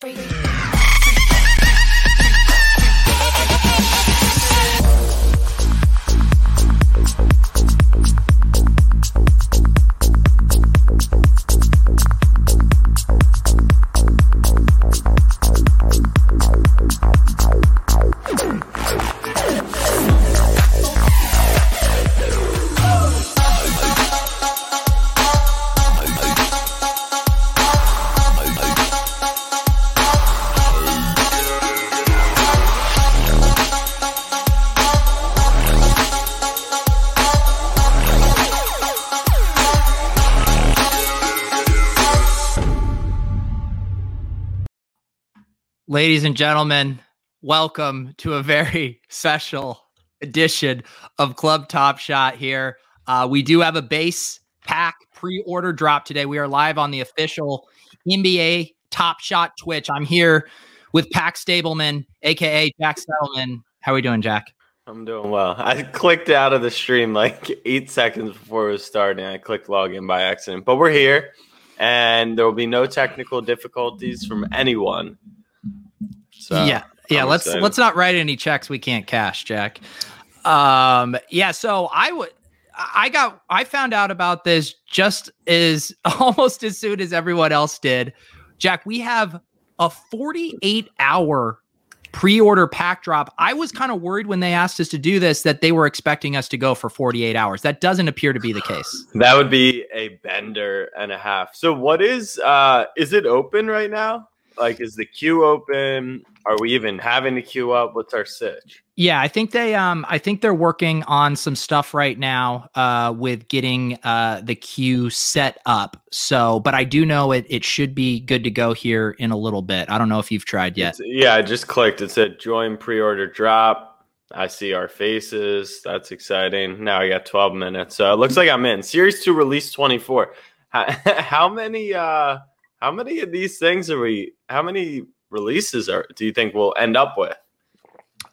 Break. Ladies and gentlemen, welcome to a very special edition of Club Top Shot here. Uh, we do have a base pack pre order drop today. We are live on the official NBA Top Shot Twitch. I'm here with Pack Stableman, aka Jack Settleman. How are we doing, Jack? I'm doing well. I clicked out of the stream like eight seconds before it was starting. I clicked login by accident, but we're here and there will be no technical difficulties from anyone so yeah, yeah. I'm let's excited. let's not write any checks we can't cash, Jack. Um, yeah. So I would. I got I found out about this just as almost as soon as everyone else did. Jack, we have a 48 hour pre-order pack drop. I was kind of worried when they asked us to do this that they were expecting us to go for 48 hours. That doesn't appear to be the case. That would be a bender and a half. So what is uh is it open right now? Like is the queue open? Are we even having to queue up? What's our sitch? Yeah, I think they um I think they're working on some stuff right now uh with getting uh the queue set up. So, but I do know it it should be good to go here in a little bit. I don't know if you've tried yet. It's, yeah, I just clicked. It said join pre-order drop. I see our faces. That's exciting. Now I got 12 minutes. So it looks like I'm in. Series 2 release 24. How, how many uh how many of these things are we how many releases are do you think we'll end up with?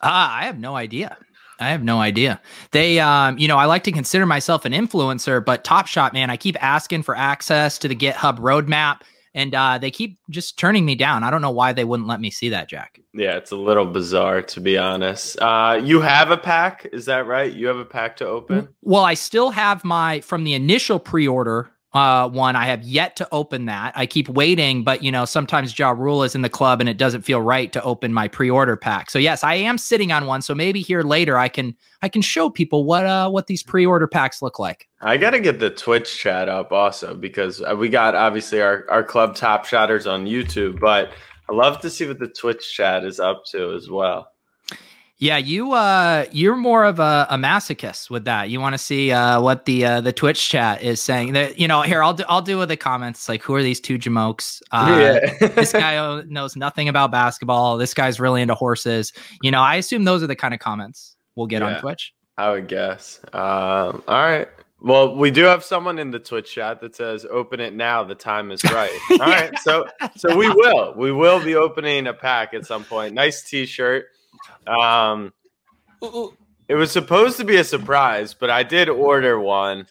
Ah, I have no idea. I have no idea. They, um, you know, I like to consider myself an influencer, but Top Shot, man, I keep asking for access to the GitHub roadmap, and uh, they keep just turning me down. I don't know why they wouldn't let me see that, Jack. Yeah, it's a little bizarre to be honest. Uh, you have a pack, is that right? You have a pack to open? Well, I still have my from the initial pre-order uh, one. I have yet to open that. I keep waiting, but you know, sometimes Ja Rule is in the club and it doesn't feel right to open my pre-order pack. So yes, I am sitting on one. So maybe here later I can I can show people what uh what these pre-order packs look like. I got to get the Twitch chat up also because uh, we got obviously our our club top shotters on YouTube, but I love to see what the Twitch chat is up to as well. Yeah, you uh you're more of a, a masochist with that. You want to see uh what the uh the Twitch chat is saying. That you know, here I'll do I'll do with the comments like who are these two jamokes? Uh yeah. this guy knows nothing about basketball. This guy's really into horses. You know, I assume those are the kind of comments we'll get yeah, on Twitch. I would guess. Um all right. Well, we do have someone in the Twitch chat that says open it now, the time is right. All yeah. right. So so we will. We will be opening a pack at some point. Nice t-shirt. Um, it was supposed to be a surprise, but I did order one,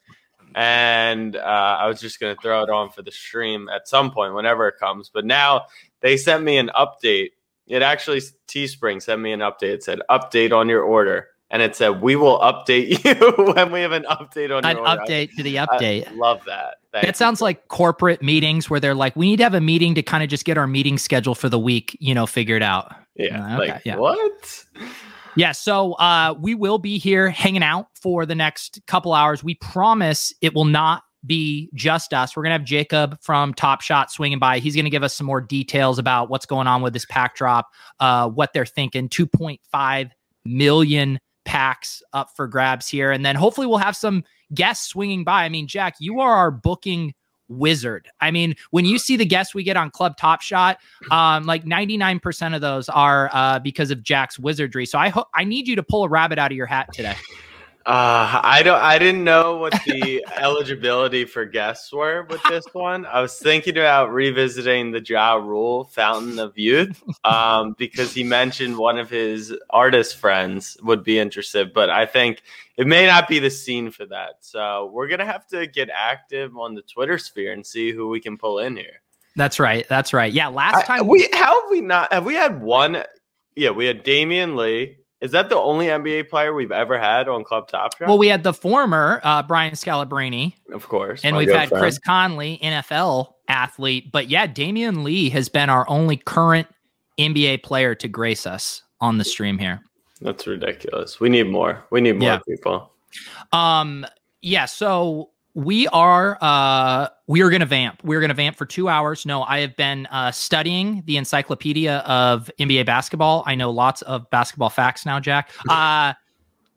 and uh, I was just going to throw it on for the stream at some point, whenever it comes. But now they sent me an update. It actually Teespring sent me an update. It said update on your order, and it said we will update you when we have an update on an your update to the update. I love that. Thank it sounds like corporate meetings where they're like, we need to have a meeting to kind of just get our meeting schedule for the week, you know, figured out. Yeah. Uh, okay, like, yeah. What? Yeah. So uh, we will be here hanging out for the next couple hours. We promise it will not be just us. We're going to have Jacob from Top Shot swinging by. He's going to give us some more details about what's going on with this pack drop, uh, what they're thinking. 2.5 million packs up for grabs here. And then hopefully we'll have some guests swinging by. I mean, Jack, you are our booking wizard. I mean, when you see the guests we get on Club Top Shot, um, like 99% of those are uh, because of Jack's wizardry. So I hope I need you to pull a rabbit out of your hat today. Uh, I don't. I didn't know what the eligibility for guests were with this one. I was thinking about revisiting the Ja Rule Fountain of Youth um, because he mentioned one of his artist friends would be interested, but I think it may not be the scene for that. So we're gonna have to get active on the Twitter sphere and see who we can pull in here. That's right. That's right. Yeah. Last time I, we how have we not have we had one? Yeah, we had Damion Lee. Is that the only NBA player we've ever had on Club Top Shot? Well, we had the former uh, Brian Scalabrine, of course, and we've had friend. Chris Conley, NFL athlete. But yeah, Damion Lee has been our only current NBA player to grace us on the stream here. That's ridiculous. We need more. We need more yeah. people. Um. Yeah. So we are uh we are gonna vamp. We're gonna vamp for two hours. No i have been uh studying the encyclopedia of nba basketball. I know lots of basketball facts now jack. Uh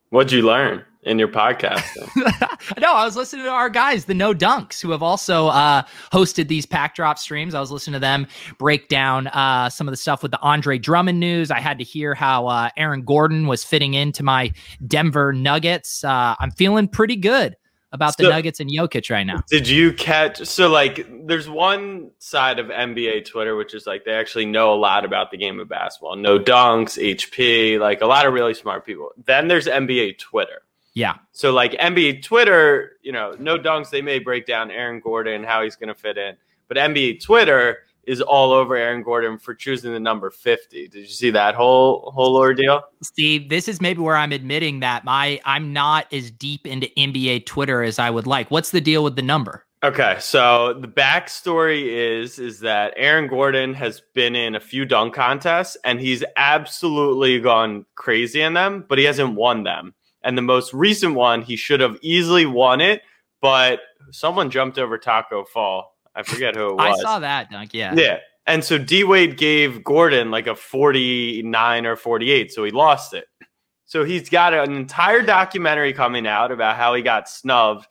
what'd you learn in your podcast no i was listening to our guys the no dunks who have also uh hosted these pack drop streams. I was listening to them break down uh some of the stuff with the andre drummond news. I had to hear how uh aaron gordon was fitting into my denver nuggets. Uh i'm feeling pretty good about so, the Nuggets and Jokic right now. Did you catch? So, like, there's one side of NBA Twitter, which is like they actually know a lot about the game of basketball. No dunks, HP, like a lot of really smart people. Then there's NBA Twitter. Yeah. So, like, NBA Twitter, you know, no dunks, they may break down Aaron Gordon, how he's going to fit in. But NBA Twitter, is all over Aaron Gordon for choosing the number 50. Did you see that whole whole ordeal? Steve, this is maybe where I'm admitting that my I'm not as deep into NBA Twitter as I would like. What's the deal with the number? Okay, so the backstory is is that Aaron Gordon has been in a few dunk contests and he's absolutely gone crazy in them, but he hasn't won them. And the most recent one, he should have easily won it, but someone jumped over Taco Fall I forget who it was. I saw that dunk. Yeah. Yeah. And so D Wade gave Gordon like a 49 or 48. So he lost it. So he's got an entire documentary coming out about how he got snubbed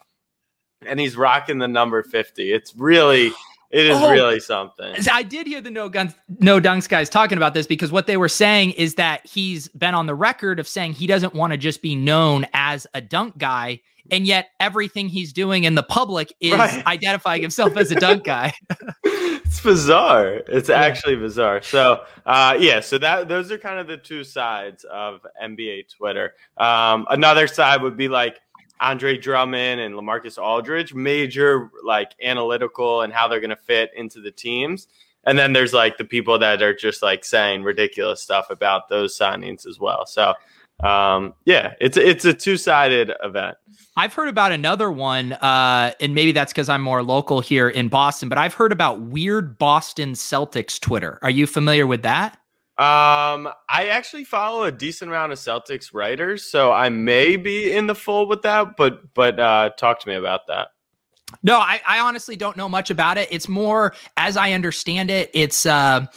and he's rocking the number 50. It's really, it is oh, really something. I did hear the no guns, no dunks guys talking about this because what they were saying is that he's been on the record of saying he doesn't want to just be known as a dunk guy and yet everything he's doing in the public is right. identifying himself as a dunk guy. it's bizarre. It's yeah. actually bizarre. So, uh, yeah, so that those are kind of the two sides of NBA Twitter. Um, another side would be like Andre Drummond and LaMarcus Aldridge, major like analytical and how they're going to fit into the teams. And then there's like the people that are just like saying ridiculous stuff about those signings as well. So, um, yeah, it's it's a two sided event. I've heard about another one, uh, and maybe that's because I'm more local here in Boston, but I've heard about weird Boston Celtics Twitter. Are you familiar with that? Um, I actually follow a decent amount of Celtics writers, so I may be in the fold with that. But but uh, talk to me about that. No, I, I honestly don't know much about it. It's more, as I understand it, it's uh,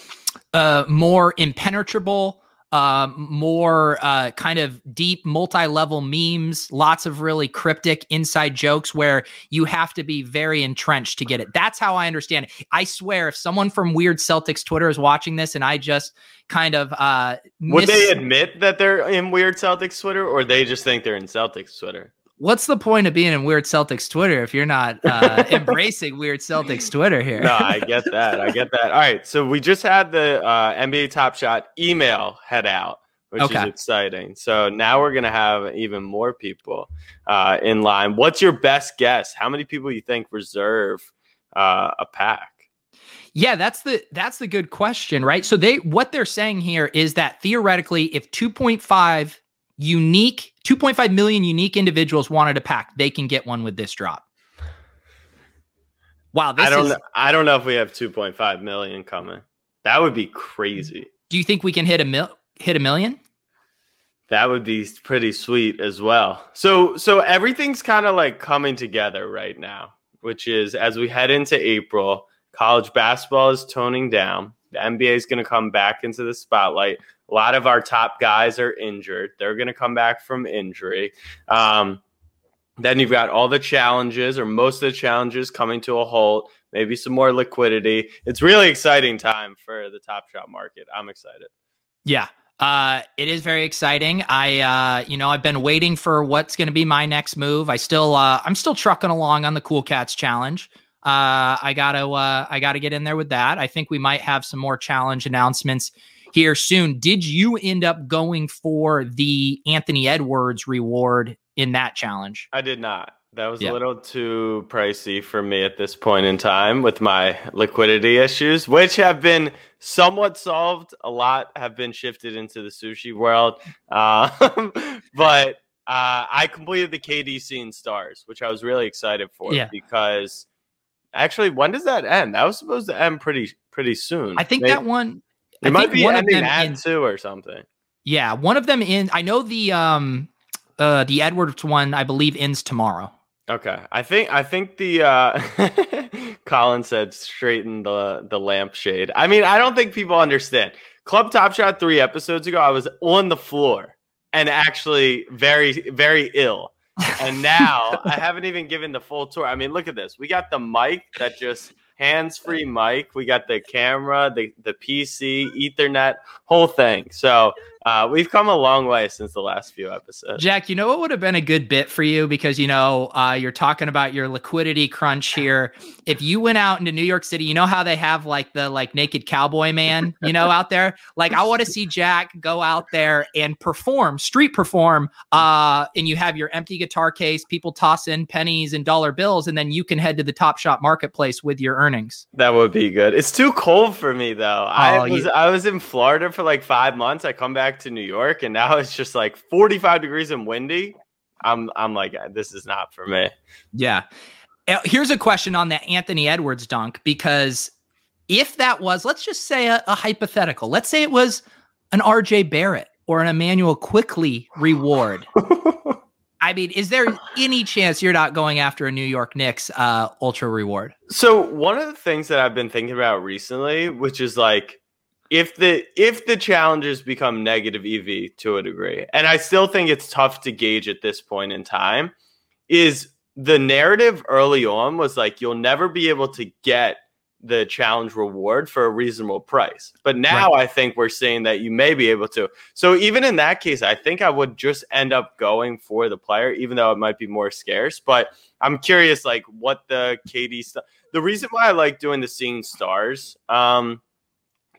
uh, more impenetrable uh, more uh, kind of deep multi-level memes lots of really cryptic inside jokes where you have to be very entrenched to get it. That's how i understand it. I swear if someone from weird celtics twitter is watching this and i just kind of uh miss- would they admit that they're in weird celtics twitter or they just think they're in celtics twitter what's the point of being in Weird Celtics Twitter if you're not uh, embracing Weird Celtics Twitter here? no, I get that. I get that. All right. So we just had the uh, NBA Top Shot email head out, which okay. is exciting. So now we're going to have even more people uh, in line. What's your best guess? How many people you think reserve uh, a pack? Yeah, that's the that's the good question, right? So they what they're saying here is that theoretically if 2.5 unique 2.5 million unique individuals wanted a pack, they can get one with this drop. Wow, I don't is, know, I don't know if we have 2.5 million coming. That would be crazy. Do you think we can hit a mil hit a million? That would be pretty sweet as well. So so everything's kind of like coming together right now, which is as we head into April, college basketball is toning down. The NBA is going to come back into the spotlight. A lot of our top guys are injured. They're going to come back from injury. Um, then you've got all the challenges, or most of the challenges, coming to a halt. Maybe some more liquidity. It's really exciting time for the Top Shot market. I'm excited. Yeah, uh, it is very exciting. I, uh, you know, I've been waiting for what's going to be my next move. I still, uh, I'm still trucking along on the Cool Cats challenge. Uh, I gotta, uh, I gotta get in there with that. I think we might have some more challenge announcements here soon. Did you end up going for the Anthony Edwards reward in that challenge? I did not. that was Yeah. a little too pricey for me at this point in time with my liquidity issues, which have been somewhat solved. A lot have been shifted into the sushi world. Um, but uh, I completed the KD seeing stars, which I was really excited for Yeah. because actually, when does that end? That was supposed to end pretty pretty soon. I think May- that one. It I might be one of them at in- two or something. Yeah, one of them in. I know the um, uh, the Edwards one. I believe ends tomorrow. Okay, I think I think the uh, Colin said straighten the the lampshade. I mean, I don't think people understand. Club Top Shot three episodes ago, I was on the floor and actually very very ill, and now I haven't even given the full tour. I mean, look at this. We got the mic that just hands free mic. We got the camera, the the PC, Ethernet, whole thing. So uh, we've come a long way since the last few episodes. Jack, you know what would have been a good bit for you because you know uh, you're talking about your liquidity crunch here. If you went out into New York City, you know how they have like the like naked cowboy man, you know, out there. Like I want to see Jack go out there and perform, street perform, uh, and you have your empty guitar case, people toss in pennies and dollar bills, and then you can head to the Top Shot marketplace with your earnings. That would be good. It's too cold for me though. I Oh, was you- I was in Florida for like five months. I come back to New York and now it's just like 45 degrees and windy. I'm I'm like this is not for me. Yeah. Uh, Here's a question on the Anthony Edwards dunk because if that was, let's just say a, a hypothetical, let's say it was an RJ Barrett or an Immanuel Quickley reward. I mean, is there any chance you're not going after a New York Knicks uh, ultra reward? So one of the things that I've been thinking about recently, which is like if the if the challenges become negative EV to a degree, and I still think it's tough to gauge at this point in time, is the narrative early on was like you'll never be able to get the challenge reward for a reasonable price. But now I think we're seeing that you may be able to. So even in that case, I think I would just end up going for the player, even though it might be more scarce. But I'm curious, like what the KD stuff. The reason why I like doing the seeing stars um,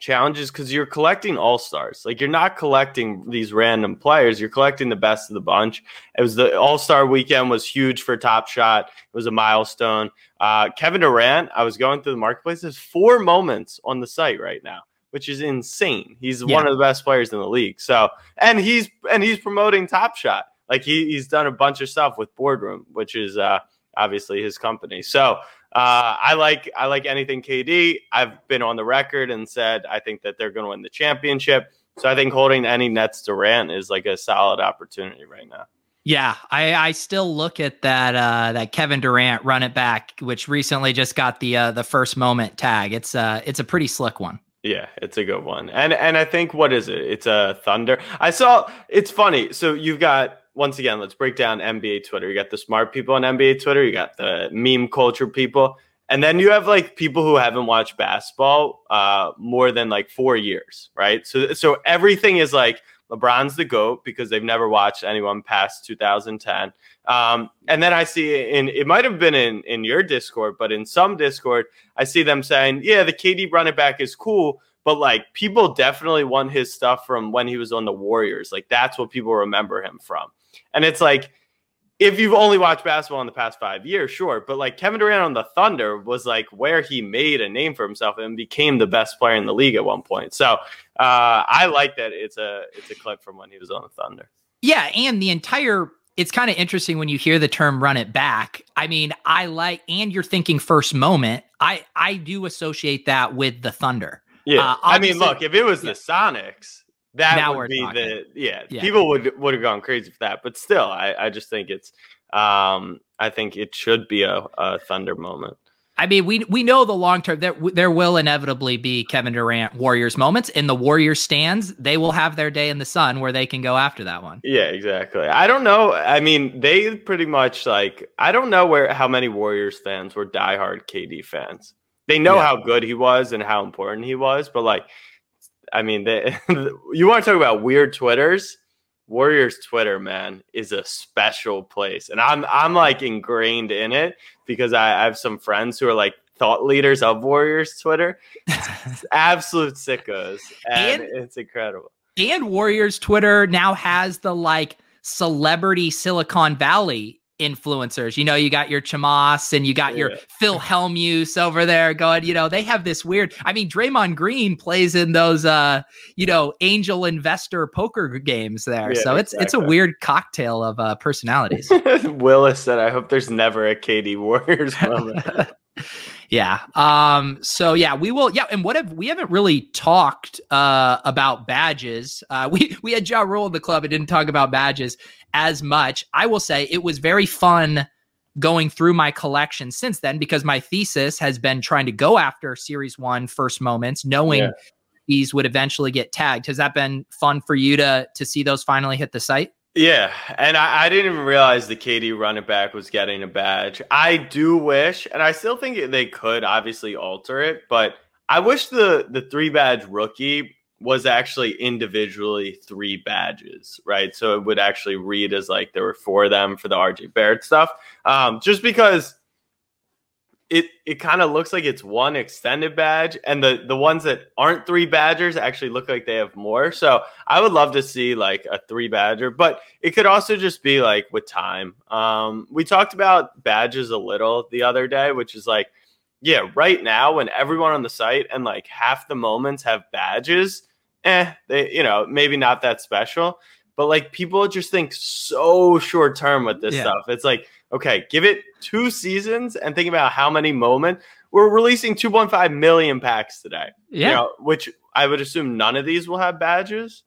challenges because you're collecting all stars. Like you're not collecting these random players. You're collecting the best of the bunch. It was the All Star weekend was huge for Top Shot. It was a milestone. Uh, Kevin Durant. I was going through the marketplace. There's four moments on the site right now. Which is insane. He's Yeah. one of the best players in the league. So, and he's and he's promoting Top Shot. Like he, he's done a bunch of stuff with Boardroom, which is uh, obviously his company. So uh, I like I like anything KD. I've been on the record and said I think that they're going to win the championship. So I think holding any Nets Durant is like a solid opportunity right now. Yeah, I, I still look at that uh, that Kevin Durant run it back, which recently just got the uh, the first moment tag. It's uh it's a pretty slick one. Yeah, it's a good one. And and I think what is it? It's a Thunder. I saw it's funny. So you've got once again, let's break down NBA Twitter. You got the smart people on NBA Twitter, you got the meme culture people, and then you have like people who haven't watched basketball uh more than like 4 years, right? So so everything is like LeBron's the GOAT because they've never watched anyone past 2010. Um, and then I see in it might have been in in your Discord, but in some Discord, I see them saying, "Yeah, the KD running back is cool, but like people definitely want his stuff from when he was on the Warriors. Like that's what people remember him from." And it's like if you've only watched basketball in the past five years, sure, but like Kevin Durant on the Thunder was like where he made a name for himself and became the best player in the league at one point. So uh, I like that it's a it's a clip from when he was on the Thunder. Yeah, and the entire it's kind of interesting when you hear the term run it back. I mean, I like and you're thinking first moment. I I do associate that with the Thunder. Yeah, Uh, I mean, look, if it was the. Sonics, that Now would be talking. the yeah, Yeah. People would would have gone crazy for that, but still, I I just think it's um I think it should be a, a Thunder moment. I mean, we we know the long term there there will inevitably be Kevin Durant Warriors moments in the Warriors stands. They will have their day in the sun where they can go after that one. Yeah, exactly. I don't know. I mean, they pretty much like I don't know where how many Warriors fans were diehard KD fans. They know Yeah. how good he was and how important he was, but like, I mean, they, you want to talk about weird Twitters? Warriors Twitter, man, is a special place, and I'm I'm like ingrained in it because I, I have some friends who are like thought leaders of Warriors Twitter, absolute sickos, and, And- it's incredible. and Warriors Twitter now has the like celebrity Silicon Valley influencers. You know, you got your Chamaths and you got yeah. your Phil Hellmuth over there going, you know, they have this weird. I mean, Draymond Green plays in those uh, you know, angel investor poker games there. Yeah, so it's exactly. it's a weird cocktail of uh personalities. Willis said, I hope there's never a KD Warriors moment. Yeah. Um, so yeah, we will. Yeah. And what have we haven't really talked uh about badges. Uh we we had Ja Rule in the club and didn't talk about badges as much. I will say it was very fun going through my collection since then because my thesis has been trying to go after series one first moments, knowing yeah. these would eventually get tagged. Has that been fun for you to to see those finally hit the site? Yeah, and I, I, didn't even realize the KD running back was getting a badge. I do wish, and I still think they could obviously alter it, but I wish the the three badge rookie was actually individually three badges, right? So it would actually read as like there were four of them for the RJ Barrett stuff. Um, just because it it kind of looks like it's one extended badge, and the the ones that aren't three badgers actually look like they have more. So I would love to see like a three badger, but it could also just be like with time. Um, we talked about badges a little the other day, which is like, yeah, right now when everyone on the site and like half the moments have badges eh, they, you know, maybe not that special. But like people just think so short term with this yeah. stuff. It's like, okay, give it two seasons and think about how many moments. We're releasing 2.5 million packs today. Yeah. You know, which I would assume none of these will have badges.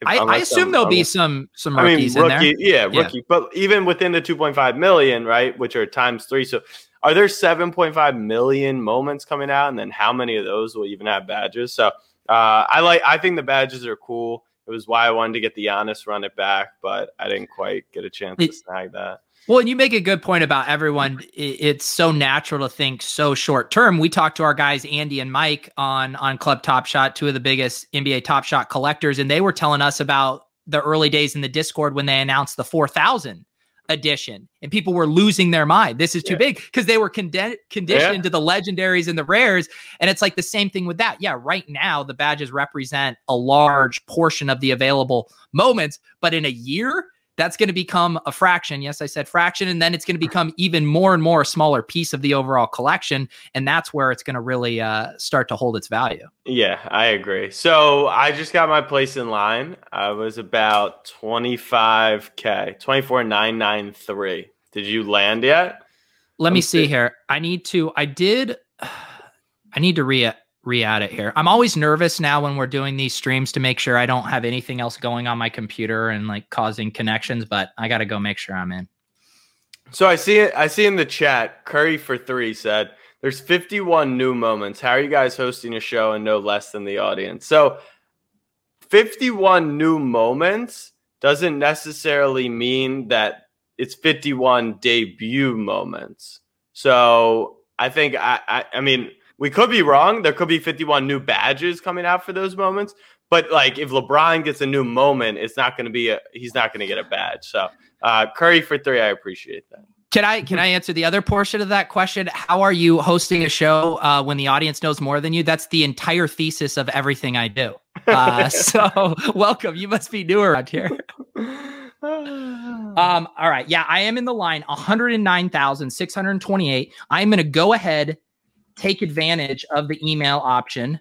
If, I, I, assume there'll be some some rookies I mean, rookie, Yeah, rookie. Yeah. But even within the 2.5 million, right, which are times three. So are there 7.5 million moments coming out? And then how many of those will even have badges? So uh, I like. I think the badges are cool. It was why I wanted to get the Giannis run it back, but I didn't quite get a chance to snag that. Well, and you make a good point about everyone. It's so natural to think so short term. We talked to our guys Andy and Mike on on Club Top Shot, two of the biggest NBA Top Shot collectors, and they were telling us about the early days in the Discord when they announced the four thousand edition and people were losing their mind. This is too yeah. big because they were condi- conditioned yeah. to the legendaries and the rares. And it's like the same thing with that. Yeah, right now the badges represent a large portion of the available moments, but in a year, that's going to become a fraction. Yes, I said fraction. And then it's going to become even more and more a smaller piece of the overall collection. And that's where it's going to really uh, start to hold its value. Yeah, I agree. So I just got my place in line. I was about 25K, 24,993. Did you land yet? Let me see here. I need to, I did, I need to re re-add it here. I'm always nervous now when we're doing these streams to make sure I don't have anything else going on my computer and like causing connections, but I got to go make sure I'm in. So I see it. I see in the chat, Curry for three said, "There's 51 new moments. How are you guys hosting a show and no less than the audience?" So 51 new moments doesn't necessarily mean that it's 51 debut moments. So I think I, I, I mean we could be wrong. There could be 51 new badges coming out for those moments. But like if LeBron gets a new moment, it's not going to be a he's not going to get a badge. So uh, Curry for three, I appreciate that. Can I can I answer the other portion of that question? How are you hosting a show uh, when the audience knows more than you? That's the entire thesis of everything I do. Uh, so welcome. You must be new around here. um. All right. Yeah, I am in the line. One hundred nine thousand six hundred twenty-eight. I'm going to go ahead take advantage of the email option,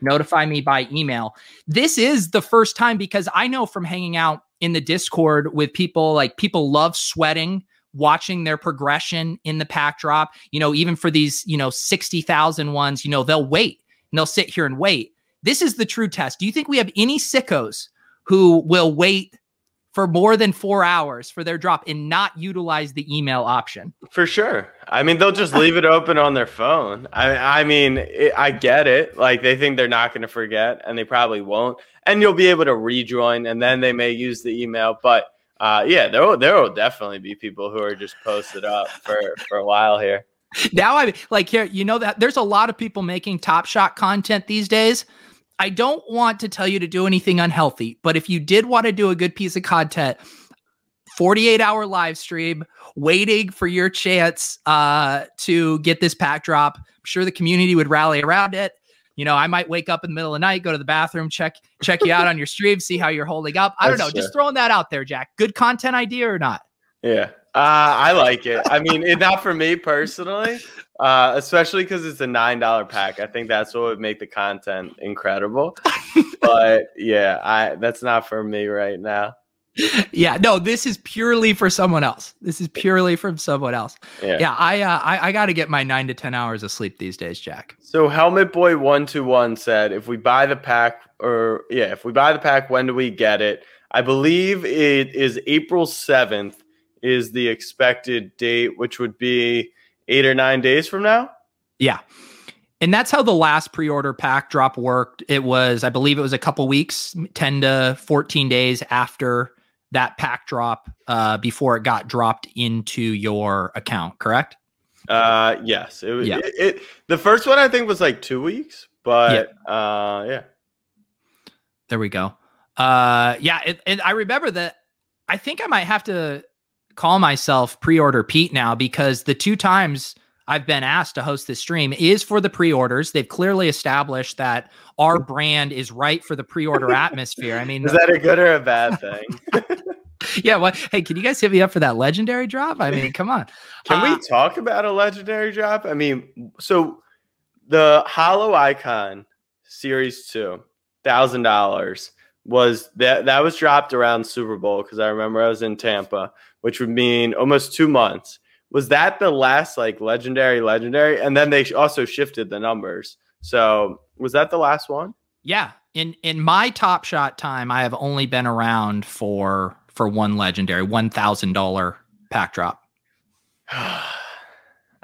notify me by email. This is the first time because I know from hanging out in the Discord with people, like people love sweating, watching their progression in the pack drop. You know, even for these, you know, 60,000 ones, you know, they'll wait and they'll sit here and wait. This is the true test. Do you think we have any sickos who will wait for more than four hours for their drop and not utilize the email option. For sure. I mean, they'll just leave it open on their phone. I, I mean, it, I get it. Like they think they're not going to forget, and they probably won't. And you'll be able to rejoin, and then they may use the email. But uh, yeah, there will, there will definitely be people who are just posted up for for a while here. Now I like here, you know that there's a lot of people making top shot content these days I don't want to tell you to do anything unhealthy, but if you did want to do a good piece of content, 48 hour live stream, waiting for your chance uh, to get this pack drop. I'm sure the community would rally around it. You know, I might wake up in the middle of the night, go to the bathroom, check check you out on your stream, see how you're holding up. I don't know, just throwing that out there, Jack. Good content idea or not? Yeah, Uh, I like it. I mean, it, not for me personally, uh, especially because it's a nine dollar pack. I think that's what would make the content incredible. but yeah, I that's not for me right now. Yeah, no, this is purely for someone else. This is purely from someone else. Yeah, yeah I uh, I, I got to get my nine to ten hours of sleep these days, Jack. So Helmet Boy one two one said, if we buy the pack, or yeah, if we buy the pack, when do we get it? I believe it is April seventh is the expected date, which would be eight or nine days from now. Yeah. And that's how the last pre-order pack drop worked. It was, I believe it was a couple weeks, 10 to 14 days after that pack drop uh, before it got dropped into your account, correct? Uh yes. It was yeah. it, it, the first one I think was like two weeks, but yeah. uh yeah. There we go. Uh yeah, it, and I remember that I think I might have to call myself pre-order Pete now because the two times I've been asked to host this stream is for the pre-orders. They've clearly established that our brand is right for the pre-order atmosphere. I mean, is that a good or a bad thing? yeah. Well, hey, can you guys hit me up for that legendary drop? I mean, come on. Can uh, we talk about a legendary drop? I mean, so the Holo Icon Series Two, thousand dollars was that that was dropped around Super Bowl because I remember I was in Tampa which would mean almost two months. Was that the last like legendary, legendary? And then they also shifted the numbers. So was that the last one? Yeah. In in my top shot time, I have only been around for for one legendary, one thousand dollar pack drop. I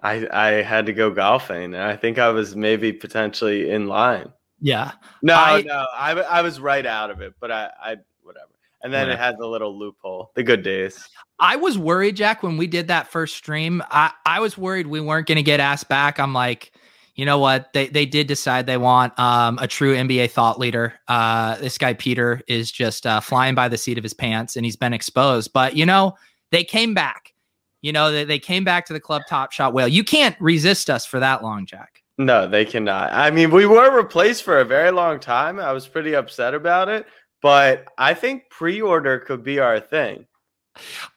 I had to go golfing, and I think I was maybe potentially in line. Yeah. No, I, no, I I was right out of it, but I I whatever. And then it has a little loophole, the good days. I was worried, Jack, when we did that first stream. I, I was worried we weren't going to get asked back. I'm like, you know what? They they did decide they want um, a true NBA thought leader. Uh, this guy Peter is just uh, flying by the seat of his pants, and he's been exposed. But you know, they came back. You know, they, they came back to the club top shot whale. You can't resist us for that long, Jack. No, they cannot. I mean, we were replaced for a very long time. I was pretty upset about it, but I think pre-order could be our thing.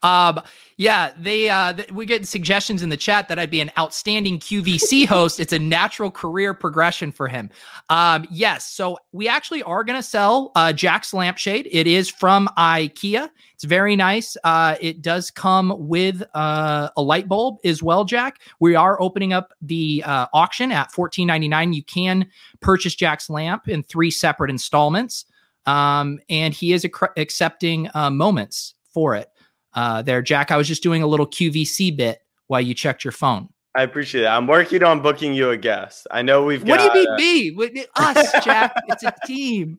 Um, yeah, they uh, th- we get suggestions in the chat that I'd be an outstanding QVC host. it's a natural career progression for him. Um, yes, so we actually are going to sell uh, Jack's lampshade. It is from IKEA. It's very nice. Uh, it does come with uh, a light bulb as well, Jack. We are opening up the uh, auction at fourteen ninety nine. You can purchase Jack's lamp in three separate installments, um, and he is ac- accepting uh, moments for it uh, there, Jack. I was just doing a little QVC bit while you checked your phone. I appreciate it. I'm working on booking you a guest. I know we've got. What do you mean uh, me? Us, Jack. it's a team.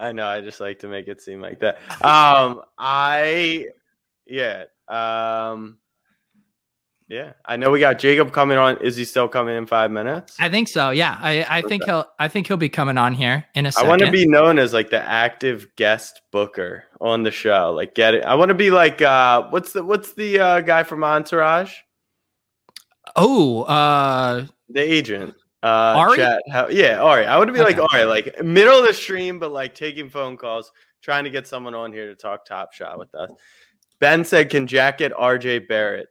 I know. I just like to make it seem like that. Um, I, yeah. Um, yeah, I know we got Jacob coming on. Is he still coming in five minutes? I think so. Yeah, I, I think he'll. I think he'll be coming on here in a second. I want to be known as like the active guest booker on the show. Like, get it? I want to be like, uh, what's the what's the uh, guy from Entourage? Oh, uh, the agent. Uh, Ari? Chat, how, yeah, Ari. I want to be okay. like Ari, like middle of the stream, but like taking phone calls, trying to get someone on here to talk Top Shot with us. Ben said, "Can Jack get RJ Barrett?"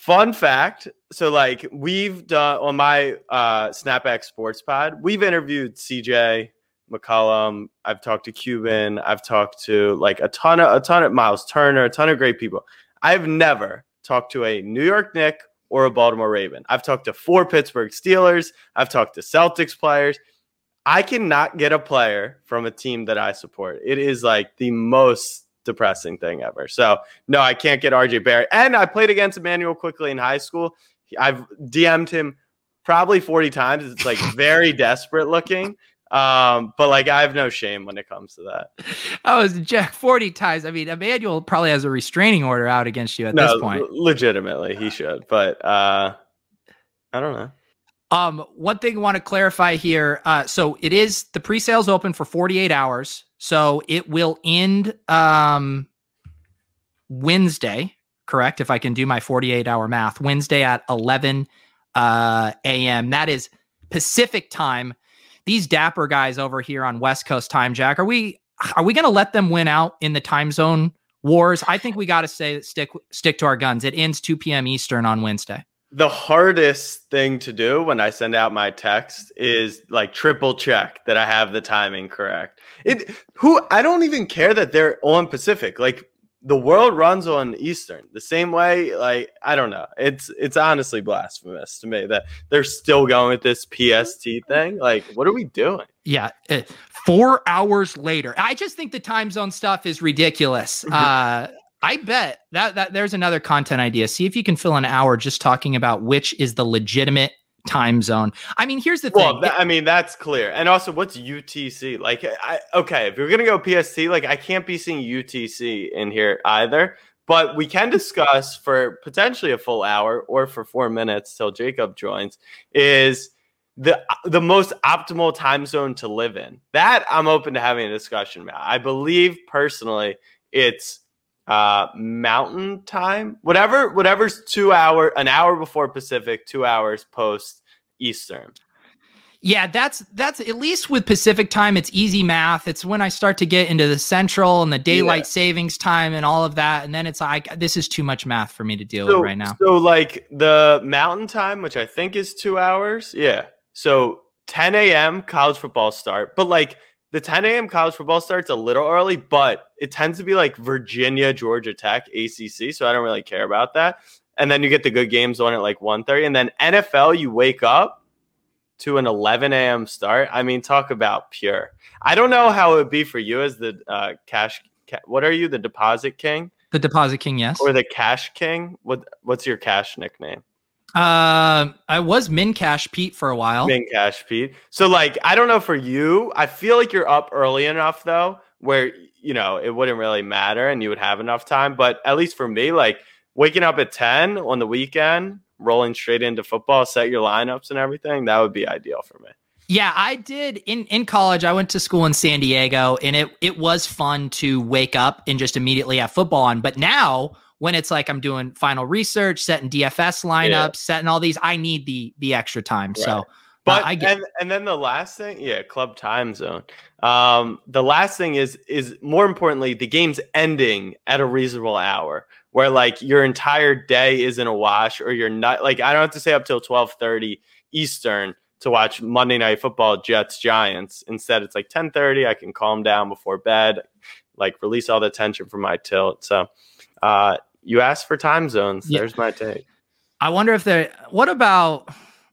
Fun fact. So, like, we've done on my uh, Snapback Sports Pod, we've interviewed CJ McCollum. I've talked to Cuban. I've talked to like a ton of a ton of Miles Turner, a ton of great people. I've never talked to a New York Knick or a Baltimore Raven. I've talked to four Pittsburgh Steelers. I've talked to Celtics players. I cannot get a player from a team that I support. It is like the most depressing thing ever. So no, I can't get RJ Barrett. And I played against Immanuel Quickley in high school. I've DM'd him probably 40 times. It's like very desperate looking. Um, but like I have no shame when it comes to that. Oh, Jack 40 times. I mean, Emmanuel probably has a restraining order out against you at no, this point. L- legitimately, he should. But uh I don't know. Um, one thing I want to clarify here. Uh, so it is the pre-sales open for 48 hours. So it will end um Wednesday, correct? If I can do my 48 hour math, Wednesday at 11 uh, a.m. That is Pacific time. These dapper guys over here on West Coast time, Jack, are we are we going to let them win out in the time zone wars. I think we got to say stick stick to our guns. It ends 2 p.m. Eastern on Wednesday. The hardest thing to do when I send out my text is like triple check that I have the timing correct. It who I don't even care that they're on Pacific. Like the world runs on Eastern the same way. Like I don't know. It's it's honestly blasphemous to me that they're still going with this PST thing. Like, what are we doing? Yeah, uh, four hours later. I just think the time zone stuff is ridiculous. Uh, I bet that that there's another content idea. See if you can fill an hour just talking about which is the legitimate time zone. I mean, here's the well, thing. Well, I mean, that's clear. And also, what's UTC? Like, I, okay, if you're gonna go PST, like, I can't be seeing UTC in here either. But we can discuss for potentially a full hour or for four minutes till Jacob joins. Is the the most optimal time zone to live in? That I'm open to having a discussion about. I believe personally, it's uh mountain time? Whatever whatever's two hour an hour before pacific two hours post eastern. Yeah that's that's at least with pacific time it's easy math. It's when i start to get into the central and the daylight yeah. savings time and all of that and then it's like this is too much math for me to deal so, with right now. so like the mountain time which i think is two hours? Yeah. So 10 a.m college football start but like the 10 a.m. college football starts a little early, but it tends to be like Virginia, Georgia Tech, ACC. So I don't really care about that. And then you get the good games on at like 1.30. And then NFL, you wake up to an 11 a.m. start. I mean, talk about pure. I don't know how it would be for you as the uh, cash. Ca- what are you, the deposit king? The deposit king, yes. Or the cash king? What What's your cash nickname? Uh, I was Min Cash Pete for a while. Min Cash Pete. So, like, I don't know for you. I feel like you're up early enough though, where you know it wouldn't really matter and you would have enough time. But at least for me, like waking up at ten on the weekend, rolling straight into football, set your lineups and everything, that would be ideal for me. Yeah, I did in in college. I went to school in San Diego, and it it was fun to wake up and just immediately have football on. But now when it's like I'm doing final research, setting DFS lineups, yeah. setting all these, I need the the extra time. Right. So, but uh, I get- and and then the last thing, yeah, club time zone. Um, the last thing is is more importantly, the game's ending at a reasonable hour where like your entire day isn't a wash or you're not like I don't have to stay up till twelve thirty Eastern to watch Monday Night Football Jets Giants. Instead, it's like ten thirty. I can calm down before bed, like release all the tension from my tilt. So. Uh, you asked for time zones. Yeah. There's my take. I wonder if there. What about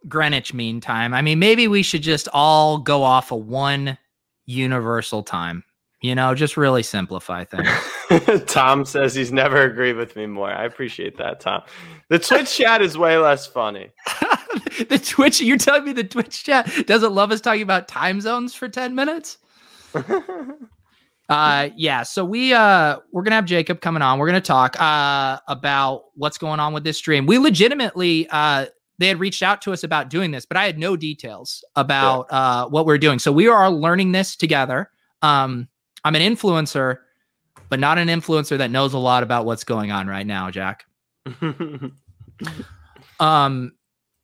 Greenwich Mean Time? I mean, maybe we should just all go off of one universal time. You know, just really simplify things. Tom says he's never agreed with me more. I appreciate that, Tom. The Twitch chat is way less funny. the Twitch, you're telling me the Twitch chat doesn't love us talking about time zones for 10 minutes? Uh, yeah. So we uh we're gonna have Jacob coming on. We're gonna talk uh about what's going on with this stream. We legitimately uh they had reached out to us about doing this, but I had no details about yeah. uh what we're doing. So we are learning this together. Um, I'm an influencer, but not an influencer that knows a lot about what's going on right now, Jack. um,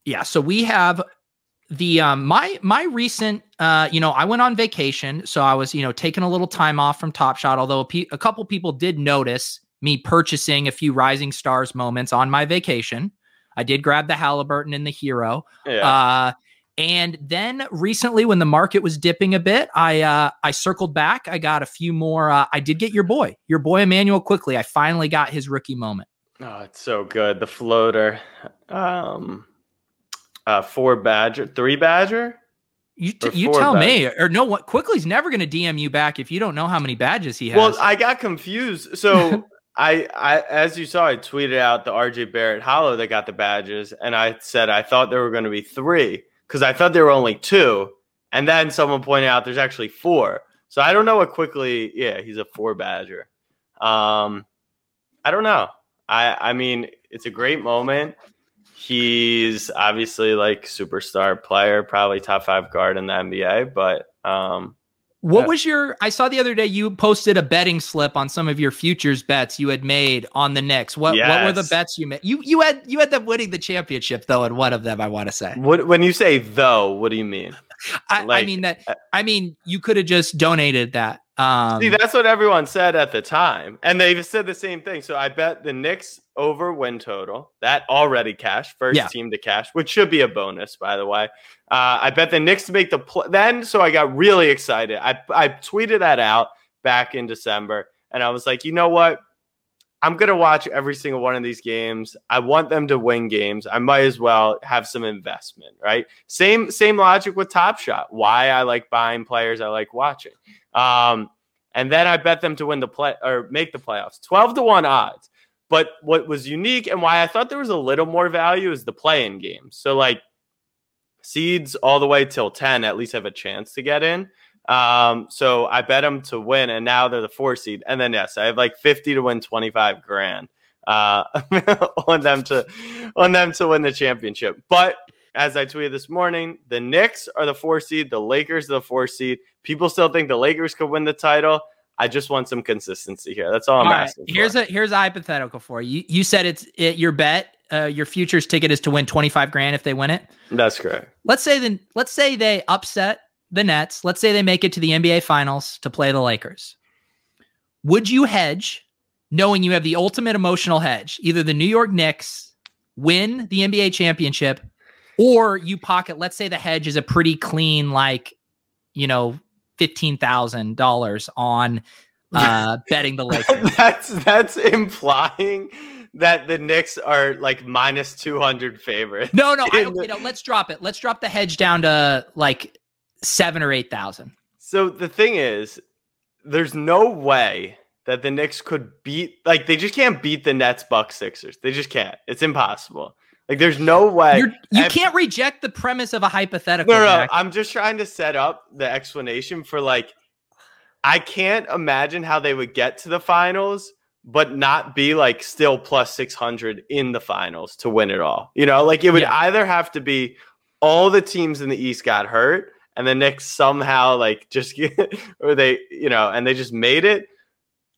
yeah. So we have the um my my recent uh you know i went on vacation so i was you know taking a little time off from top shot although a, pe- a couple people did notice me purchasing a few rising stars moments on my vacation. I did grab the Haliburton and the Herro. Yeah. uh and then recently when the market was dipping a bit i uh i circled back. I got a few more uh, i did get your boy your boy Immanuel Quickley. i finally got his rookie moment. Oh it's so good. The floater. Um uh, four Badger, three Badger. You, t- you tell me, or no? What Quickley's never going to DM you back if you don't know how many badges he has. Well, I got confused. So I, I, as you saw, I tweeted out the RJ Barrett Holo that got the badges, and I said I thought there were going to be three because I thought there were only two, and then someone pointed out there's actually four. So I don't know what Quickley. Yeah, he's a four Badger. Um, I don't know. I, I mean, it's a great moment. He's obviously like superstar player, probably top five guard in the NBA. But um, what yeah. was your? I saw the other day you posted a betting slip on some of your futures bets you had made on the Knicks. What yes. what were the bets you made? You you had you had them winning the championship though, in one of them. I want to say. What when you say though, what do you mean? I, like, I mean that. Uh, I mean you could have just donated that Um, See, that's what everyone said at the time, and they said the same thing. So I bet the Knicks over win total that already cash first Yeah. team to cash, which should be a bonus, by the way. Uh, I bet the Knicks make the play. Then, so I got really excited. I I tweeted that out back in December, and I was like, you know what? I'm gonna watch every single one of these games. I want them to win games. I might as well have some investment, right? Same same logic with Top Shot. Why I like buying players I like watching. Um, and then I bet them to win the play or make the playoffs. 12 to 1 odds. But what was unique and why I thought there was a little more value is the play in games. So like seeds all the way till 10 at least have a chance to get in. Um, so I bet them to win, and now they're the four seed. And then yes, I have like 50 to win 25 grand uh on them to on them to win the championship. But as I tweeted this morning, the Knicks are the four seed, the Lakers are the four seed. People still think the Lakers could win the title. I just want some consistency here. That's all I'm all right, asking. here's for. a here's a hypothetical for you. You, you said it's it, your bet. Uh, your futures ticket is to win 25 grand if they win it. That's correct. Let's say then let's say they upset the Nets. Let's say they make it to the NBA finals to play the Lakers. Would you hedge knowing you have the ultimate emotional hedge? Either the New York Knicks win the NBA championship or you pocket let's say the hedge is a pretty clean like, you know, $15,000 on uh betting the Lakers. that's that's implying that the Knicks are like minus 200 favorite. No, no, I don't, the- you know, let's drop it. Let's drop the hedge down to like 7 or 8,000. So the thing is, there's no way that the Knicks could beat like they just can't beat the Nets, Bucks, Sixers. They just can't. It's impossible. Like there's no way. You're, you And- can't reject the premise of a hypothetical. No, no. I'm just trying to set up the explanation for like I can't imagine how they would get to the finals but not be like still plus 600 in the finals to win it all. You know, like it would Yeah. either have to be all the teams in the East got hurt and the Knicks somehow like just get or they, you know, and they just made it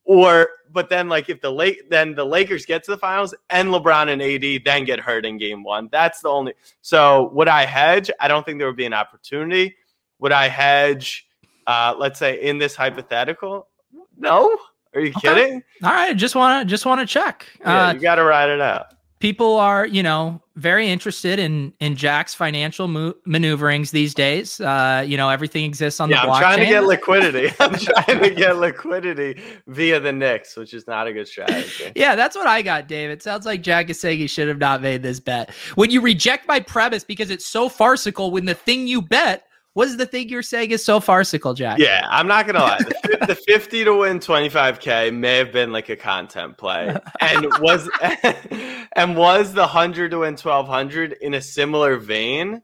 or but then like if the late then the Lakers get to the finals and LeBron and AD then get hurt in game 1. That's the only So would I hedge? I don't think there would be an opportunity. Would I hedge uh let's say in this hypothetical? No? Are you Okay. kidding? All right, just want to just want to check. Yeah, Uh, you got to ride it out. People are, you know, very interested in in Jack's financial mo- maneuverings these days. Uh, you know, everything exists on Yeah, the blockchain. I'm trying to get liquidity. I'm trying to get liquidity via the Knicks, which is not a good strategy. yeah, that's what I got, Dave. It sounds like Jack is saying he should have not made this bet. When you reject my premise because it's so farcical, when the thing you bet was the thing you're saying is so farcical, Jack. Yeah, I'm not gonna lie. The, the 50 to win 25k may have been like a content play, and was and was the 100 to win 1200 in a similar vein.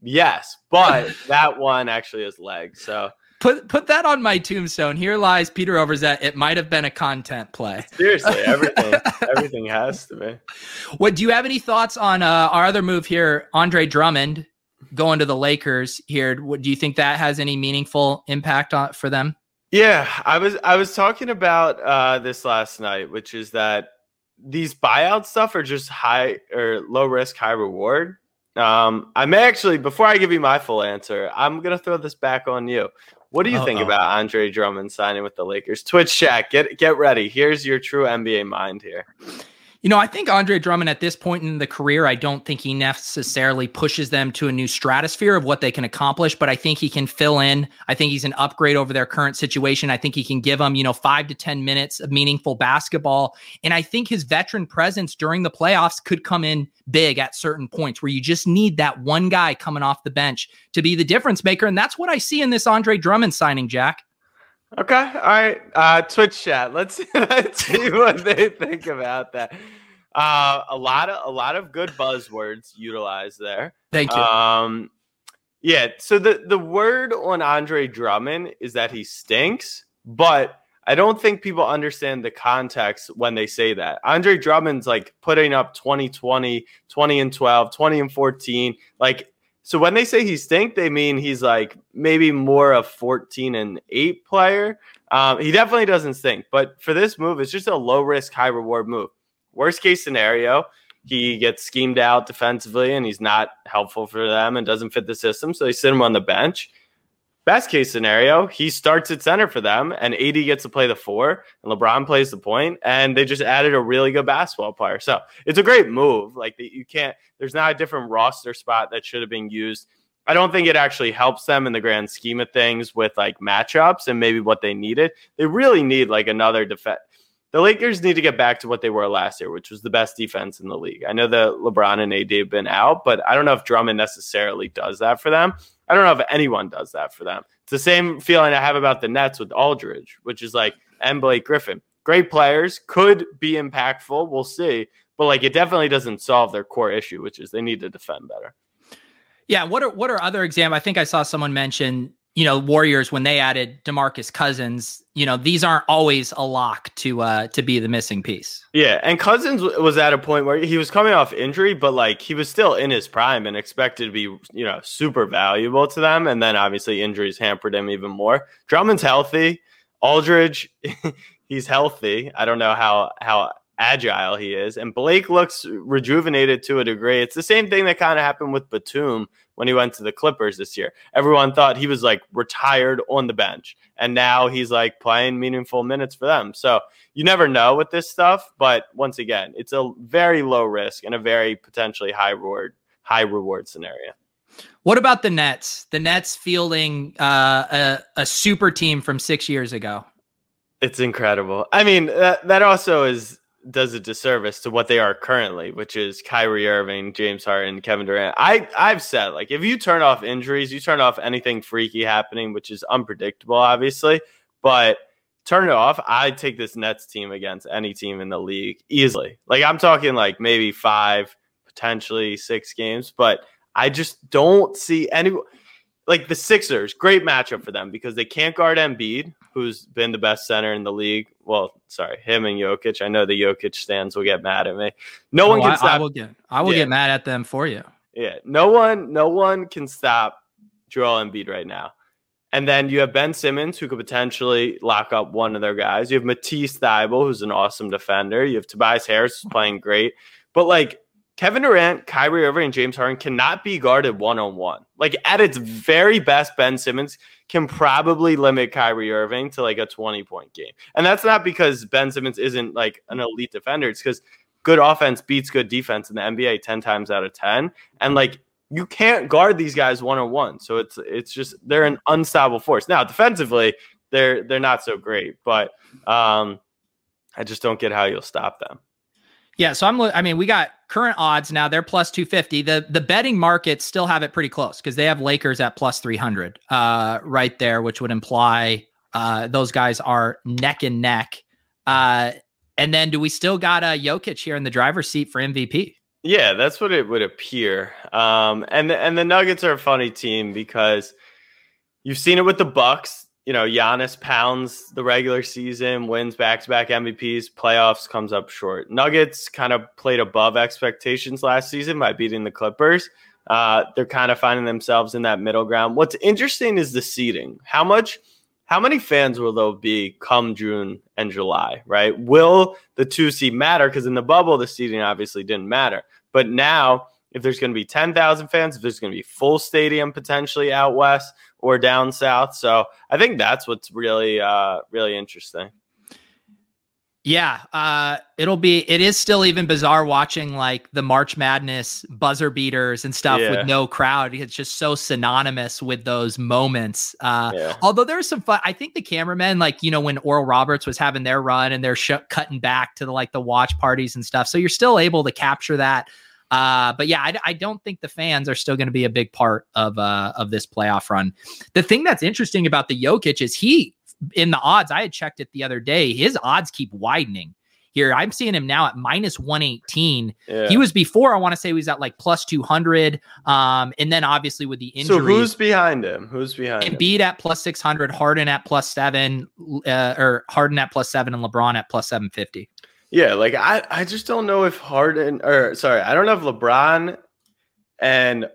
Yes, but that one actually is legs. So Put put that on my tombstone. Here lies Peter Overzet. It might have been a content play. seriously, everything everything has to be. What do you have any thoughts on uh, our other move here, Andre Drummond going to the Lakers here? What do you think that has any meaningful impact on for them? Yeah, I was I was talking about uh, this last night, which is that these buyout stuff are just high or low risk, high reward. Um, I may actually, before I give you my full answer, I'm gonna throw this back on you. What do you think Uh-oh. about Andre Drummond signing with the Lakers? Twitch chat, get get ready. Here's your true NBA mind here. You know, I think Andre Drummond at this point in the career, I don't think he necessarily pushes them to a new stratosphere of what they can accomplish, but I think he can fill in. I think he's an upgrade over their current situation. I think he can give them, you know, five to 10 minutes of meaningful basketball. And I think his veteran presence during the playoffs could come in big at certain points where you just need that one guy coming off the bench to be the difference maker. And that's what I see in this Andre Drummond signing, Jack. Okay, all right. Uh, Twitch chat. Let's let's see what they think about that. Uh, a lot of a lot of good buzzwords utilized there. Thank you. Um, yeah. So the the word on Andre Drummond is that he stinks, but I don't think people understand the context when they say that. Andre Drummond's like putting up 20 20, 20 and 12, 20 and 14. Like, so when they say he stink, they mean he's like maybe more a 14 and 8 player. Um, he definitely doesn't stink, but for this move, it's just a low risk, high reward move. Worst case scenario, he gets schemed out defensively and he's not helpful for them and doesn't fit the system. So they sit him on the bench. Best case scenario, he starts at center for them, and AD gets to play the four, and LeBron plays the point, and they just added a really good basketball player. So it's a great move. Like you can't. There's not a different roster spot that should have been used. I don't think it actually helps them in the grand scheme of things with like matchups and maybe what they needed. They really need like another defense the Lakers need to get back to what they were last year, which was the best defense in the league. I know that LeBron and AD have been out, but I don't know if Drummond necessarily does that for them. I don't know if anyone does that for them. It's the same feeling I have about the Nets with Aldridge, which is like, and Blake Griffin. Great players, could be impactful. We'll see. But like, it definitely doesn't solve their core issue, which is they need to defend better. Yeah. What are what are other examples? I think I saw someone mention you know, Warriors when they added DeMarcus Cousins, you know, these aren't always a lock to uh to be the missing piece. Yeah, and Cousins was at a point where he was coming off injury, but like he was still in his prime and expected to be, you know, super valuable to them and then obviously injuries hampered him even more. Drummond's healthy. Aldridge he's healthy. I don't know how how agile he is. And Blake looks rejuvenated to a degree. It's the same thing that kind of happened with Batum when he went to the Clippers this year. Everyone thought he was like retired on the bench. And now he's like playing meaningful minutes for them. So you never know with this stuff. But once again, it's a very low risk and a very potentially high reward, high reward scenario. What about the Nets? The Nets fielding uh, a, a super team from six years ago. It's incredible. I mean, that, that also is does a disservice to what they are currently, which is Kyrie Irving, James Harden, Kevin Durant. I I've said like if you turn off injuries, you turn off anything freaky happening, which is unpredictable, obviously, but turn it off. I take this Nets team against any team in the league easily. Like I'm talking like maybe five, potentially six games, but I just don't see any like the Sixers, great matchup for them because they can't guard Embiid, who's been the best center in the league. Well, sorry, him and Jokic. I know the Jokic stands will get mad at me. No oh, one can I, stop. I will get I will yeah. get mad at them for you. Yeah, no one, no one can stop Joel Embiid right now. And then you have Ben Simmons, who could potentially lock up one of their guys. You have Matisse Thybulle, who's an awesome defender. You have Tobias Harris, who's playing great. But like Kevin Durant, Kyrie Irving, and James Harden cannot be guarded one on one. Like at its very best, Ben Simmons can probably limit Kyrie Irving to like a 20 point game. And that's not because Ben Simmons isn't like an elite defender. It's because good offense beats good defense in the NBA 10 times out of 10. And like you can't guard these guys one on one. So it's it's just they're an unstoppable force. Now defensively, they're they're not so great, but um I just don't get how you'll stop them. Yeah, so I'm. I mean, we got current odds now. They're plus two fifty. The the betting markets still have it pretty close because they have Lakers at plus three hundred, uh, right there, which would imply uh, those guys are neck and neck. Uh, and then do we still got a Jokic here in the driver's seat for MVP? Yeah, that's what it would appear. Um, and and the Nuggets are a funny team because you've seen it with the Bucks you know, Giannis pounds the regular season, wins back to back MVPs, playoffs comes up short. Nuggets kind of played above expectations last season by beating the Clippers. Uh, they're kind of finding themselves in that middle ground. What's interesting is the seeding. How much, how many fans will there be come June and July, right? Will the two seed matter? Because in the bubble, the seeding obviously didn't matter. But now, if there's going to be 10,000 fans, if there's going to be full stadium potentially out west, or down south. So I think that's what's really uh, really interesting. Yeah, uh, it'll be. It is still even bizarre watching like the March Madness buzzer beaters and stuff yeah. with no crowd. It's just so synonymous with those moments. Uh, yeah. Although there's some fun. I think the cameramen, like you know, when Oral Roberts was having their run and they're sh- cutting back to the like the watch parties and stuff. So you're still able to capture that. Uh, but yeah, I, I, don't think the fans are still going to be a big part of uh, of this playoff run. The thing that's interesting about the Jokic is he in the odds. I had checked it the other day. His odds keep widening. Here, I'm seeing him now at minus 118. Yeah. He was before, I want to say he was at like plus 200. Um, and then obviously with the injury. So who's behind him? Who's behind Embiid him? at plus 600, Harden at plus seven, uh, or Harden at plus seven, and LeBron at plus 750. Yeah, like I, I just don't know if Harden or sorry, I don't know if LeBron and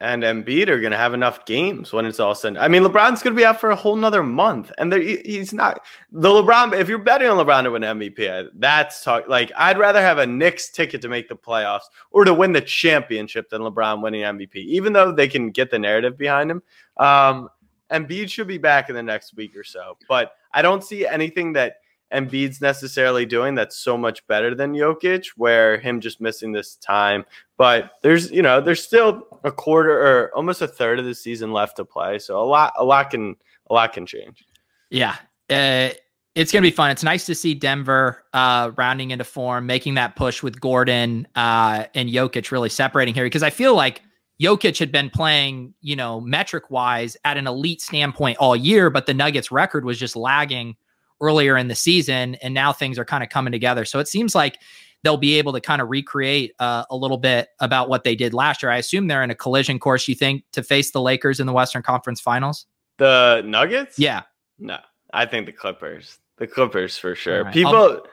and Embiid are going to have enough games when it's all said. I mean, LeBron's going to be out for a whole nother month, and he's not the LeBron. If you're betting on LeBron to win MVP, that's talk. Like I'd rather have a Knicks ticket to make the playoffs or to win the championship than LeBron winning MVP, even though they can get the narrative behind him. Um, Embiid should be back in the next week or so, but I don't see anything that Embiid's necessarily doing that's so much better than Jokic, where him just missing this time. But there's, you know, there's still a quarter or almost a third of the season left to play. So a lot, a lot can, a lot can change. Yeah. Uh, it's going to be fun. It's nice to see Denver uh, rounding into form, making that push with Gordon uh, and Jokic really separating here because I feel like Jokic had been playing, you know, metric wise at an elite standpoint all year, but the Nuggets record was just lagging earlier in the season. And now things are kind of coming together. So it seems like they'll be able to kind of recreate uh, a little bit about what they did last year. I assume they're in a collision course, you think, to face the Lakers in the Western Conference finals? The Nuggets? Yeah. No, I think the Clippers. The Clippers for sure. Right. People. I'll,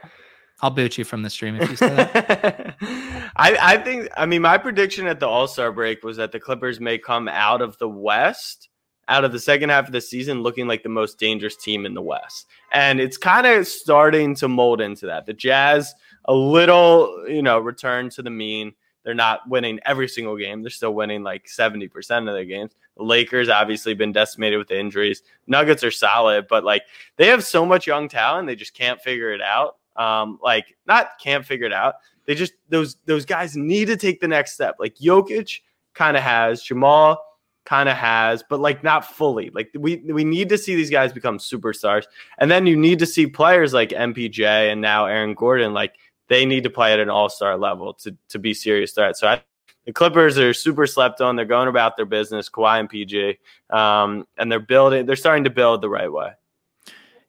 I'll, boot you from the stream if you say that. I, I think, I mean, my prediction at the All Star break was that the Clippers may come out of the West out of the second half of the season looking like the most dangerous team in the West. And it's kind of starting to mold into that. The Jazz, a little, you know, return to the mean. They're not winning every single game. They're still winning like 70% of their games. The Lakers obviously been decimated with injuries. Nuggets are solid, but like they have so much young talent, they just can't figure it out. Um, like not can't figure it out. They just those those guys need to take the next step. Like Jokic kind of has, Jamal kind of has, but like not fully. Like we we need to see these guys become superstars, and then you need to see players like MPJ and now Aaron Gordon. Like they need to play at an all star level to to be serious threats. So I, the Clippers are super slept on. They're going about their business, Kawhi and PG, um, and they're building. They're starting to build the right way.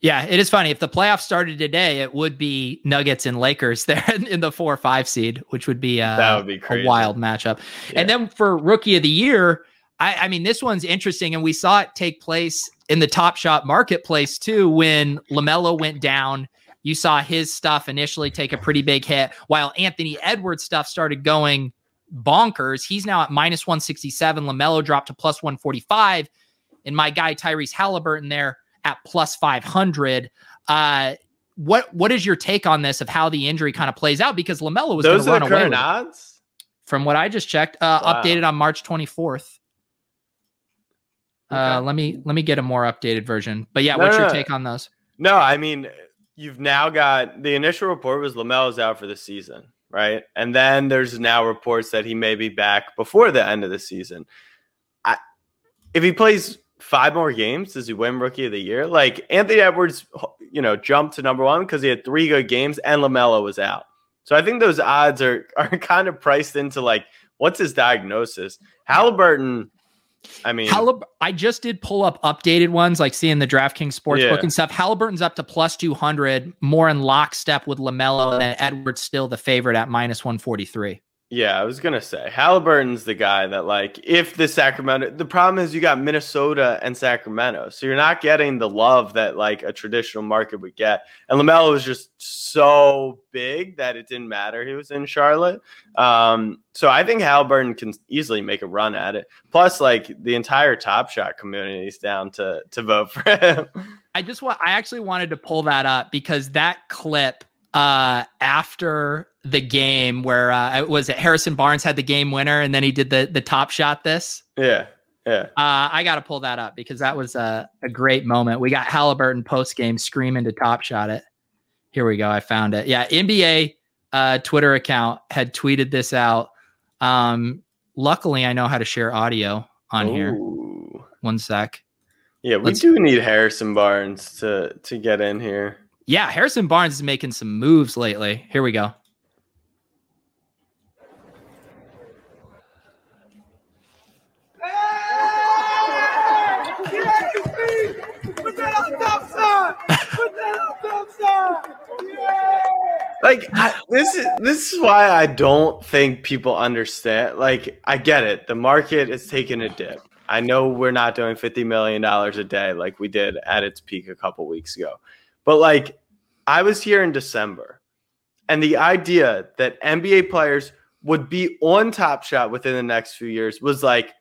Yeah, it is funny. If the playoffs started today, it would be Nuggets and Lakers there in the four or five seed, which would be, uh, that would be crazy. a wild matchup. Yeah. And then for rookie of the year, I, I mean, this one's interesting, and we saw it take place in the Top Shot marketplace too. When Lamelo went down, you saw his stuff initially take a pretty big hit, while Anthony Edwards stuff started going bonkers. He's now at minus 167. Lamelo dropped to plus 145, and my guy Tyrese Halliburton there at plus 500. Uh, what what is your take on this of how the injury kind of plays out? Because Lamelo was going to run away. odds from what I just checked, uh, wow. updated on March 24th. Okay. Uh, let me let me get a more updated version. But yeah, no, what's no, your take on those? No, I mean you've now got the initial report was Lamelo's out for the season, right? And then there's now reports that he may be back before the end of the season. I, if he plays five more games, does he win Rookie of the Year? Like Anthony Edwards, you know, jumped to number one because he had three good games and Lamelo was out. So I think those odds are are kind of priced into like what's his diagnosis. Halliburton I mean, Hallib- I just did pull up updated ones, like seeing the DraftKings sportsbook yeah. and stuff. Halliburton's up to plus 200, more in lockstep with LaMelo, and Edwards still the favorite at minus 143. Yeah, I was gonna say Halliburton's the guy that like if the Sacramento the problem is you got Minnesota and Sacramento, so you're not getting the love that like a traditional market would get. And Lamelo was just so big that it didn't matter he was in Charlotte. Um, so I think Halliburton can easily make a run at it. Plus, like the entire Top Shot community is down to to vote for him. I just want I actually wanted to pull that up because that clip uh after the game where uh was it Harrison Barnes had the game winner and then he did the the top shot this? Yeah yeah. Uh I got to pull that up because that was a, a great moment. We got Halliburton post game screaming to top shot it. Here we go I found it. Yeah NBA uh Twitter account had tweeted this out. Um luckily I know how to share audio on Ooh. here one sec. Yeah we Let's, do need Harrison Barnes to to get in here. Yeah, Harrison Barnes is making some moves lately. Here we go. Like this is this is why I don't think people understand. Like I get it, the market is taking a dip. I know we're not doing fifty million dollars a day like we did at its peak a couple weeks ago. But like, I was here in December, and the idea that NBA players would be on Top Shot within the next few years was like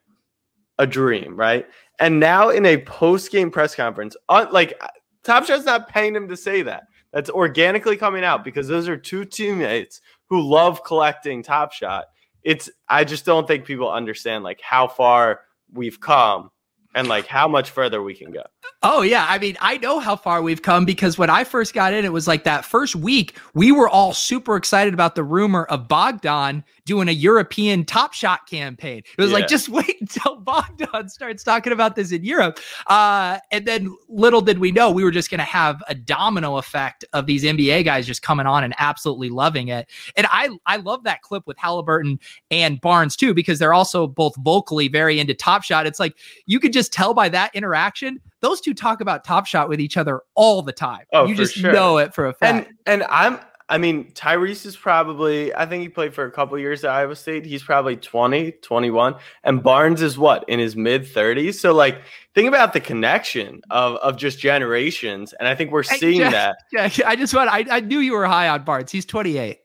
a dream, right? And now in a post game press conference, like Top Shot's not paying him to say that. That's organically coming out because those are two teammates who love collecting Top Shot. It's I just don't think people understand like how far we've come and like how much further we can go. Oh yeah, I mean, I know how far we've come because when I first got in, it was like that first week we were all super excited about the rumor of Bogdan doing a European Top Shot campaign. It was yeah. like just wait until Bogdan starts talking about this in Europe, uh, and then little did we know we were just going to have a domino effect of these NBA guys just coming on and absolutely loving it. And I I love that clip with Halliburton and Barnes too because they're also both vocally very into Top Shot. It's like you could just tell by that interaction those two talk about Top Shot with each other all the time. Oh, you just sure. know it for a fact. And and I'm I mean, Tyrese is probably, I think he played for a couple years at Iowa State. He's probably 20, 21. And Barnes is what, in his mid 30s? So, like, think about the connection of, of just generations. And I think we're seeing I, that. Yeah, I just want, I, I knew you were high on Barnes. He's 28.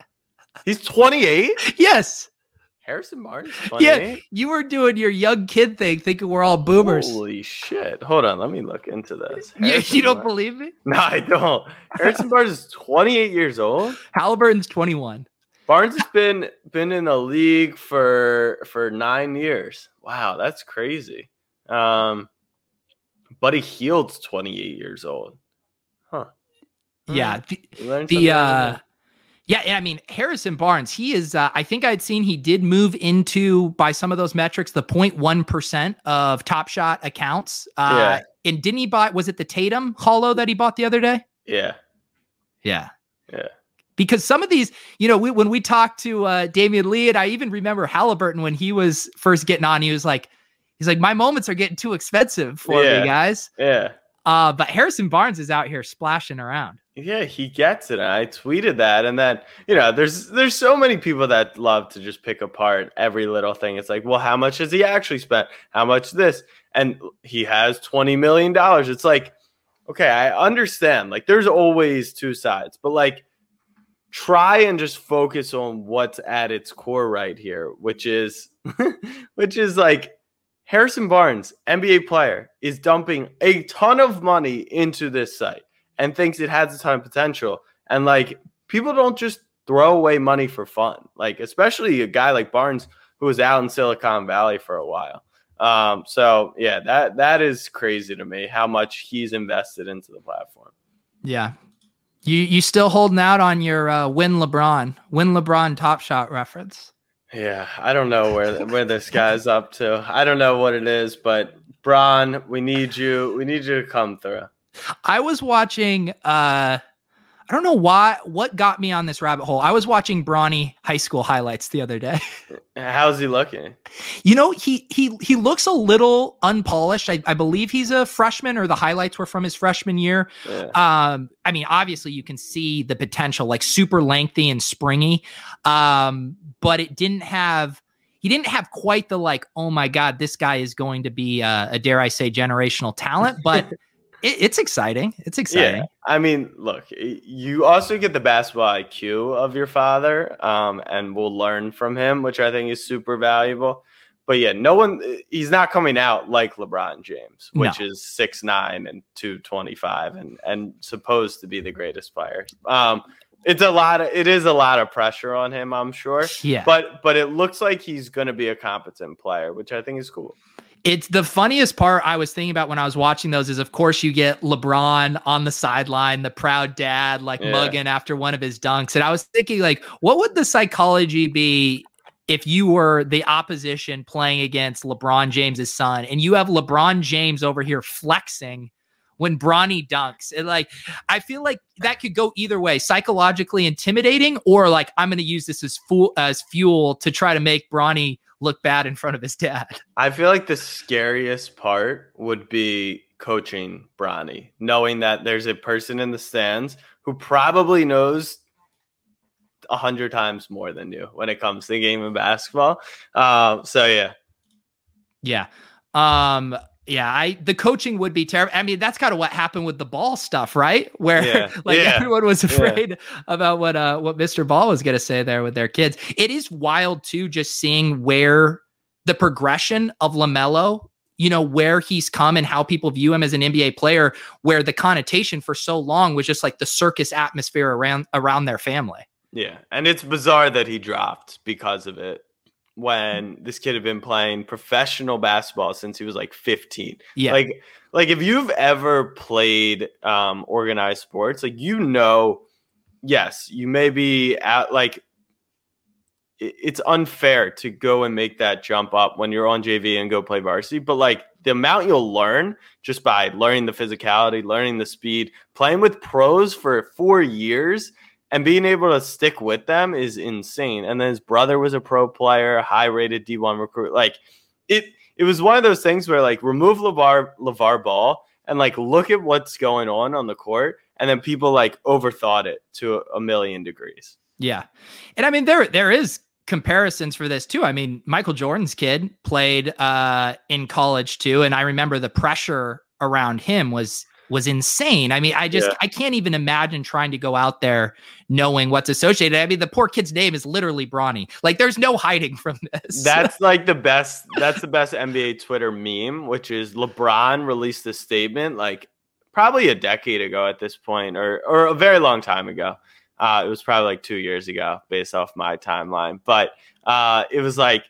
He's 28? Yes. Harrison Barnes? Yeah, you were doing your young kid thing, thinking we're all boomers. Holy shit! Hold on, let me look into this. Yeah, you don't Barnes. believe me? No, I don't. Harrison Barnes is 28 years old. Halliburton's 21. Barnes has been been in the league for for nine years. Wow, that's crazy. Um, Buddy Hield's 28 years old. Huh. Yeah. The, the uh yeah, I mean Harrison Barnes, he is. Uh, I think I'd seen he did move into by some of those metrics the 0.1 percent of Top Shot accounts. Uh, yeah. And didn't he buy? Was it the Tatum Holo that he bought the other day? Yeah. Yeah. Yeah. Because some of these, you know, we, when we talked to uh, Damion Lee, and I even remember Halliburton when he was first getting on, he was like, he's like, my moments are getting too expensive for yeah. me, guys. Yeah. Uh, but Harrison Barnes is out here splashing around. Yeah, he gets it. I tweeted that, and then you know, there's there's so many people that love to just pick apart every little thing. It's like, well, how much has he actually spent? How much this? And he has twenty million dollars. It's like, okay, I understand. Like, there's always two sides, but like, try and just focus on what's at its core right here, which is, which is like Harrison Barnes, NBA player, is dumping a ton of money into this site and thinks it has a ton of potential. And like people don't just throw away money for fun. Like especially a guy like Barnes who was out in Silicon Valley for a while. Um, so yeah, that that is crazy to me how much he's invested into the platform. Yeah. You you still holding out on your uh, win LeBron, win LeBron top shot reference. Yeah, I don't know where where this guy's up to. I don't know what it is, but Bron, we need you. We need you to come through. I was watching uh I don't know why what got me on this rabbit hole. I was watching Bronny high school highlights the other day. How's he looking? You know, he he he looks a little unpolished. I, I believe he's a freshman or the highlights were from his freshman year. Yeah. Um, I mean, obviously you can see the potential, like super lengthy and springy. Um, but it didn't have he didn't have quite the like, oh my God, this guy is going to be uh, a dare I say generational talent, but it, it's exciting. It's exciting. Yeah. I mean, look, you also get the basketball IQ of your father, um, and we'll learn from him, which I think is super valuable. But yeah, no one he's not coming out like LeBron James, which no. is six nine and two twenty five and and supposed to be the greatest player. Um, it's a lot of it is a lot of pressure on him, I'm sure. Yeah. But but it looks like he's gonna be a competent player, which I think is cool. It's the funniest part I was thinking about when I was watching those is, of course, you get LeBron on the sideline, the proud dad, like yeah. mugging after one of his dunks. And I was thinking, like, what would the psychology be if you were the opposition playing against LeBron James's son and you have LeBron James over here flexing when Bronny dunks? And like, I feel like that could go either way psychologically intimidating, or like, I'm going to use this as, fu- as fuel to try to make Bronny look bad in front of his dad. I feel like the scariest part would be coaching Bronny, knowing that there's a person in the stands who probably knows a hundred times more than you when it comes to the game of basketball. Uh, so yeah, yeah. Um, yeah, I the coaching would be terrible. I mean, that's kind of what happened with the ball stuff, right? Where yeah. like yeah. everyone was afraid yeah. about what uh what Mr. Ball was going to say there with their kids. It is wild too, just seeing where the progression of Lamelo, you know, where he's come and how people view him as an NBA player. Where the connotation for so long was just like the circus atmosphere around around their family. Yeah, and it's bizarre that he dropped because of it when this kid had been playing professional basketball since he was like 15. Yeah. Like like if you've ever played um organized sports, like you know, yes, you may be at like it's unfair to go and make that jump up when you're on JV and go play varsity, but like the amount you'll learn just by learning the physicality, learning the speed, playing with pros for 4 years and being able to stick with them is insane. And then his brother was a pro player, high rated D1 recruit. Like it it was one of those things where like remove LeVar LeVar Ball and like look at what's going on on the court and then people like overthought it to a million degrees. Yeah. And I mean there there is comparisons for this too. I mean, Michael Jordan's kid played uh in college too and I remember the pressure around him was was insane. I mean, I just yeah. I can't even imagine trying to go out there knowing what's associated. I mean, the poor kid's name is literally Bronny. Like, there's no hiding from this. That's like the best. That's the best NBA Twitter meme, which is LeBron released a statement like probably a decade ago at this point, or or a very long time ago. Uh, it was probably like two years ago, based off my timeline. But uh, it was like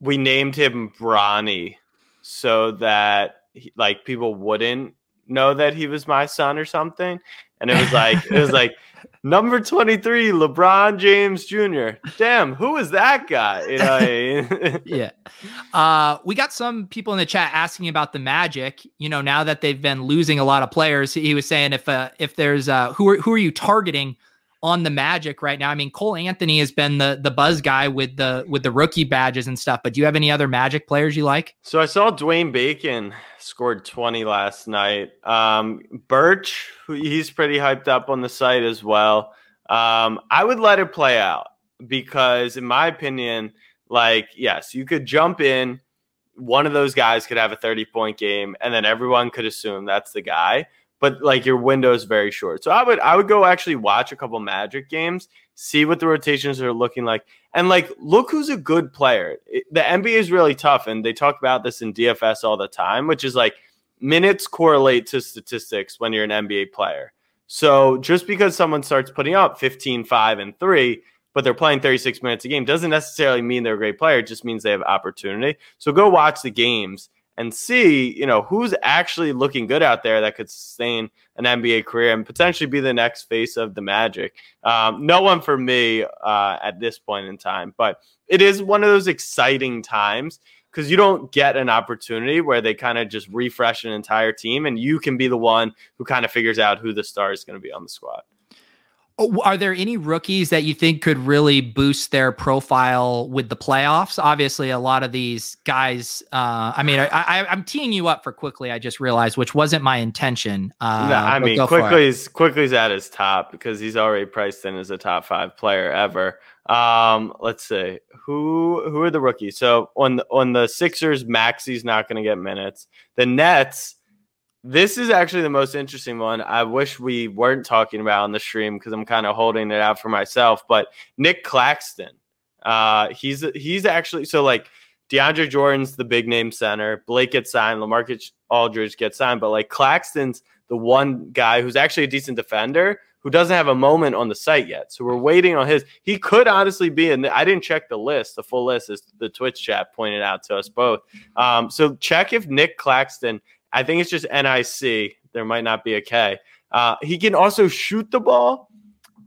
we named him Bronny so that like people wouldn't know that he was my son or something. And it was like it was like number 23, LeBron James Jr. Damn, who is that guy? You know, yeah. Uh, we got some people in the chat asking about the Magic. You know, now that they've been losing a lot of players, he was saying if uh, if there's uh, who are who are you targeting on the Magic right now. I mean, Cole Anthony has been the the buzz guy with the with the rookie badges and stuff. But do you have any other Magic players you like? So I saw Dwayne Bacon scored 20 last night. Um, Birch, he's pretty hyped up on the site as well. Um, I would let it play out because, in my opinion, like yes, you could jump in. One of those guys could have a 30 point game, and then everyone could assume that's the guy but like your window is very short. So I would I would go actually watch a couple Magic games, see what the rotations are looking like, and like look who's a good player. It, the NBA is really tough, and they talk about this in DFS all the time, which is like minutes correlate to statistics when you're an NBA player. So just because someone starts putting up 15, 5, and 3, but they're playing 36 minutes a game doesn't necessarily mean they're a great player. It just means they have opportunity. So go watch the games and see, you know, who's actually looking good out there that could sustain an NBA career and potentially be the next face of the Magic. Um, no one for me uh, at this point in time, but it is one of those exciting times because you don't get an opportunity where they kind of just refresh an entire team and you can be the one who kind of figures out who the star is going to be on the squad. Oh, are there any rookies that you think could really boost their profile with the playoffs? Obviously, a lot of these guys. Uh, I mean, I, am teeing you up for Quickley. I just realized, which wasn't my intention. Uh, no, I mean, quickly's Quickley's at his top because he's already priced in as a top five player ever. Um, let's see who who are the rookies. So on the, on the Sixers, Maxey's not going to get minutes. The Nets this is actually the most interesting one. I wish we weren't talking about on the stream because I'm kind of holding it out for myself. But Nic Claxton, uh, he's he's actually so like DeAndre Jordan's the big name center. Blake gets signed. Lamarcus Aldridge gets signed. But like Claxton's the one guy who's actually a decent defender who doesn't have a moment on the site yet. So we're waiting on his. He could honestly be in. The, I didn't check the list, the full list, as the Twitch chat pointed out to us both. Um, so check if Nic Claxton I think it's just NIC. There might not be a K. Uh, he can also shoot the ball,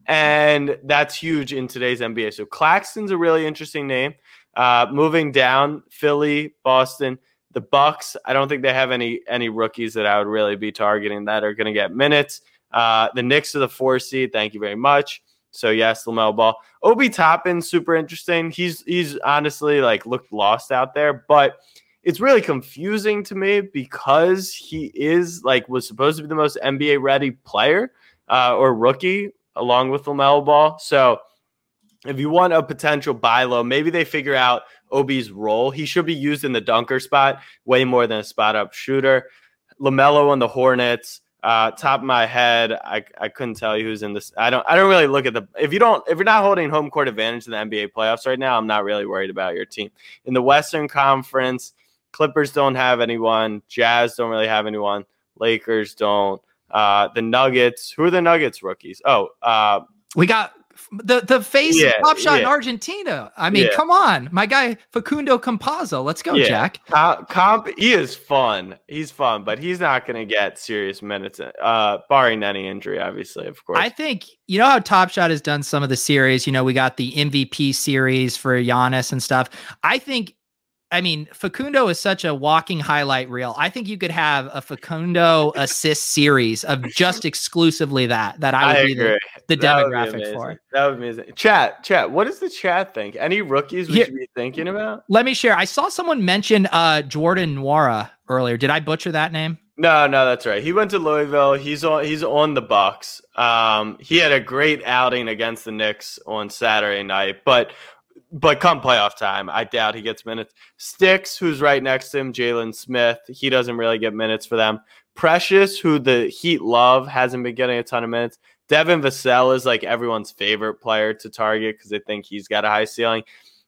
and that's huge in today's NBA. So Claxton's a really interesting name. Uh, moving down, Philly, Boston, the Bucks. I don't think they have any any rookies that I would really be targeting that are going to get minutes. Uh, the Knicks are the four seed. Thank you very much. So yes, LaMelo Ball. Obi Toppin, super interesting. He's he's honestly like looked lost out there, but it's really confusing to me because he is like was supposed to be the most NBA ready player uh, or rookie along with LaMelo Ball. So if you want a potential buy low, maybe they figure out Obi's role. He should be used in the dunker spot way more than a spot up shooter. LaMelo on the Hornets. Uh, top of my head, I, I couldn't tell you who's in this. I don't I don't really look at the if you don't if you're not holding home court advantage in the NBA playoffs right now, I'm not really worried about your team. In the Western Conference, Clippers don't have anyone. Jazz don't really have anyone. Lakers don't. Uh, the Nuggets. Who are the Nuggets rookies? Oh, uh, we got the the face Yeah, top shot in. Argentina. I mean, Yeah. come on, my guy Facundo Campazzo. Let's go, Yeah. Jack. Com- Comp, he is fun. He's fun, but he's not going to get serious minutes, uh, barring any injury, obviously, of course. I think you know how Top Shot has done some of the series. You know, we got the MVP series for Giannis and stuff. I think, I mean, Facundo is such a walking highlight reel. I think you could have a Facundo assist series of just exclusively that. That I would I be the, the would be demographic for. That would be amazing. Chat, chat. What does the chat think? Any rookies we Here- should be thinking about? Let me share. I saw someone mention uh Jordan Nwora earlier. Did I butcher that name? No, no, that's right. He went to Louisville. He's on. He's on the Bucks. Um, he had a great outing against the Knicks on Saturday night, but but come playoff time, I doubt he gets minutes. Stix, who's right next to him, Jalen Smith, he doesn't really get minutes for them. Precious, who the Heat love, hasn't been getting a ton of minutes. Devin Vassell is like everyone's favorite player to target because they think he's got a high ceiling.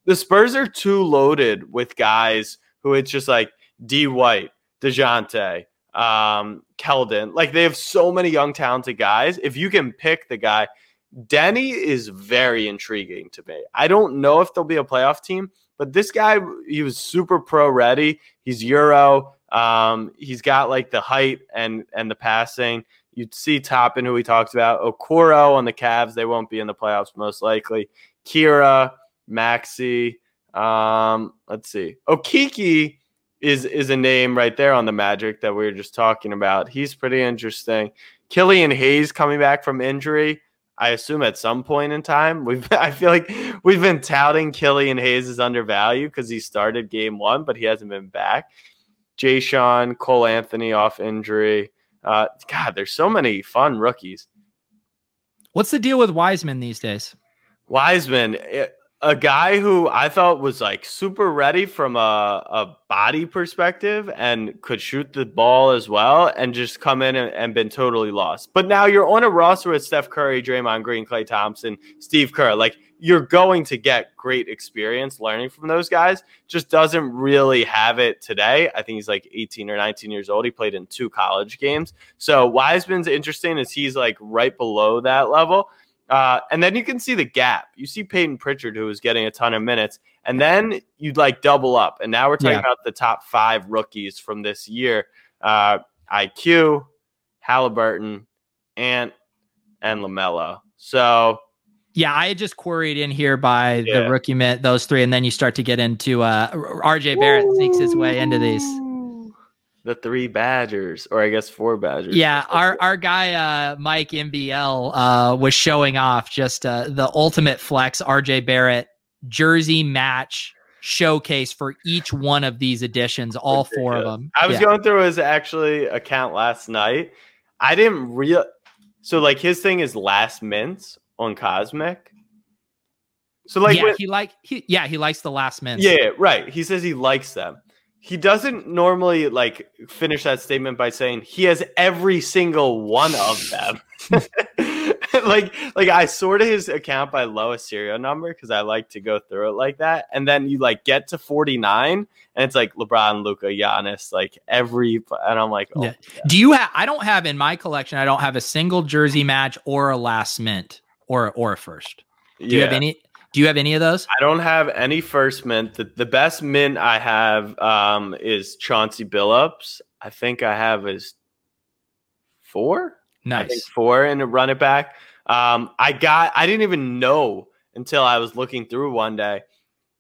The Spurs are too loaded with guys who it's just like D. White, DeJounte, um, Keldon. Like they have so many young, talented guys. If you can pick the guy, Deni is very intriguing to me. I don't know if they'll be a playoff team, but this guy, he was super pro ready. He's Euro. Um, he's got like the height and and the passing. You'd see Toppin, who we talked about. Okoro on the Cavs. They won't be in the playoffs most likely. Kira, Maxey. Um, let's see. Okeke is is a name right there on the Magic that we were just talking about. He's pretty interesting. Killian Hayes coming back from injury. I assume at some point in time. We've I feel like we've been touting Killian Hayes is undervalued because he started game one, but he hasn't been back. Jay Sean, Cole Anthony off injury. Uh, God, there's so many fun rookies. What's the deal with Wiseman these days? Wiseman, eh, a guy who I thought was like super ready from a, a body perspective and could shoot the ball as well, and just come in and, and been totally lost. But now you're on a roster with Steph Curry, Draymond Green, Klay Thompson, Steve Kerr. Like you're going to get great experience learning from those guys. Just doesn't really have it today. I think he's like 18 or 19 years old. He played in two college games. So Wiseman's interesting as he's like right below that level. Uh, and then you can see the gap. You see Payton Pritchard, who is getting a ton of minutes, and then you'd like double up. And now we're talking Yeah. about the top five rookies from this year: uh, IQ, Halliburton, Ant, and Lamelo. So Yeah, I had just queried in here by Yeah. the rookie those three, and then you start to get into uh RJ Barrett sneaks his way into these. The three Badgers, or I guess four Badgers. Yeah, our our guy uh Mike MBL uh was showing off just uh the ultimate flex RJ Barrett jersey match showcase for each one of these editions, all four of them. I was Yeah. going through his actually account last night. I didn't real so like his thing is last mints on Cosmic. So like yeah, when- he like he yeah, he likes the last minutes. yeah, right. He says he likes them. He doesn't normally like finish that statement by saying he has every single one of them. like like I sorted his account by lowest serial number because I like to go through it like that. And then you like get to 49 and it's like LeBron, Luka, Giannis, like every and I'm like, oh Yeah. Do you have I don't have in my collection, I don't have a single jersey match or a last mint or or a first. Do you have any do you have any of those? I don't have any first mint. The, the best mint I have um, is Chauncey Billups. I think I have is four. I think Nice. four and a run it back. Um, I got I didn't even know until I was looking through one day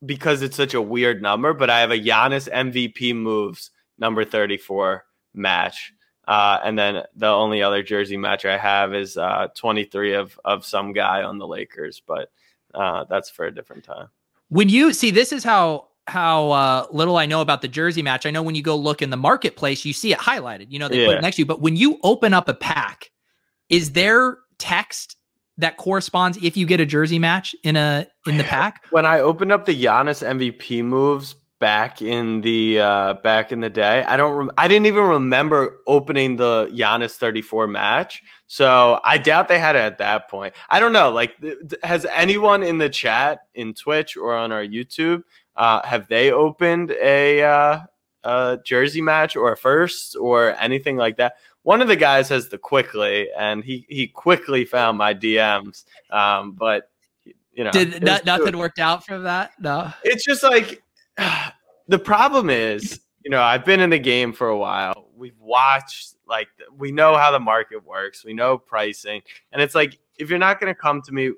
because it's such a weird number, but I have a Giannis MVP moves number 34 match. Uh, and then the only other jersey match I have is uh, 23 of of some guy on the Lakers, but uh, that's for a different time. When you see this is how how uh, little I know about the jersey match. I know when you go look in the marketplace, you see it highlighted. You know, they put it next to you. But when you open up a pack, is there text that corresponds if you get a jersey match in a in the pack? When I opened up the Giannis MVP moves back in the uh, back in the day, I don't. Rem- I didn't even remember opening the Giannis 34 match. So I doubt they had it at that point. I don't know. Like, th- has anyone in the chat in Twitch or on our YouTube uh, have they opened a uh, a jersey match or a first or anything like that? One of the guys has the Quickley, and he he quickly found my DMs. Um, but you know, Did it no- was nothing worked out from that? No. It's just like the problem is, you know, I've been in the game for a while. We've watched, like, we know how the market works. We know pricing, and it's like if you're not going to come to me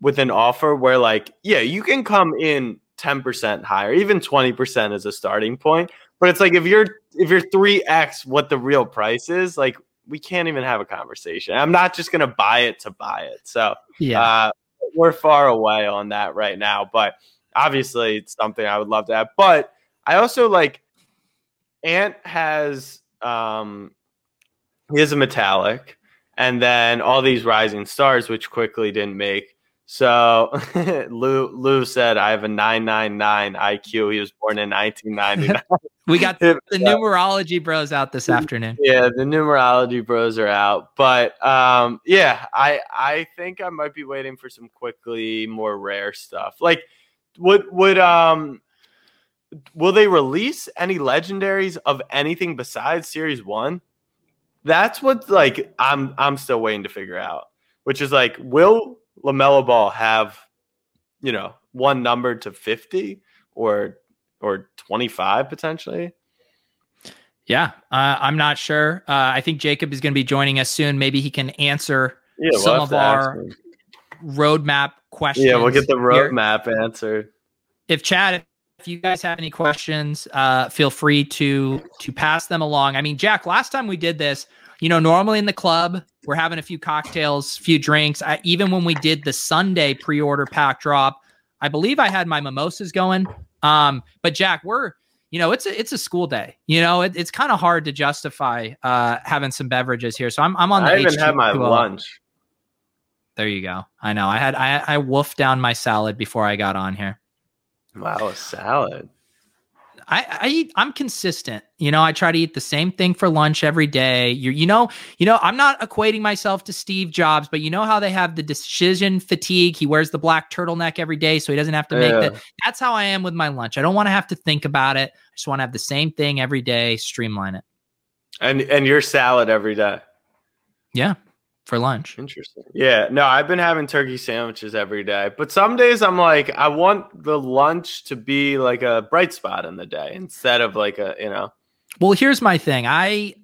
with an offer where, like, yeah, you can come in ten percent higher, even twenty percent as a starting point. But it's like if you're if you're three x what the real price is, like we can't even have a conversation. I'm not just gonna buy it to buy it. So Yeah. uh, we're far away on that right now, but obviously it's something I would love to have. But I also like Ant has um he has a metallic and then all these rising stars which Quickley didn't make. So Lou Lou said I have a 999 IQ. He was born in 1999. we got If- the numerology bros out this afternoon. yeah, the numerology bros are out. But um, yeah, I I think I might be waiting for some Quickley more rare stuff. Like would would um will they release any legendaries of anything besides series one? That's what like I'm I'm still waiting to figure out. Which is like, will LaMelo Ball have, you know, one number to 50 or or 25 potentially? Yeah, uh, I'm not sure. Uh, I think Jacob is going to be joining us soon. Maybe he can answer Yeah, we'll Some of our roadmap questions. Yeah, we'll get the roadmap answered. If Chad, if you guys have any questions, uh, feel free to to pass them along. I mean, Jack, last time we did this, you know, normally in the club we're having a few cocktails, few drinks. I, even when we did the Sunday pre-order pack drop, I believe I had my mimosas going. Um, but Jack, we're you know, it's a it's a school day. You know, it, it's kind of hard to justify uh, having some beverages here. So I'm I'm on the. I even had my H2O. lunch. There you go. I know. I had I I wolfed down my salad before I got on here. Wow, a salad. I, I eat, I'm consistent. You know, I try to eat the same thing for lunch every day. You you know, you know, I'm not equating myself to Steve Jobs, but you know how they have the decision fatigue. He wears the black turtleneck every day, so he doesn't have to make Yeah. that. That's how I am with my lunch. I don't want to have to think about it. I just want to have the same thing every day, streamline it. And and your salad every day. Yeah, for lunch. Interesting. Yeah, no, I've been having turkey sandwiches every day, but some days I'm like, I want the lunch to be like a bright spot in the day instead of like a, you know, Well, here's my thing. I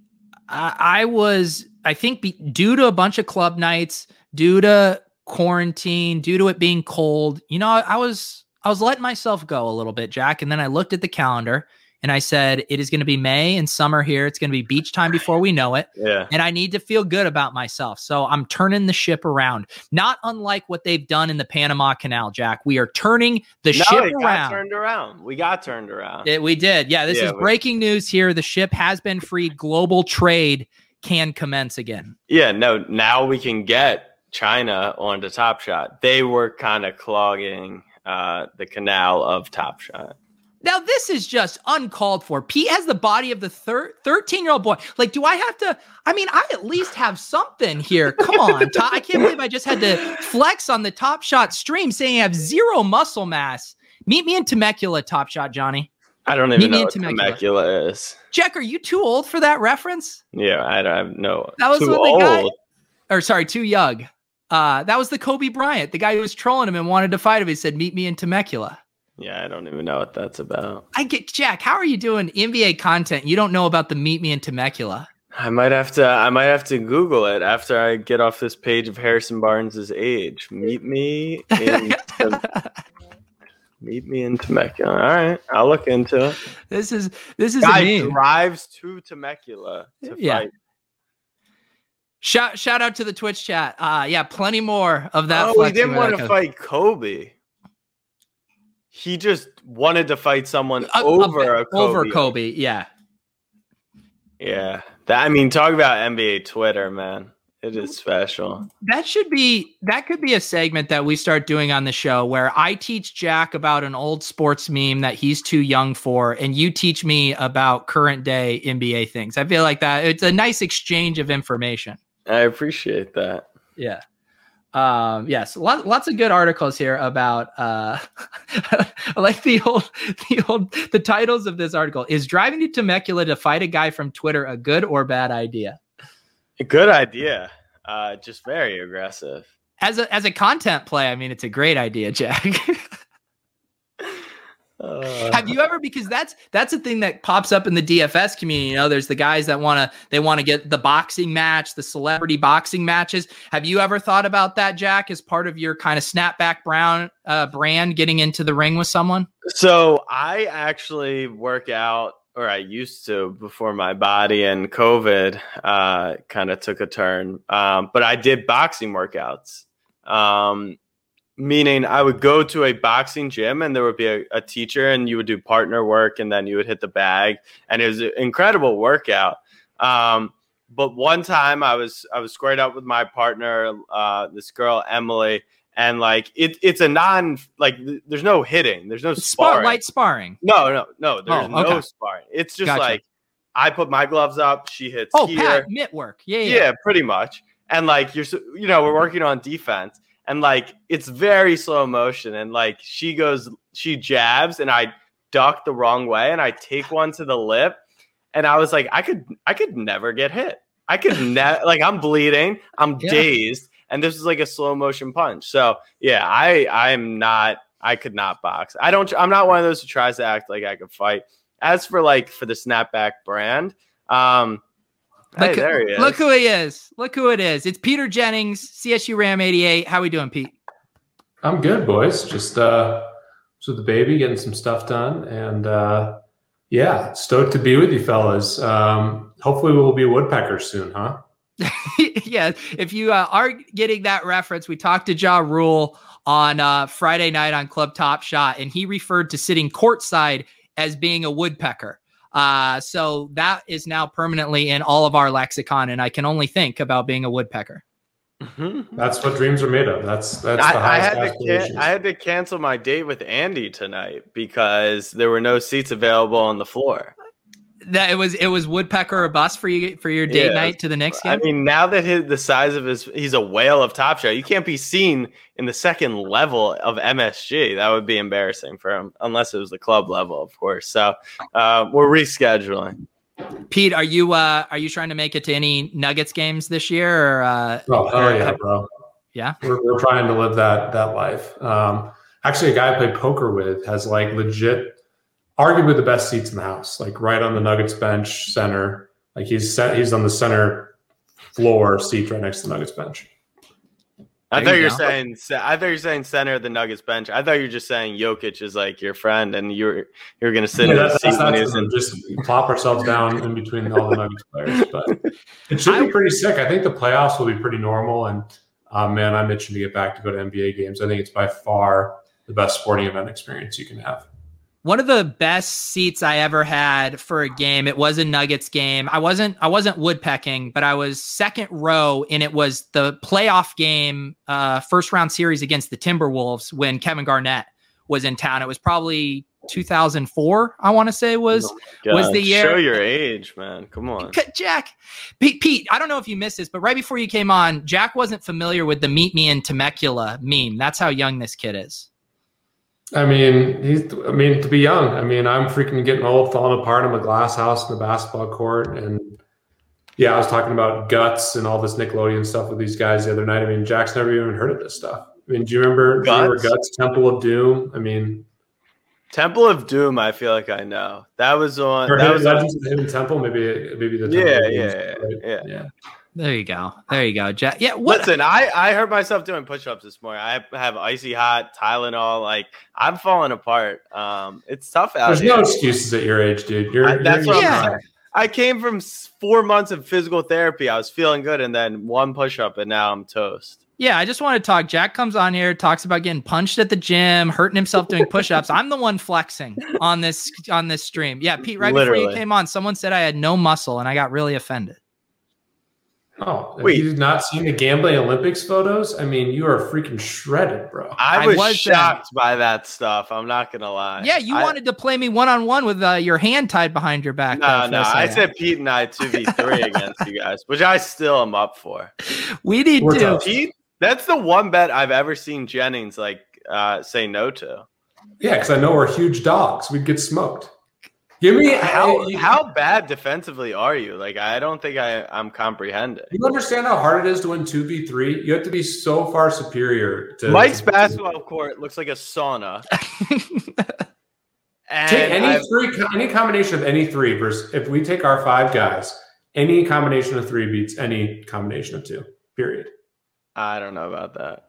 I, I was I think be, due to a bunch of club nights, due to quarantine, due to it being cold, you know, I, I was I was letting myself go a little bit, Jack, and then I looked at the calendar and I said it is going to be May and summer here. It's going to be beach time before we know it, yeah. and I need to feel good about myself. So I'm turning the ship around. Not unlike what they've done in the Panama Canal, Jack. We are turning the No, ship it got around. turned around. We got turned around. It- we did. Yeah, this Yeah, is we- breaking news here. The ship has been freed. Global trade can commence again. Yeah, no, now we can get China onto Top Shot. They were kind of clogging uh, the canal of Top Shot. Now, this is just uncalled for. Pete has the body of the 13 year old boy. Like, do I have to? I mean, I at least have something here. Come on. I can't believe I just had to flex on the Top Shot stream saying I have zero muscle mass. Meet me in Temecula, Top Shot, Johnny. I don't Meet even me know what Temecula. Temecula is. Jack, are you too old for that reference? Yeah, I don't have no. That was too when the guy- old. Or, sorry, too young. Uh, that was the Kobe Bryant, the guy who was trolling him and wanted to fight him. He said, Meet me in Temecula. Yeah, I don't even know what that's about. I get Jack. How are you doing NBA content? You don't know about the Meet Me in Temecula. I might have to. I might have to Google it after I get off this page of Harrison Barnes's age. Meet me in. Tem- meet me in Temecula. All right, I'll look into it. this is this is Guy drives to Temecula to Yeah. fight. Shout shout out to the Twitch chat. Uh yeah, plenty more of that. oh, flexing didn't want to fight Kobe. He just wanted to fight someone Uh, uh, over a Kobe. over Kobe. Yeah. Yeah, that I mean, talk about NBA Twitter, man. It is special. That should be that could be a segment that we start doing on the show where I teach Jack about an old sports meme that he's too young for, and you teach me about current day NBA things. I feel like that it's a nice exchange of information. I appreciate that. Yeah. Um, yes, lots, lots of good articles here about uh like the old the old the titles of this article. Is driving to Temecula to fight a guy from Twitter a good or bad idea? A good idea. Uh, just very aggressive. as a as a content play, I mean, it's a great idea, Jack. Uh, Have you ever because that's that's a thing that pops up in the DFS community. You know, there's the guys that want to they want to get the boxing match, the celebrity boxing matches. Have you ever thought about that, Jack, as part of your kind of snapback brown uh, brand, getting into the ring with someone? So I actually work out, or I used to before my body and COVID uh, kind of took a turn. Um, but I did boxing workouts. Um, meaning I would go to a boxing gym and there would be a, a, teacher and you would do partner work and then you would hit the bag and it was an incredible workout. Um, but one time I was I was squared up with my partner, uh, this girl Emily, and like it, it's a non like th- there's no hitting, there's no sparring. light sparring. No, no, no. There's oh, okay. no sparring. It's just gotcha. like I put my gloves up, she hits. Oh, here. Pat, mitt work. Yeah, yeah, yeah, pretty much. And like you're, you know, we're working on defense, and like it's very slow motion and like she goes she jabs and i duck the wrong way and i take one to the lip and i was like i could i could never get hit. I could never like i'm bleeding i'm yeah. dazed and this is like a slow motion punch. So yeah i i'm not i could not box. I don't i'm not one of those who tries to act like i could fight. As for like for the snapback brand um Look, hey, there he is. Look who he is. Look who it is. It's Peter Jennings, CSU Ram 88. How we doing, Pete? I'm good, boys. Just uh with the baby, getting some stuff done. And uh yeah, stoked to be with you fellas. Um hopefully we'll be woodpeckers soon, huh? yeah. If you uh, are getting that reference, we talked to Ja Rule on uh Friday night on Club Top Shot, and he referred to sitting courtside as being a woodpecker. Uh, so that is now permanently in all of our lexicon, and I can only think about being a woodpecker. Mm-hmm. That's what dreams are made of. That's that's. I, I had to can- I had to cancel my date with Andy tonight because there were no seats available on the floor that it was it was woodpecker or bus for you for your date yeah. night to the next game. I mean, now that his, the size of his he's a whale of Top Shot, you can't be seen in the second level of MSG. That would be embarrassing for him, unless it was the club level, of course. So uh, we're rescheduling. Pete, are you uh, are you trying to make it to any Nuggets games this year? Or, uh, oh hell yeah, bro! Yeah, we're, we're trying to live that that life. Um, actually, a guy I played poker with has like legit arguably the best seats in the house, like right on the Nuggets bench, center. Like he's set, he's on the center floor seat right next to the Nuggets bench. I thought you were saying I thought you were saying center of the Nuggets bench. I thought you were just saying Jokic is like your friend, and you're you're going to sit yeah, in the seat when he. Just plop ourselves down in between all the Nuggets players, but it should be pretty sick. I think the playoffs will be pretty normal, and uh, man, I'm itching to get back to go to NBA games. I think it's by far the best sporting event experience you can have one of the best seats I ever had for a game. It was a Nuggets game. I wasn't I wasn't woodpecking, but I was second row, and it was the playoff game, uh, first round series against the Timberwolves when Kevin Garnett was in town. It was probably 2004. I want to say was oh was the year. Show your age, man. Come on, Jack. Pete, Pete. I don't know if you missed this, but right before you came on, Jack wasn't familiar with the "Meet Me in Temecula" meme. That's how young this kid is. I mean, he's. I mean, to be young. I mean, I'm freaking getting old, falling apart. I'm a glass house in the basketball court, and yeah, I was talking about guts and all this Nickelodeon stuff with these guys the other night. I mean, Jack's never even heard of this stuff. I mean, do you remember guts? You remember guts Temple of Doom? I mean, Temple of Doom. I feel like I know that was on. That was Legends on, Hidden Temple. Maybe maybe the yeah, yeah, yeah, right? yeah, yeah. There you go. There you go, Jack. Yeah. What? Listen, I I heard myself doing push-ups this morning. I have icy hot Tylenol. Like I'm falling apart. Um, it's tough out There's here. no excuses at your age, dude. You're, I, that's you're what yeah. i came from four months of physical therapy. I was feeling good, and then one push-up, and now I'm toast. Yeah, I just want to talk. Jack comes on here, talks about getting punched at the gym, hurting himself doing push-ups. I'm the one flexing on this on this stream. Yeah, Pete. Right Literally. before you came on, someone said I had no muscle, and I got really offended. Oh, wait! You did not seen the gambling Olympics photos? I mean, you are freaking shredded, bro. I was, I was shocked by that stuff. I'm not gonna lie. Yeah, you I, wanted to play me one on one with uh, your hand tied behind your back. No, no, I said Pete and I two v three against you guys, which I still am up for. We need We're to. Tough. Pete, that's the one bet I've ever seen Jennings like uh, say no to. Yeah, because I know we're huge dogs. We'd get smoked. Give me how how bad defensively are you? Like I don't think I I'm comprehending. You understand how hard it is to win two v three? You have to be so far superior to Mike's to, basketball court looks like a sauna. take any I've, three any combination of any three versus if we take our five guys, any combination of three beats any combination of two. Period. I don't know about that.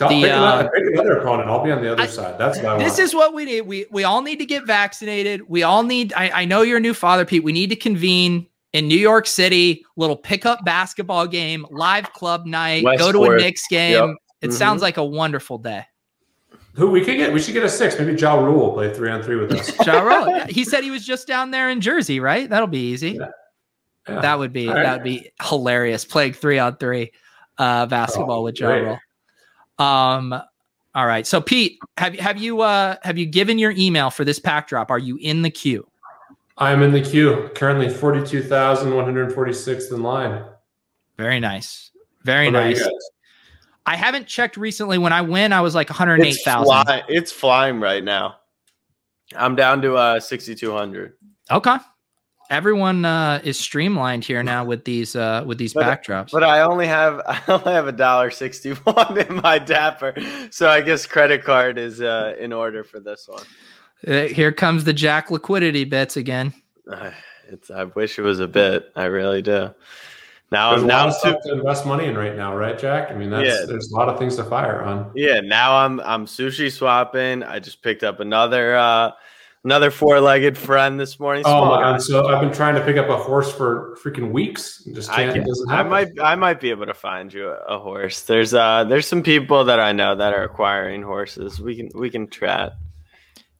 I'll the, pick, another, uh, pick another opponent. I'll be on the other I, side. That's what this is what we need. We we all need to get vaccinated. We all need. I, I know you're a new father, Pete. We need to convene in New York City. Little pickup basketball game, live club night. go to a Knicks game. Yep. It mm-hmm. sounds like a wonderful day. Who we could get? We should get a six. Maybe Ja Rule will play three on three with us. ja Rule. He said he was just down there in Jersey, right? That'll be easy. Yeah. Yeah. That would be right. that would be hilarious. Playing three on three uh, basketball oh, with Ja Rule. Um, all right. So Pete, have have you uh have you given your email for this pack drop? Are you in the queue? I'm in the queue. Currently 42,146th in line. Very nice. Very nice. I haven't checked recently. When I win, I was like 108,000. It's, fly, it's flying right now. I'm down to uh 6,200. Okay everyone uh, is streamlined here now with these uh, with these but, pack drops. But I only have I only have a dollar sixty one in my Dapper, so I guess credit card is uh, in order for this one. Uh, here comes the Jack liquidity bits again. It's I wish it was a bit. I really do. Now, there's now a lot of stuff to invest money in right now, right, Jack? I mean, that's yeah. there's a lot of things to fire on. Yeah, now I'm I'm sushi swapping. I just picked up another uh another four-legged friend this morning. Oh my god! So I've been trying to pick up a horse for freaking weeks. Just can't. I, can, I might. I might be able to find you a, a, horse. There's uh. There's some people that I know that are acquiring horses. We can. We can chat.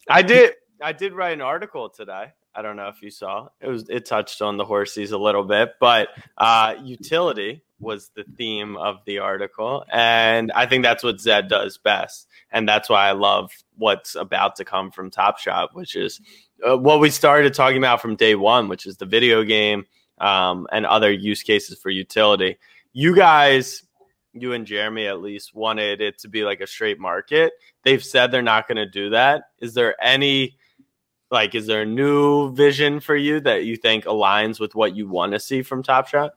I did. I did write an article today. I don't know if you saw. It was. It touched on the horses a little bit, but uh, utility was the theme of the article, and I think that's what Zed does best and that's why I love what's about to come from Top Shot, which is uh, what we started talking about from day one, which is the video game um, and other use cases for utility. You guys, you and Jeremy at least wanted it to be like a straight market. They've said they're not going to do that. Is there any like is there a new vision for you that you think aligns with what you want to see from Top Shot?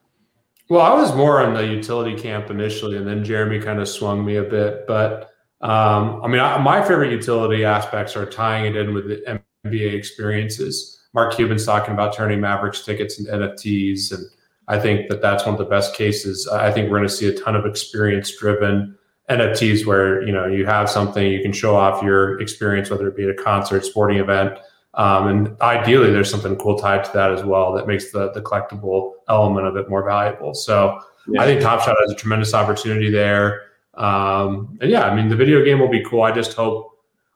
Well, I was more on the utility camp initially, and then Jeremy kind of swung me a bit. But um, I mean, I, my favorite utility aspects are tying it in with the NBA experiences. Mark Cuban's talking about turning Mavericks tickets into NFTs, and I think that that's one of the best cases. I think we're going to see a ton of experience-driven NFTs where you know you have something you can show off your experience, whether it be at a concert, sporting event, um, and ideally there's something cool tied to that as well that makes the the collectible element of it more valuable. So yeah. I think Top Shot has a tremendous opportunity there. Um, and yeah, I mean, the video game will be cool. I just hope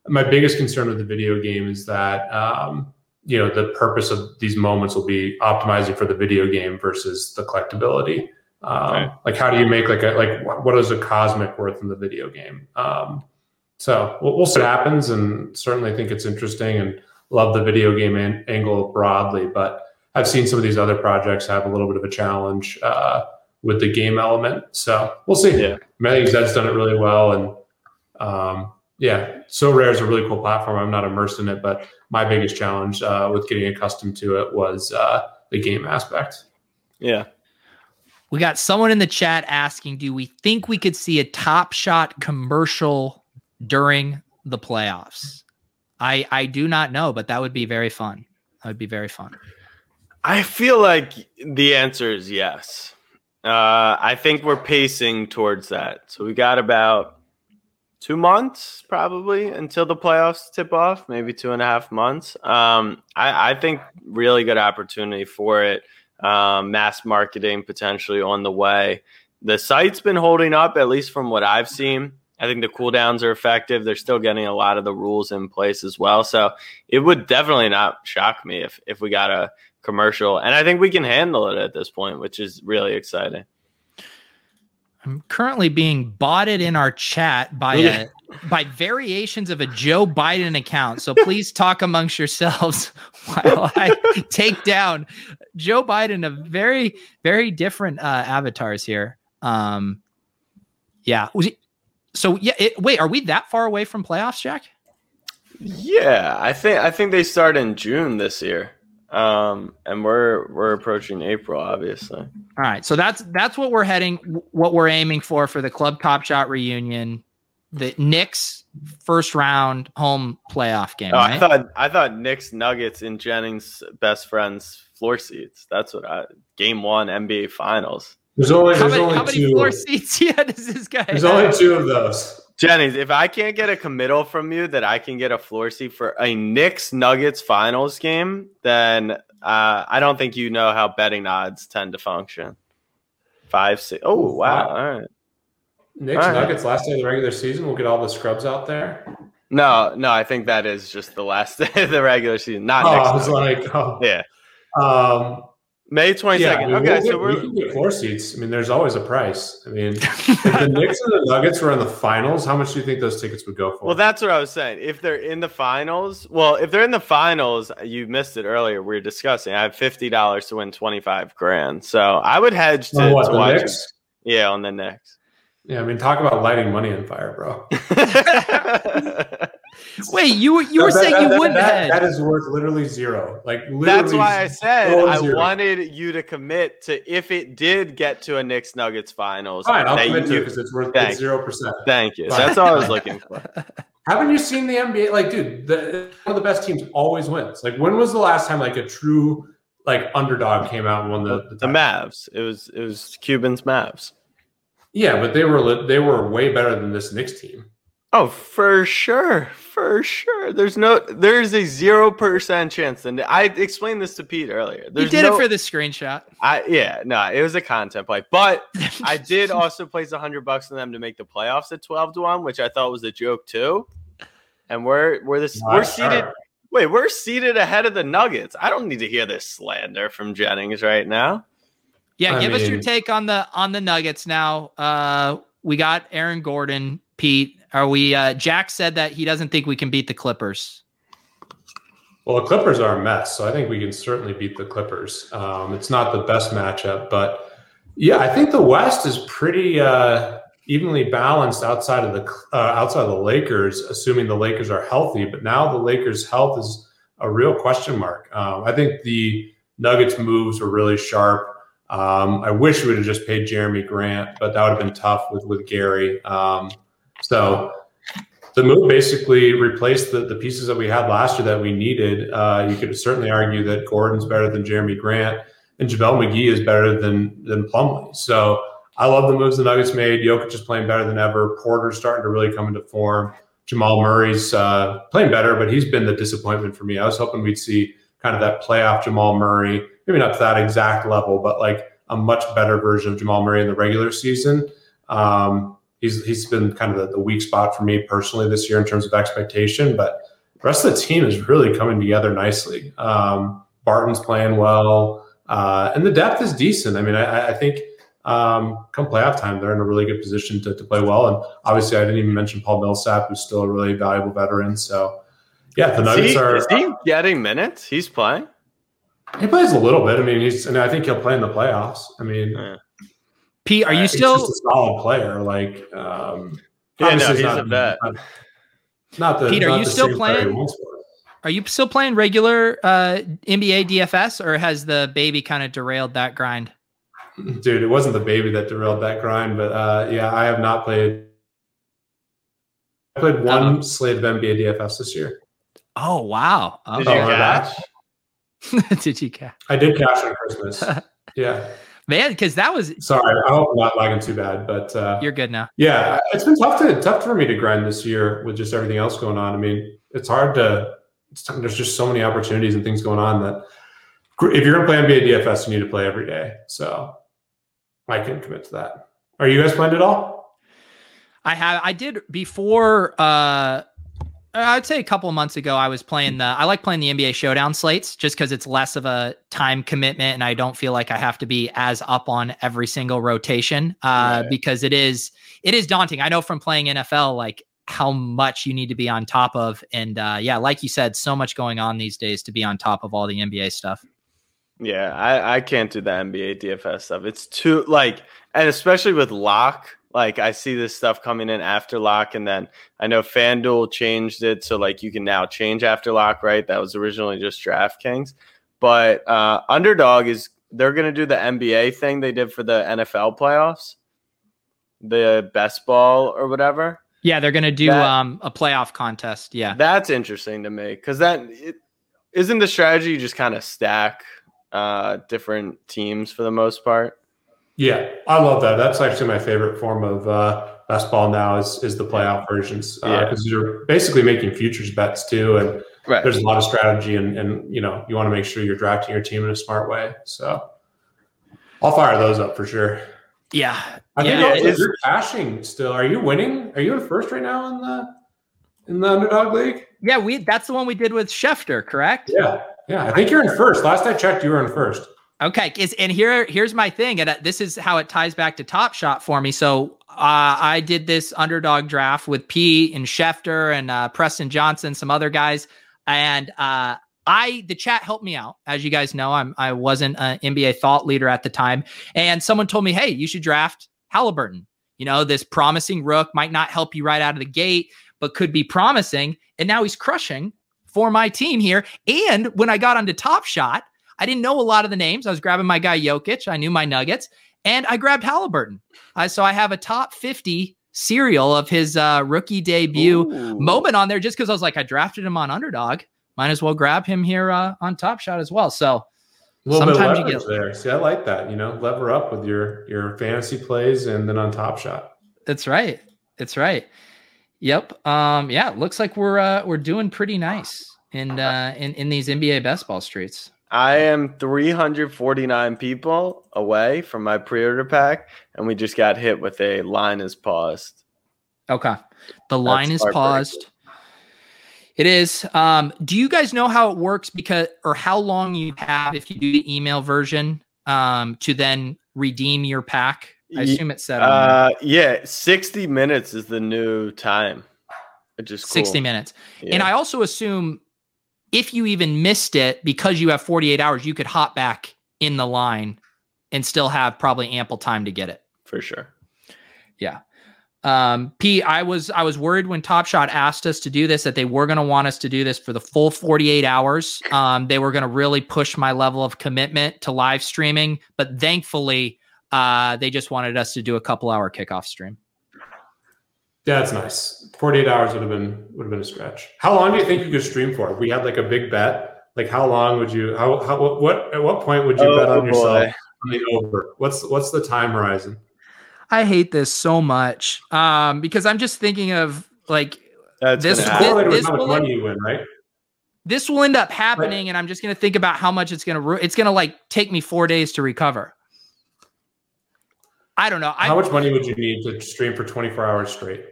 my biggest concern with the video game is that, um, you know, the purpose of these moments will be optimizing for the video game versus the collectability. Um, Like, how do you make like a, like, what is a cosmic worth in the video game? Um, so we'll, we'll see what happens and certainly think it's interesting and love the video game an- angle broadly, but I've seen some of these other projects have a little bit of a challenge, uh, with the game element. So we'll see. Yeah. I think Zed's done it really well. And um, yeah, Sorare is a really cool platform. I'm not immersed in it, but my biggest challenge uh, with getting accustomed to it was uh, the game aspect. Yeah. We got someone in the chat asking, do we think we could see a top shot commercial during the playoffs? I I do not know, but that would be very fun. That would be very fun. I feel like the answer is yes. Uh, I think we're pacing towards that. So we got about two months probably until the playoffs tip off, maybe two and a half months. Um, I, I, think really good opportunity for it. Um, mass marketing potentially on the way. The site's been holding up, at least from what I've seen. I think the cooldowns are effective. They're still getting a lot of the rules in place as well. So it would definitely not shock me if if we got a commercial. And I think we can handle it at this point, which is really exciting. I'm currently being botted in our chat by a by variations of a Joe Biden account. So please talk amongst yourselves while I take down Joe Biden of very very different uh, avatars here. Um, yeah. So yeah. It, wait, are we that far away from playoffs, Jack? Yeah, I think I think they start in June this year. Um, and we're we're approaching April, obviously. All right, so that's that's what we're heading, what we're aiming for for the Club Top Shot reunion, the Knicks first round home playoff game. Oh, right? I thought I thought Knicks Nuggets in Jennings' best friends floor seats. That's what I game one NBA Finals. There's only there's how many, only how many floor seats? Yeah, does this guy? There's have? only two of those. Jennings, if I can't get a committal from you that I can get a floor seat for a Knicks Nuggets finals game, then uh, I don't think you know how betting odds tend to function. Five, six. Oh, wow. All right. Knicks all Nuggets right. last day of the regular season. We'll get all the scrubs out there. No, no, I think that is just the last day of the regular season. Not oh, next. I was like, oh. yeah. Um, May 22nd. Yeah, I mean, okay, we'll so we can get four seats. I mean, there's always a price. I mean, if the Knicks and the Nuggets were in the finals, how much do you think those tickets would go for? Well, that's what I was saying. If they're in the finals, well, if they're in the finals, you missed it earlier. We were discussing. I have fifty dollars to win twenty five grand, so I would hedge to, what, to watch. Knicks? Yeah, on the Knicks. Yeah, I mean, talk about lighting money on fire, bro. Wait, you you were that, saying that, you that, wouldn't that, that is worth literally zero. Like literally that's why I said I zero. wanted you to commit to if it did get to a Knicks Nuggets finals. Fine, I'll commit you, to it because it's worth zero percent. Thank you. That's all I was looking for. Haven't you seen the NBA? Like, dude, the, one of the best teams always wins. Like, when was the last time like a true like underdog came out and won the the, the Mavs? It was it was Cubans Mavs. Yeah, but they were they were way better than this Knicks team. Oh, for sure, for sure. There's no, there's a zero percent chance. And I explained this to Pete earlier. There's you did no, it for the screenshot. I yeah, no, it was a content play, but I did also place a hundred bucks on them to make the playoffs at twelve to one, which I thought was a joke too. And we're we're this we're seated. Wait, we're seated ahead of the Nuggets. I don't need to hear this slander from Jennings right now. Yeah, I give mean, us your take on the on the Nuggets now. Uh, we got Aaron Gordon, Pete. Are we? Uh, Jack said that he doesn't think we can beat the Clippers. Well, the Clippers are a mess, so I think we can certainly beat the Clippers. Um, it's not the best matchup, but yeah, I think the West is pretty uh, evenly balanced outside of the uh, outside of the Lakers, assuming the Lakers are healthy. But now the Lakers' health is a real question mark. Um, I think the Nuggets' moves were really sharp. Um, I wish we would have just paid Jerami Grant, but that would have been tough with with Gary. Um, so the move basically replaced the, the pieces that we had last year that we needed. Uh, you could certainly argue that Gordon's better than Jerami Grant, and JaVale McGee is better than than Plumlee. So I love the moves the Nuggets made. Jokic is playing better than ever. Porter's starting to really come into form. Jamal Murray's uh, playing better, but he's been the disappointment for me. I was hoping we'd see kind of that playoff Jamal Murray maybe not to that exact level, but like a much better version of Jamal Murray in the regular season. Um, he's he's been kind of the, the, weak spot for me personally this year in terms of expectation, but the rest of the team is really coming together nicely. Um, Barton's playing well, uh, and the depth is decent. I mean, I, I think um, come playoff time, they're in a really good position to, to play well. And obviously, I didn't even mention Paul Millsap, who's still a really valuable veteran. So, yeah, the Nuggets he, are. Is he getting minutes? He's playing. He plays a little bit. I mean, he's and I think he'll play in the playoffs. I mean, yeah. Pete, are you still a solid player? Like, um, yeah, no, he's not, a vet. Not, not the. Pete, are you still playing? Are you still playing regular uh, NBA DFS, or has the baby kind of derailed that grind? Dude, it wasn't the baby that derailed that grind, but uh, yeah, I have not played. I played one um, slate of NBA DFS this year. Oh wow! Did you catch? did you cash? I did cash on Christmas. yeah. Man, because that was sorry. I hope I'm not lagging too bad, but uh, you're good now. Yeah, it's been tough to tough for me to grind this year with just everything else going on. I mean, it's hard to. It's, there's just so many opportunities and things going on that if you're going to play NBA DFS, you need to play every day. So I can commit to that. Are you guys playing at all? I have. I did before. uh I'd say a couple of months ago, I was playing the. I like playing the NBA Showdown slates just because it's less of a time commitment, and I don't feel like I have to be as up on every single rotation. Uh, right. because it is it is daunting. I know from playing NFL, like how much you need to be on top of, and uh, yeah, like you said, so much going on these days to be on top of all the NBA stuff. Yeah, I I can't do the NBA DFS stuff. It's too like, and especially with lock Like I see this stuff coming in after lock, and then I know FanDuel changed it so like you can now change after lock, right? That was originally just DraftKings, but uh, Underdog is they're gonna do the NBA thing they did for the NFL playoffs, the best ball or whatever. Yeah, they're gonna do that, um, a playoff contest. Yeah, that's interesting to me because that it, isn't the strategy. You just kind of stack uh, different teams for the most part. Yeah, I love that. That's actually my favorite form of uh, best ball now is is the playoff versions because uh, you're basically making futures bets too, and right. there's a lot of strategy and and you know you want to make sure you're drafting your team in a smart way. So I'll fire those up for sure. Yeah, I yeah, think also, you're cashing still. Are you winning? Are you in first right now in the in the underdog league? Yeah, we that's the one we did with Schefter, correct? Yeah, yeah. I think you're in first. Last I checked, you were in first. Okay, and here here's my thing, and uh, this is how it ties back to Top Shot for me. So uh, I did this underdog draft with P and Schefter and uh, Preston Johnson, some other guys, and uh, I the chat helped me out. As you guys know, I'm I wasn't an NBA thought leader at the time, and someone told me, "Hey, you should draft Haliburton. You know, this promising rook might not help you right out of the gate, but could be promising." And now he's crushing for my team here. And when I got onto Top Shot I didn't know a lot of the names. I was grabbing my guy Jokic. I knew my Nuggets, and I grabbed Haliburton. Uh, so I have a top 50 serial of his uh, rookie debut Ooh. moment on there just because I was like, I drafted him on underdog. Might as well grab him here uh, on Top Shot as well. So sometimes you get there. See, I like that. You know, lever up with your your fantasy plays and then on Top Shot. That's right. That's right. Yep. Um. Yeah. Looks like we're uh, we're doing pretty nice in uh in in these NBA best ball streets. I am 349 people away from my pre-order pack, and we just got hit with a line is paused. Okay, the line That's is paused. It is. Um, do you guys know how it works? Because or how long you have if you do the email version um, to then redeem your pack? I assume it's set. Uh, yeah, 60 minutes is the new time. Just 60 minutes. Yeah. And I also assume if you even missed it because you have 48 hours, you could hop back in the line and still have probably ample time to get it. For sure. Yeah. Um, P, I was I was worried when Top Shot asked us to do this that they were going to want us to do this for the full 48 hours. Um, they were going to really push my level of commitment to live streaming, but thankfully, uh, they just wanted us to do a couple hour kickoff stream. Yeah, that's nice. 48 hours would have been would have been a stretch. How long do you think you could stream for? If we had like a big bet, like how long would you how how what at what point would you oh, bet on yourself on the over? What's what's the time horizon? I hate this so much. Um, because I'm just thinking of like That's this, this, this will money you win, right? This will end up happening, right. and I'm just gonna think about how much it's gonna ru- it's gonna like take me four days to recover. I don't know. How I, much money would you need to stream for 24 hours straight?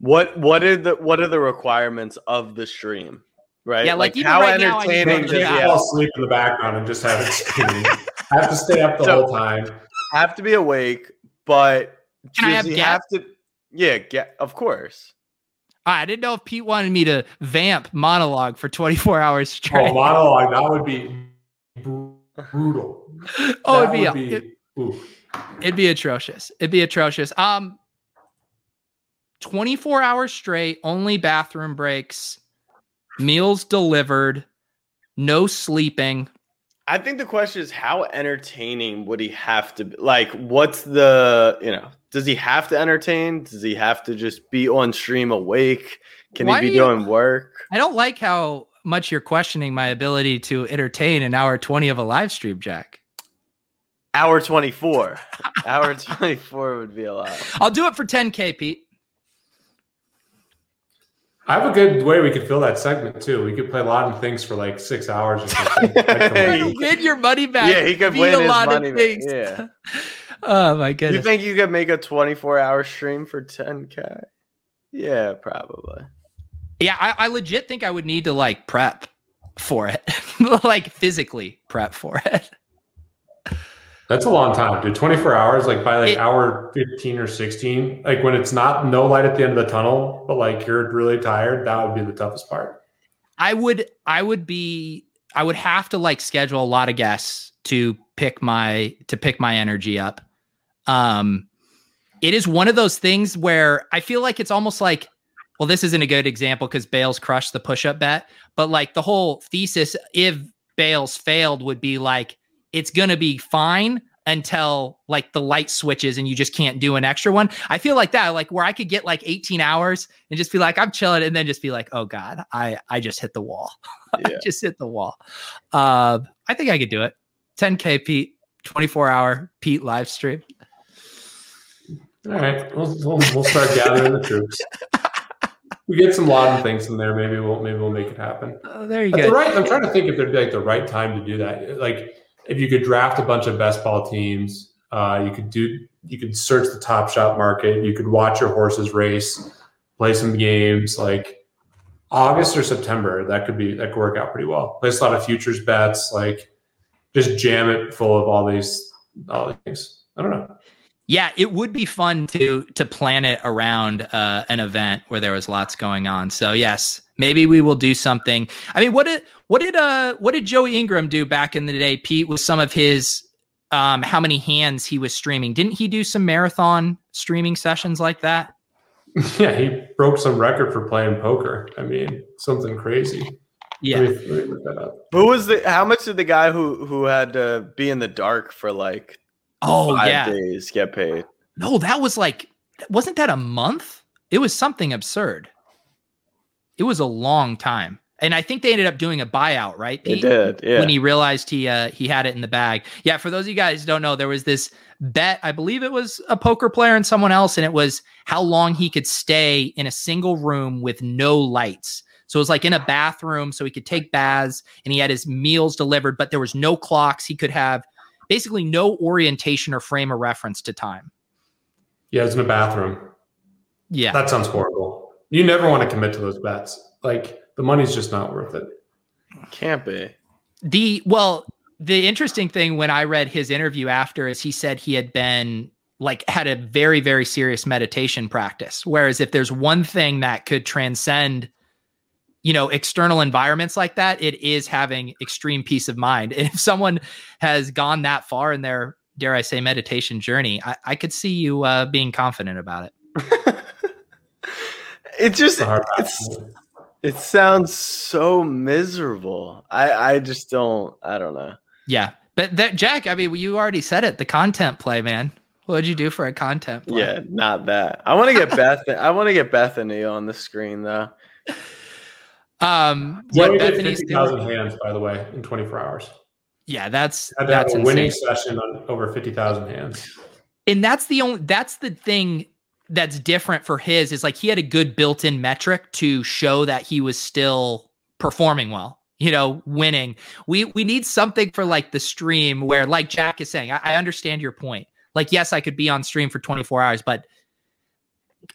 What what are the what are the requirements of the stream? Right? Yeah, like, like how right entertaining does yeah. fall asleep in the background and just have it streaming. have to stay up the so, whole time. Have to be awake, but Can does he have to yeah, get of course. I didn't know if Pete wanted me to vamp monologue for 24 hours straight. Oh, monologue, that would be brutal. oh, that it'd be, be it, it'd be atrocious. It'd be atrocious. Um 24 hours straight, only bathroom breaks, meals delivered, no sleeping. I think the question is how entertaining would he have to be? Like, what's the, you know, does he have to entertain? Does he have to just be on stream awake? Can Why he be doing work? I don't like how much you're questioning my ability to entertain an hour 20 of a live stream, Jack. Hour 24. hour 24 would be a lot. I'll do it for 10K, Pete. I have a good way we could fill that segment too. We could play a lot of things for like six hours. Or something. win your money back. Yeah, he could win a lot of things. Back. Yeah. oh my goodness. You think you could make a 24 hour stream for 10k? Yeah, probably. Yeah, I, I legit think I would need to like prep for it, like physically prep for it. That's a long time, dude. 24 hours, like by like it, hour 15 or 16, like when it's not no light at the end of the tunnel, but like you're really tired, that would be the toughest part. I would, I would be, I would have to like schedule a lot of guests to pick my, to pick my energy up. Um, it is one of those things where I feel like it's almost like, well, this isn't a good example because Bales crushed the push up bet, but like the whole thesis, if Bales failed, would be like, it's going to be fine until like the light switches and you just can't do an extra one. I feel like that, like where I could get like 18 hours and just be like, I'm chilling, and then just be like, oh God, I I just hit the wall. Yeah. I just hit the wall. Uh, I think I could do it. 10K Pete, 24 hour Pete live stream. All right, we'll, we'll, we'll start gathering the troops. We get some lawn things in there. Maybe we'll maybe we'll make it happen. Oh, there you At go. The right, I'm trying to think if there'd be like the right time to do that. Like if you could draft a bunch of best ball teams, uh, you could do you could search the top shot market. You could watch your horses race, play some games like August or September. That could be that could work out pretty well. Place a lot of futures bets. Like just jam it full of all these all these things. I don't know. Yeah, it would be fun to to plan it around uh, an event where there was lots going on. So yes, maybe we will do something. I mean, what what did uh what did Joey Ingram do back in the day, Pete, with some of his um how many hands he was streaming? Didn't he do some marathon streaming sessions like that? Yeah, he broke some record for playing poker. I mean, something crazy. Yeah. Let me, let me look that up. Who was the? How much did the guy who who had to be in the dark for like Oh five yeah. days get paid? No, that was like wasn't that a month? It was something absurd. It was a long time. And I think they ended up doing a buyout, right? They did, yeah. When he realized he uh he had it in the bag. Yeah, for those of you guys who don't know, there was this bet, I believe it was a poker player and someone else, and it was how long he could stay in a single room with no lights. So it was like in a bathroom, so he could take baths and he had his meals delivered, but there was no clocks. He could have basically no orientation or frame of reference to time. Yeah, it's in a bathroom. Yeah. That sounds horrible. You never want to commit to those bets. Like the money's just not worth it. Can't be. The well, the interesting thing when I read his interview after is he said he had been like had a very very serious meditation practice. Whereas if there's one thing that could transcend you know external environments like that, it is having extreme peace of mind. And if someone has gone that far in their dare I say meditation journey, I, I could see you uh, being confident about it. It just It's a hard it's path. it sounds so miserable. I I just don't. I don't know. Yeah, but that Jack, I mean, you already said it. The content play, man. What would you do for a content play? Yeah, not that. I want to get Beth. I want to get Bethany on the screen though. Um, what did Bethany's 50,000 hands, by the way, in 24 hours. Yeah, that's Had to have that's a winning insane. session on over 50,000 hands. And that's the only that's the thing that's different for his is like he had a good built-in metric to show that he was still performing well. You know, winning. We we need something for like the stream where, like Jack is saying, I, I understand your point. Like, yes, I could be on stream for 24 hours, but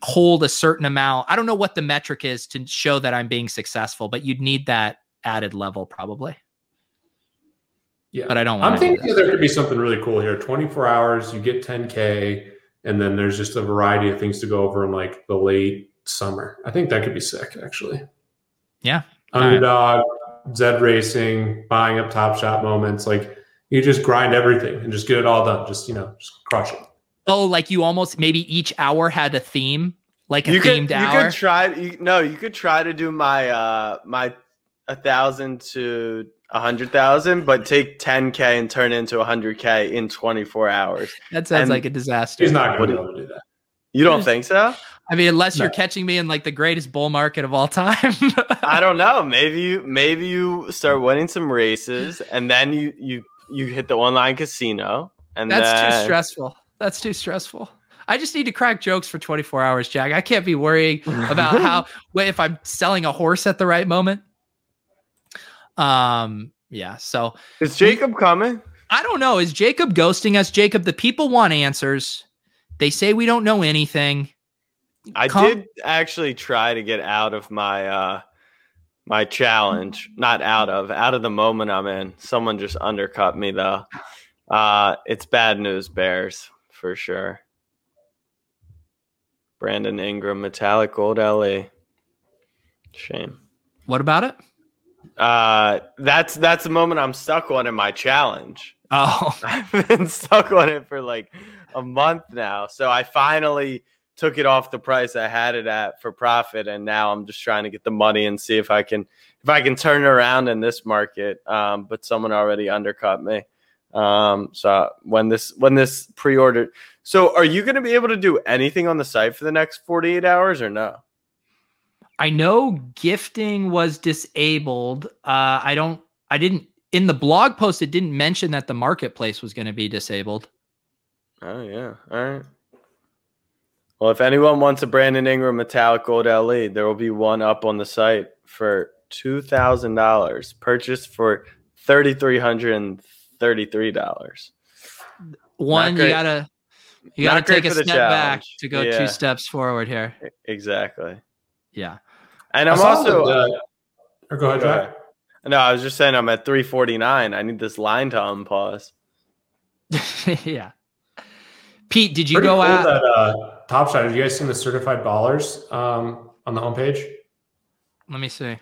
hold a certain amount. I don't know what the metric is to show that I'm being successful, but you'd need that added level probably. Yeah. But I don't I'm thinking there could be something really cool here. 24 hours, you get 10K, and then there's just a variety of things to go over in like the late summer. I think that could be sick, actually. Yeah. All right. Underdog, Zed Racing, buying up Top Shot moments. Like you just grind everything and just get it all done. Just, you know, just crush it. Oh, like you almost maybe each hour had a theme, like a You could themed you hour. could try. You, no, you could try to do my uh my a thousand to a hundred thousand, but take 10k and turn it into a hundred k in 24 hours. that sounds and- like a disaster. He's not going to do be able to do that. You don't think so? I mean, unless you're catching me in like the greatest bull market of all time. I don't know. Maybe you maybe you start winning some races, and then you you you hit the online casino, and That's then, too stressful. That's too stressful. I just need to crack jokes for 24 hours, Jack. I can't be worrying about how wait, if I'm selling a horse at the right moment. Um, yeah. So Is Jacob coming? I don't know. Is Jacob ghosting us? Jacob, the people want answers. They say we don't know anything. I Come- did actually try to get out of my uh my challenge. Not out of, out of the moment I'm in. Someone just undercut me though. Uh it's bad news bears for sure. Brandon Ingram, metallic gold LE. Shame. What about it? Uh that's that's the moment I'm stuck on in my challenge. Oh, I've been stuck on it for like a month now. So I finally took it off the price I had it at for profit, and now I'm just trying to get the money and see if I can if I can turn it around in this market. Um, but someone already undercut me. Um, so when this when this pre-order, so are you going to be able to do anything on the site for the next 48 hours or no? I know gifting was disabled. Uh, I don't. I didn't in the blog post. It didn't mention that the marketplace was going to be disabled. Oh yeah. All right. Well, if anyone wants a Brandon Ingram metallic gold LE, there will be one up on the site for two thousand dollars, purchased for thirty three hundred and thirty three dollars. One, you gotta you gotta Not take a step back to go Yeah. two steps forward here. Exactly. Yeah. And I I'm also that, uh, or go ahead, Go Jack. ahead. no, I was just saying I'm at 349. I need this line to unpause. yeah. Pete, did you Pretty go cool out? that uh, Top Shot. Have you guys seen the certified ballers um, on the homepage? Let me see.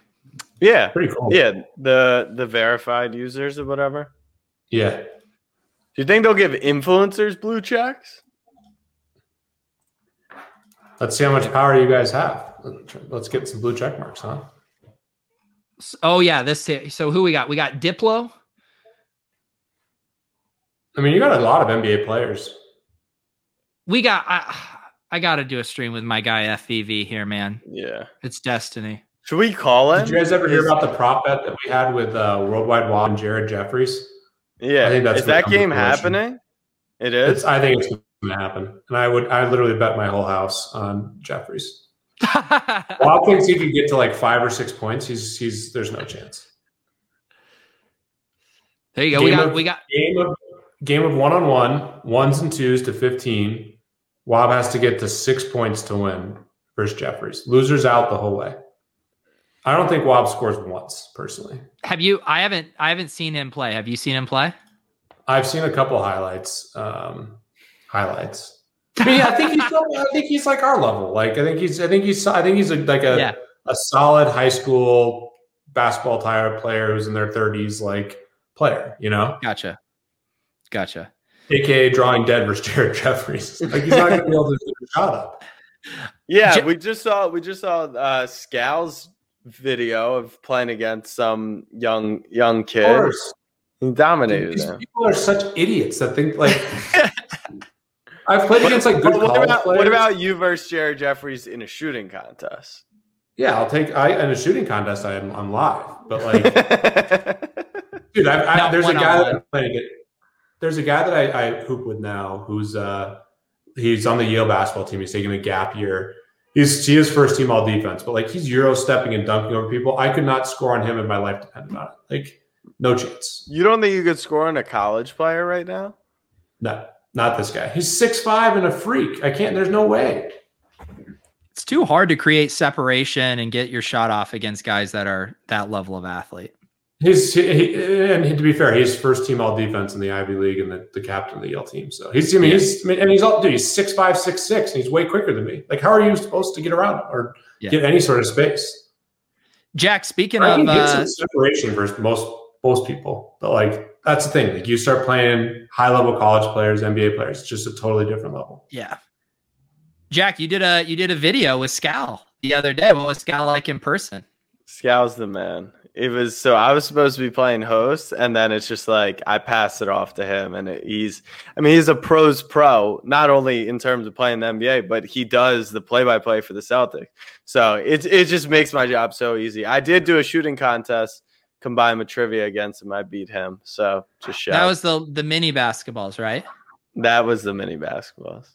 Yeah. Pretty cool. Yeah, the the verified users or whatever. Yeah. Do you think they'll give influencers blue checks? Let's see how much power you guys have. Let's get some blue check marks, huh? Oh yeah, this. So who we got? We got Diplo. I mean, you got a lot of NBA players. We got. I, I got to do a stream with my guy FVV here, man. Yeah. It's destiny. Should we call it? Did you guys ever hear about the prop bet that we had with uh, Worldwide Wob and Jared Jeffries? Yeah. I think that's is that game happening? It It's. I think it's going to happen, and I would, I literally bet my whole house on Jeffries. Wild thinks he can get to like five or six points. He's, he's, there's no chance. there you go. We got. of- We got. Game of, game of one on one, ones and twos to fifteen. Wob has to get to six points to win versus Jeffries. Losers out the whole way. I don't think Wob scores once personally. Have you? I haven't. I haven't seen him play. Have you seen him play? I've seen a couple highlights. Um, highlights. I mean, I think he's. I think he's like our level. Like I think he's. I think he's. I think he's a, like a Yeah. a solid high school basketball tire player who's in their thirties, like player. You know, Gotcha. Gotcha. aka drawing dead versus Jared Jeffries. Like he's not going to be able to get a shot up. Yeah, we just saw we just saw uh Scal's video of playing against some young young Of kid. He dominated these people are such idiots that think like. I've played against like good what college about players. what about you versus Jared Jeffries in a shooting contest? Yeah, I'll take. I in a shooting contest. I am I'm live, but like. Dude, I, I, there's a guy one-on-one. that I'm playing against. There's a guy that I, I hoop with now who's uh he's on the Yale basketball team. He's taking a gap year. He's he is first team all defense, but like he's euro stepping and dunking over people. I could not score on him if my life depended on it. Like no chance. you don't think you could score on a college player right now? No, not this guy. He's six five and a freak. I can't. There's no way. It's too hard to create separation and get your shot off against guys that are that level of athlete. He's he, he- and to be fair, he's first team all defense in the Ivy League and the, the captain of the Yale team. So he's I mean he's I mean, and he's all dude. He's six five six six and he's way quicker than me. Like how are you supposed to get around or Yeah. get any sort of space? Jack, speaking I of uh, separation versus most most people, but like that's the thing. Like you start playing high level college players, NBA players, it's just a totally different level. yeah, Jack, you did a you did a video with Scal the other day. What was Scal like in person? Scal's the man. It was so I was supposed to be playing host, and then it's just like I pass it off to him, and it, he's. I mean, he's a pros pro, not only in terms of playing the NBA, but he does the play by play for the Celtics. So it it just makes my job so easy. I did do a shooting contest, combined with trivia against him. I beat him. So just shout. That was the the mini basketballs, right? that was the mini basketballs.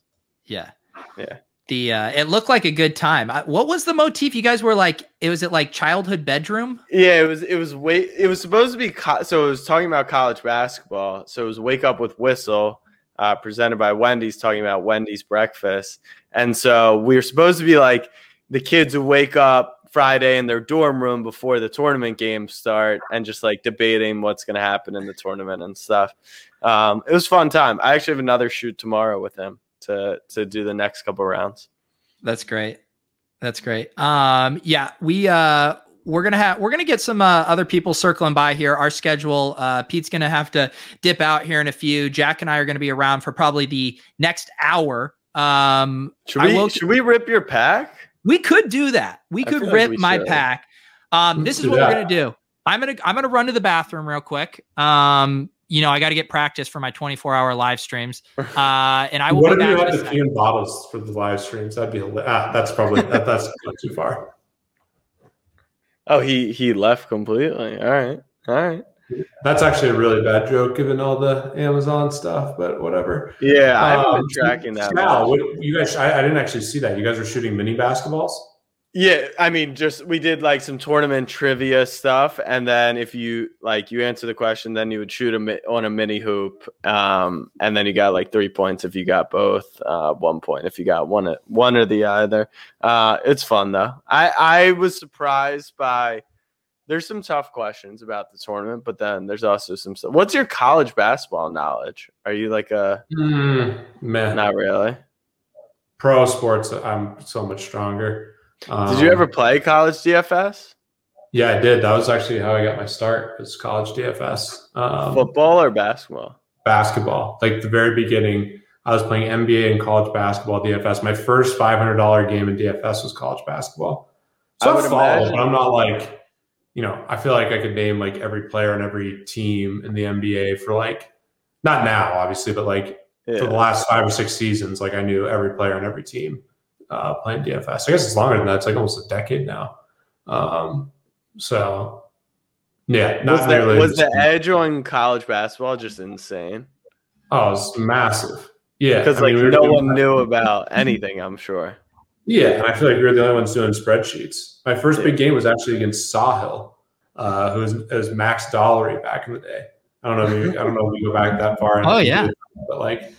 Yeah. Yeah. The uh, it looked like a good time. I, what was the motif? You guys were like, it was it like childhood bedroom? Yeah, it was. It was wait. It was supposed to be. Co- so it was talking about college basketball. So it was wake up with whistle, uh, presented by Wendy's, talking about Wendy's breakfast. And so we were supposed to be like the kids who wake up Friday in their dorm room before the tournament games start, and just like debating what's going to happen in the tournament and stuff. Um, it was a fun time. I actually have another shoot tomorrow with him to to do the next couple rounds. That's great. That's great. Um, yeah, we uh we're gonna have we're gonna get some uh, other people circling by here. Our schedule. Uh, Pete's gonna have to dip out here in a few. Jack and I are gonna be around for probably the next hour. Um, should we will, should we rip your pack? We could do that. We could rip like we my should. pack. Um, this is what we're gonna do. I'm gonna I'm gonna run to the bathroom real quick. Um, you know, I got to get practice for my 24 hour live streams. Uh, and I will. What if you had to pee in bottles for the live streams? That'd be ah, that's probably that, that's too far. Oh, he he left completely. All right, all right. That's actually a really bad joke given all the Amazon stuff, but whatever. Yeah, I've um, been tracking that. Now, what, you guys, I, I didn't actually see that. You guys are shooting mini basketballs. Yeah, I mean, just we did like some tournament trivia stuff, and then if you like you answer the question, then you would shoot a on a mini hoop, um, and then you got like three points if you got both, uh, one point if you got one one or the other. Uh, it's fun though. I I was surprised by. There's some tough questions about the tournament, but then there's also some stuff. What's your college basketball knowledge? Are you like a mm, man? Not really. Pro sports, I'm so much stronger. Um, did you ever um, play college DFS? Yeah, I did. That was actually how I got my start. Was college DFS. Um, Football or basketball? Basketball. Like the very beginning, I was playing NBA and college basketball DFS. My first five hundred dollar game in DFS was college basketball. So I, I follow, but I'm not like, you know, I feel like I could name like every player and every team in the NBA for like, not now obviously, but like yeah. for the last five or six seasons, like I knew every player and every team uh, playing DFS. I guess it's longer than that. It's like almost a decade now. Um, so yeah, not was, the, was the edge on college basketball just insane? Oh, it's massive. Yeah, because like mean, we no one knew about anything. I'm sure. Yeah, and I feel like we were the only ones doing spreadsheets. My first big game was actually against Saahil, uh, who was, was Max Dalury back in the day. I don't know. If you, I don't know if we go back that far. Oh yeah, but like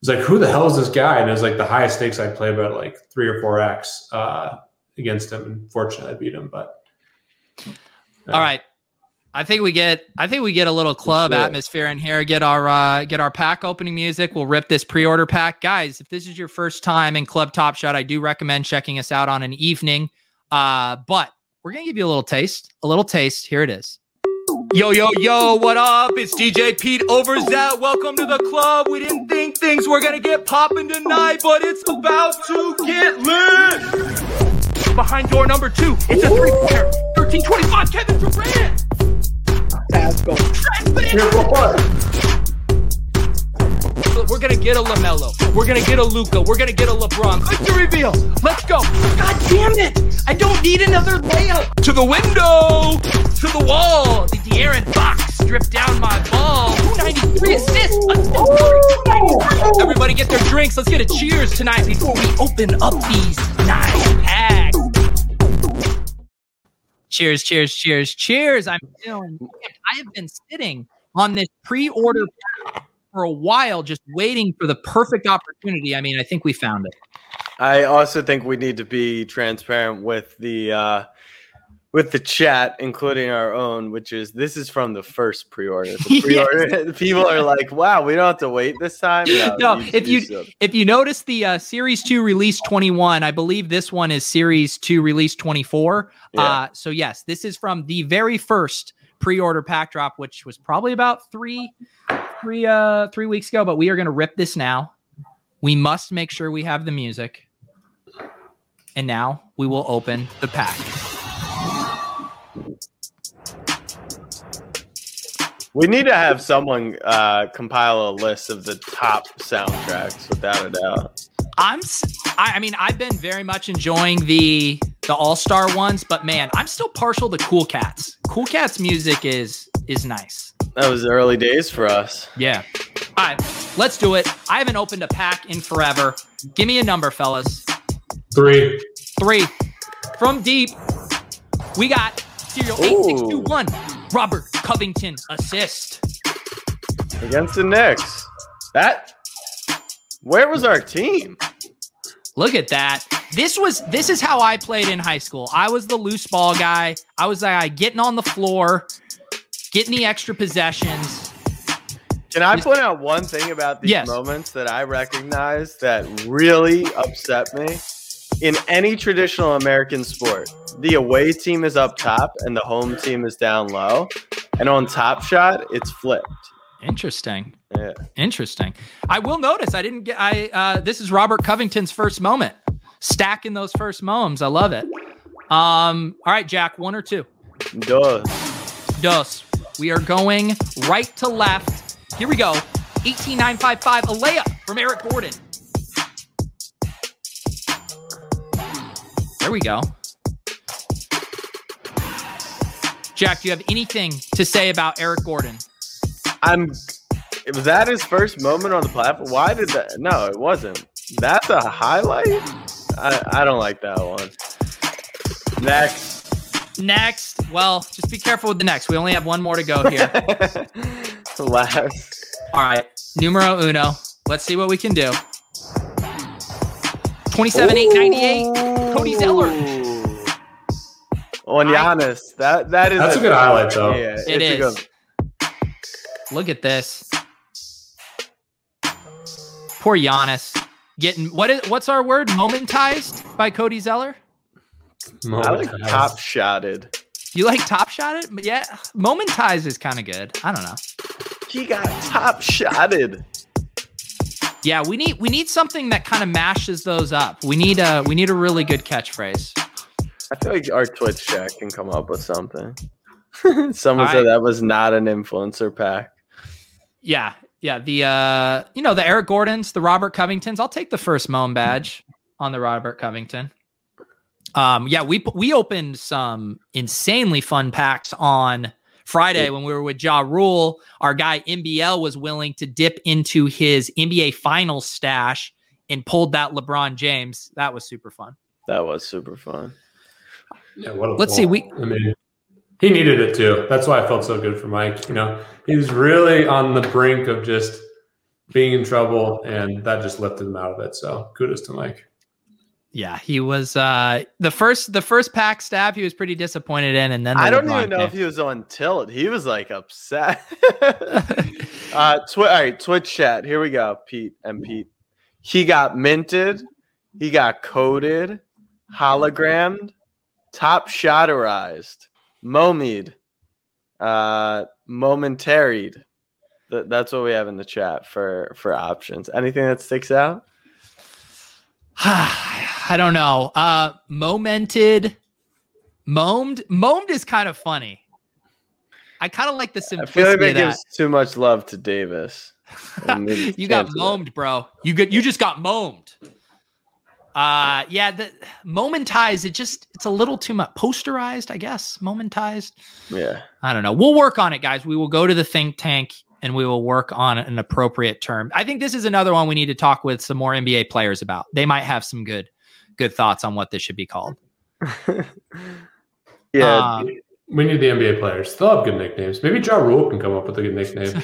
was like, who the hell is this guy? And it was like the highest stakes I played about like three or four X uh, against him. And fortunately I beat him. But uh, all right. I think we get I think we get a little club atmosphere in here. Get our uh, get our pack opening music. We'll rip this pre-order pack. Guys, if this is your first time in Club Top Shot, I do recommend checking us out on an evening. Uh, but we're gonna give you a little taste. A little taste. Here it is. Yo, yo, yo, what up? It's DJ Pete Overzet. Welcome to the club. We didn't think things were gonna get popping tonight, but it's about to get lit. Behind door number two, it's a three pointer. 1325, Kevin Durant. We're gonna get a LaMelo. We're gonna get a Luka. We're gonna get a LeBron. Reveal. Let's go. God damn it! I don't need another layup. To the window. To the wall. The De'Aaron Fox stripped down my ball. 293 assists. Everybody get their drinks. Let's get a cheers tonight before we open up these nice packs. Cheers, cheers, cheers, cheers. I'm feeling. I have been sitting on this pre-order for a while just waiting for the perfect opportunity. I mean, I think we found it. I also think we need to be transparent with the uh, with the chat, including our own, which is this is from the first pre-order. The pre-order yes. people are like, "Wow, we don't have to wait this time." No, no you if you so. if you notice the uh, series two release twenty one, I believe this one is series two release twenty four. Yeah. Uh, so yes, this is from the very first pre-order pack drop, which was probably about three three uh three weeks ago, but we are gonna rip this now. We must make sure we have the music. And now we will open the pack. We need to have someone uh, compile a list of the top soundtracks, without a doubt. I'm, I, I mean, I've been very much enjoying the the All Star ones, but man, I'm still partial to Cool Cats. Cool Cats music is is nice. That was early days for us. Yeah. All right, let's do it. I haven't opened a pack in forever. Give me a number, fellas. Three. Three. From deep, we got serial 8621. Robert Covington assist. Against the Knicks. That where was our team? Look at that. This was this is how I played in high school. I was the loose ball guy. I was the guy getting on the floor, getting the extra possessions. Can I point out one thing about these yes. moments that I recognize that really upset me? In any traditional American sport, the away team is up top and the home team is down low. And on Top Shot, it's flipped. Interesting. Yeah. Interesting. I will notice I didn't get I uh this is Robert Covington's first moment. Stacking those first moms. I love it. Um all right, Jack, one or two. Duh. Dos. We are going right to left. Here we go. 18955 a layup from Eric Gordon. There we go. Jack, do you have anything to say about Eric Gordon? I'm. Was that his first moment on the platform? Why did that? No, it wasn't. That's a highlight. I, I don't like that one. Next. Next. Well, just be careful with the next. We only have one more to go here. Last. All right. Numero uno. Let's see what we can do. 27 8 98. Cody Zeller. On Giannis. That that is That's a good highlight, though. Yeah, it's good- Look at this. Poor Giannis. Getting what is what's our word? Momentized by Cody Zeller? I like top shotted. You like top shotted? yeah, momentized is kind of good. I don't know. He got top shotted. Yeah, we need we need something that kind of mashes those up. We need a we need a really good catchphrase. I feel like our Twitch chat can come up with something. Someone said that was not an influencer pack. Yeah, yeah. The uh, you know, the Eric Gordons, the Robert Covingtons. I'll take the first Moan badge on the Robert Covington. Um, yeah, we we opened some insanely fun packs on Friday when we were with Ja Rule. Our guy MBL was willing to dip into his NBA Finals stash and pulled that LeBron James. That was super fun. That was super fun. Yeah, what a Let's pull. see, we- I mean, he needed it too. That's why I felt so good for Mike. You know, he was really on the brink of just being in trouble, and that just lifted him out of it. So kudos to Mike. Yeah, he was uh the first the first pack stab he was pretty disappointed in, and then the I don't LeBron even know came. if he was on tilt. He was like upset. uh, twi- all right, Twitch chat. Here we go, Pete and Pete. He got minted. He got coded, hologrammed, top shotterized, momied, uh, momentaried. Th- that's what we have in the chat for for options. Anything that sticks out? I don't know. Uh momented, momed. Momed is kind of funny. I kind of like the simplicity. I feel like that that. gives too much love to Davis. You got can't do that. momed, bro. You get you just got momed. Uh yeah, the momentized, it just it's a little too much posterized, I guess. Momentized. Yeah. I don't know. We'll work on it, guys. We will go to the think tank and we will work on an appropriate term. I think this is another one we need to talk with some more NBA players about. They might have some good good thoughts on what this should be called. yeah. Um, We need the NBA players. They'll have good nicknames. Maybe Ja Rule can come up with a good nickname.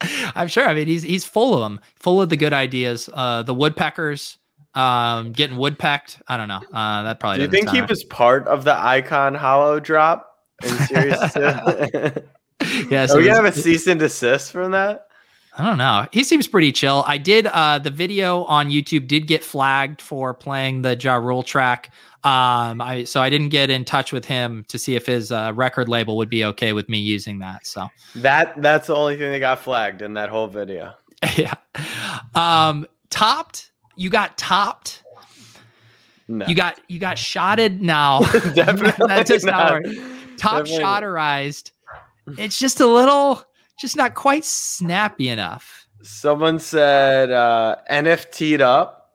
I'm sure. I mean, he's he's full of them, full of the good ideas. Uh, the woodpeckers, um, getting woodpecked. I don't know. Uh, that probably. Do you doesn't think he sound was part of the icon Holo drop in series two? Yeah, Are so we have a cease and desist from that? I don't know. He seems pretty chill. I did uh the video on YouTube did get flagged for playing the Ja Rule track. Um I so I didn't get in touch with him to see if his uh, record label would be okay with me using that. So That that's the only thing that got flagged in that whole video. yeah. Um topped, you got topped. No, You got you got shotted now. definitely that just not. Top Definitely. It's just a little just not quite snappy enough. Someone said uh, NFT'd up.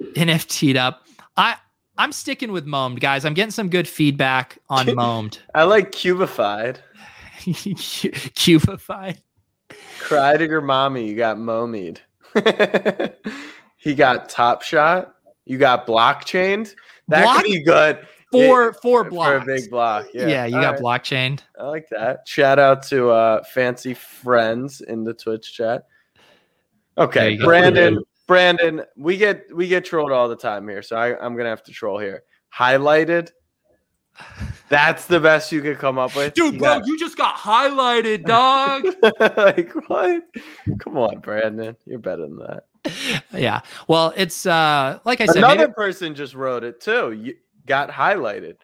NFT'd up. I I'm sticking with momed, guys. I'm getting some good feedback on momed. I like cubified. Cubified. Cry to your mommy. You got momied. he got top shot. You got blockchained. That Block- could be good. Four four for blocks. a big block. Yeah, Yeah, you All got right. blockchained. I like that. Shout out to uh, fancy friends in the Twitch chat. Okay, you go. Brandon. Brandon, we get we get trolled all the time here, so I, I'm gonna have to troll here. Highlighted. That's the best you could come up with, Dude, You bro, you just got highlighted, dog. like what? Come on, Brandon, you're better than that. yeah. Well, it's uh like I said, Another maybe- person just wrote it too. You got highlighted.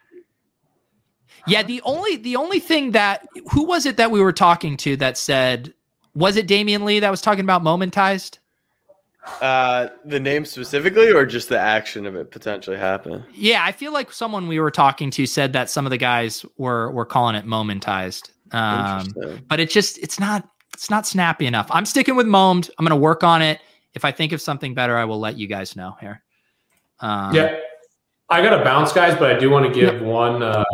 Yeah, the only the only thing that who was it that we were talking to that said was it Damion Lee that was talking about momentized? Uh, the name specifically, or just the action of it potentially happening? Yeah, I feel like someone we were talking to said that some of the guys were were calling it momentized. Um, but it's just it's not it's not snappy enough. I'm sticking with momed. I'm going to work on it. If I think of something better, I will let you guys know here. Um, yeah, I got to bounce, guys, but I do want to give one uh,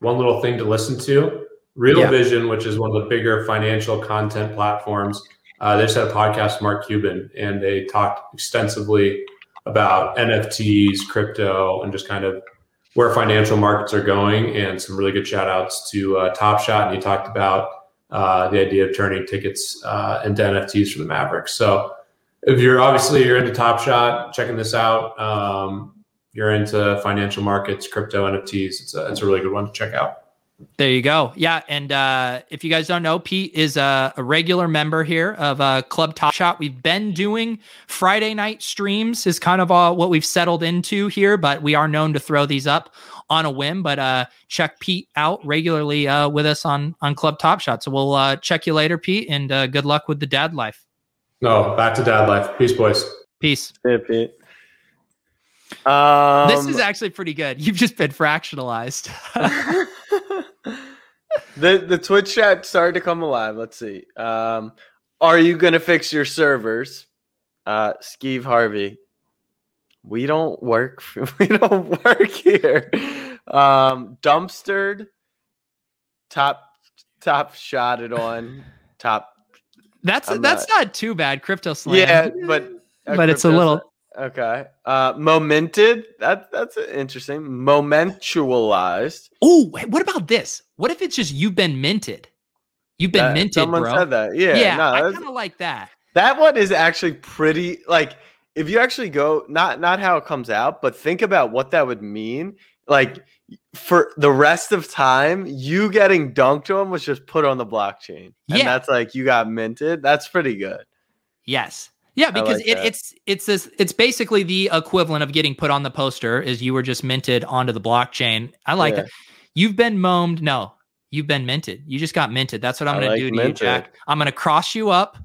one little thing to listen to. Real Yeah. Vision, which is one of the bigger financial content platforms, uh, they just had a podcast, Mark Cuban, and they talked extensively about NFTs, crypto, and just kind of where financial markets are going, and some really good shout outs to uh, Top Shot. And he talked about uh, the idea of turning tickets uh, into NFTs for the Mavericks. So if you're obviously you're into Top Shot, checking this out. Um, you're into financial markets, crypto, NFTs. It's a, it's a really good one to check out. There you go. Yeah, and uh, if you guys don't know, Pete is a, a regular member here of uh, Club Top Shot. We've been doing Friday night streams, is kind of uh, what we've settled into here, but we are known to throw these up on a whim. But uh, check Pete out regularly uh, with us on on Club Top Shot. So we'll uh, check you later, Pete, and uh, good luck with the dad life. No, back to dad life. Peace, boys. Peace. Yeah, Pete. Um, this is actually pretty good. You've just been fractionalized. the the Twitch chat started to come alive. Let's see. Um, are you gonna fix your servers? Uh, Skeeve Harvey. We don't work. We don't work here. Um, dumpstered. Top top shotted on. Top. that's I'm that's not, too bad. Crypto slam. Yeah, but but it's a little. Okay. Uh, momented. That that's interesting. Momentualized. Oh, what about this? What if it's just you've been minted? You've been That- minted, Someone bro. said that. Yeah. yeah, no, I kind of like that. that one is actually pretty. Like, if you actually go, not not how it comes out, but think about what that would mean. Like, for the rest of time, you getting dunked on was just put on the blockchain, and Yeah. that's like you got minted. That's pretty good. Yes. Yeah, because like it, it's it's this it's basically the equivalent of getting put on the poster is you were just minted onto the blockchain. I like Yeah. that. You've been momed. No, you've been minted. You just got minted. That's what I'm I gonna like do to minted. you, Jack. I'm gonna cross you up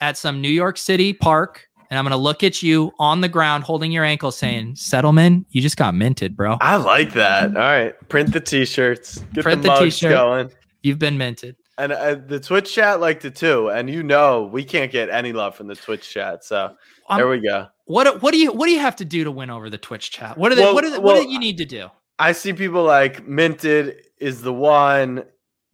at some New York City park, and I'm gonna look at you on the ground holding your ankle, saying, "Settlement, you just got minted, bro. I like that. All right, print the t-shirts, get Print the the t-shirt. going. You've been minted." And uh, the Twitch chat liked it too. And you know, we can't get any love from the Twitch chat. So Um, there we go. What what do you what do you have to do to win over the Twitch chat? What are they, Well- what are they, well, what do you need to do? I see people like minted is the one.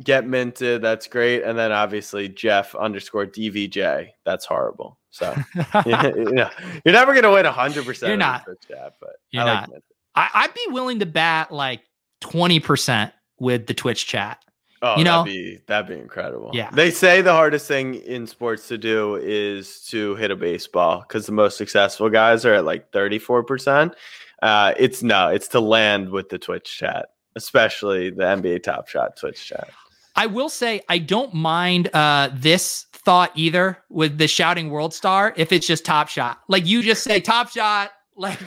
Get minted. That's great. And then obviously Jeff underscore DVJ. That's horrible. So yeah, yeah. you're never gonna win hundred percent. You're not. Twitch chat, but You're I like not. minted. I, I'd be willing to bat like twenty percent with the Twitch chat. Oh, You know- that'd be that'd be incredible. Yeah. They say the hardest thing in sports to do is to hit a baseball because the most successful guys are at like 34%. Uh, it's no, it's to land with the Twitch chat, especially the NBA Top Shot Twitch chat. I will say I don't mind uh, this thought either with the shouting world star if it's just top shot. Like you just say top shot, like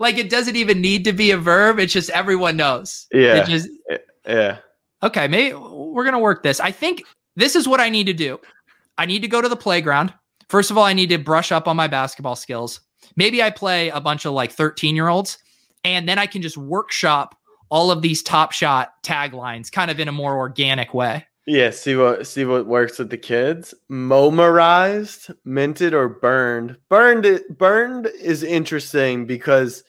like it doesn't even need to be a verb. It's just everyone knows. It Yeah. just Yeah. Okay, maybe we're gonna work this. I think this is what I need to do. I need to go to the playground. First of all, I need to brush up on my basketball skills. Maybe I play a bunch of like 13 year olds, and then I can just workshop all of these top shot taglines kind of in a more organic way. Yeah, see what see what works with the kids. Momerized, minted, or burned. Burned it burned is interesting because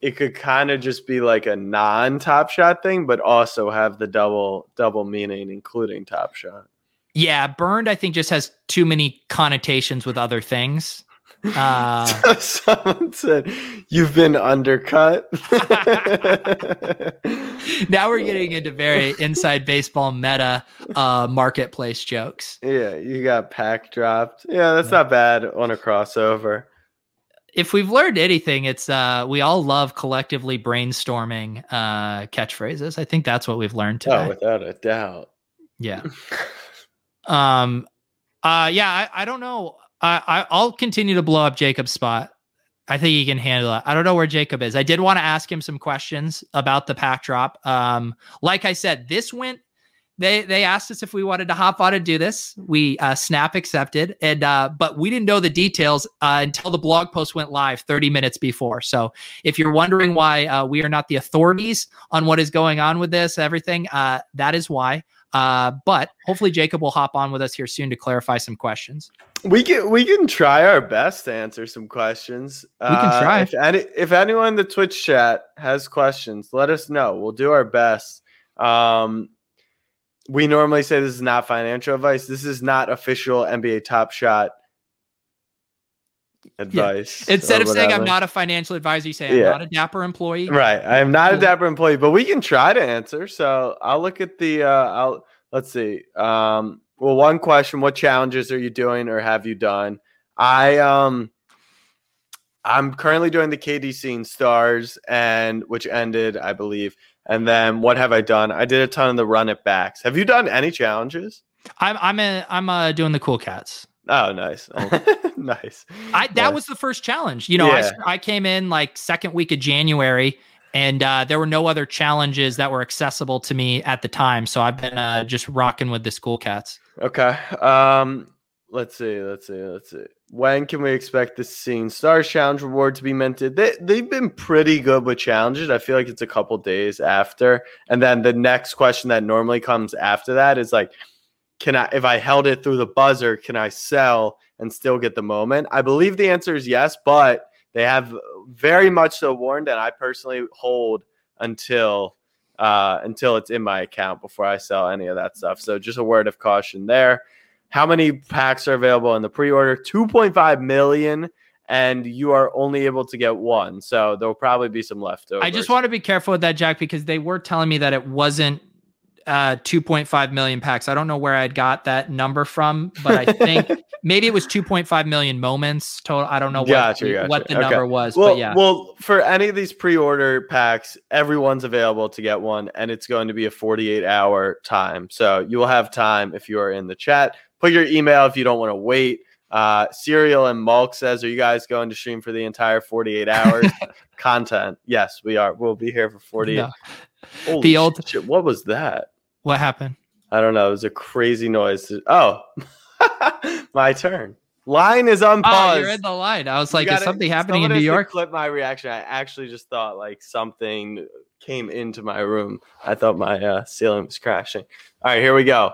it could kind of just be like a non-top shot thing, but also have the double double meaning, including top shot. Yeah, burned, I think, just has too many connotations with other things. Uh, Someone said you've been undercut. now we're getting into very inside baseball meta uh, marketplace jokes. yeah, you got pack dropped. Yeah, that's not bad on a crossover. If we've learned anything, it's uh we all love collectively brainstorming uh catchphrases. I think that's what we've learned today. Oh, without a doubt. yeah. Um uh yeah, I, I don't know. I, I I'll continue to blow up Jacob's spot I think he can handle it. I don't know where Jacob is. I did want to ask him some questions about the pack drop. Um, like I said, this went. They they asked us if we wanted to hop on and do this. We uh, snap accepted, and uh, but we didn't know the details uh, until the blog post went live 30 minutes before. So if you're wondering why uh, we are not the authorities on what is going on with this, everything, uh, that is why. Uh, but hopefully Jacob will hop on with us here soon to clarify some questions. We can we can try our best to answer some questions. We can try. Uh, if any if anyone in the Twitch chat has questions, let us know. We'll do our best. Um, we normally say this is not financial advice. This is not official NBA Top Shot advice. Instead or of saying I'm not a financial advisor, you say I'm Yeah. not a dapper employee. Right. I am not a dapper employee, but we can try to answer. So I'll look at the uh I'll let's see. Um well one question, what challenges are you doing or have you done? I um I'm currently doing the KD seeing stars and which ended, I believe. And then what have I done? I did a ton of the run it backs. Have you done any challenges? I'm I'm a, I'm uh, doing the cool cats. Oh, nice. nice. I that Nice. was the first challenge. You know, I, Yeah. I came in like second week of January, and uh, there were no other challenges that were accessible to me at the time. So I've been uh, just rocking with the school cats. Okay. Um, let's see. Let's see. Let's see. When can we expect the Seeing Stars Challenge reward to be minted? They they've been pretty good with challenges. I feel like it's a couple days after, and then the next question that normally comes after that is like, can I if I held it through the buzzer, can I sell and still get the moment? I believe the answer is yes, but they have very much so warned, and I personally hold until uh, until it's in my account before I sell any of that stuff. So just a word of caution there. How many packs are available in the pre-order? 2.5 million, and you are only able to get one. So there will probably be some leftovers. I just want to be careful with that, Jack, because they were telling me that it wasn't uh 2.5 million packs. I don't know where I'd got that number from, but I think maybe it was 2.5 million moments total. I don't know what, Gotcha, the, gotcha. what the Okay. number was, well, but yeah. well, for any of these pre-order packs, everyone's available to get one, and it's going to be a 48-hour time. So you will have time if you are in the chat. Put your email if you don't want to wait. Uh, Serial and Mulk says, "Are you guys going to stream for the entire 48 hours content?" Yes, we are. We'll be here for 48. No. Holy The old- shit, what was that? What happened? I don't know. It was a crazy noise. Oh, my turn. Line is unpaused. Oh, you're in the line. I was like, is gotta- something happening in New York? Clip my reaction. I actually just thought like something came into my room. I thought my uh, ceiling was crashing. All right, here we go.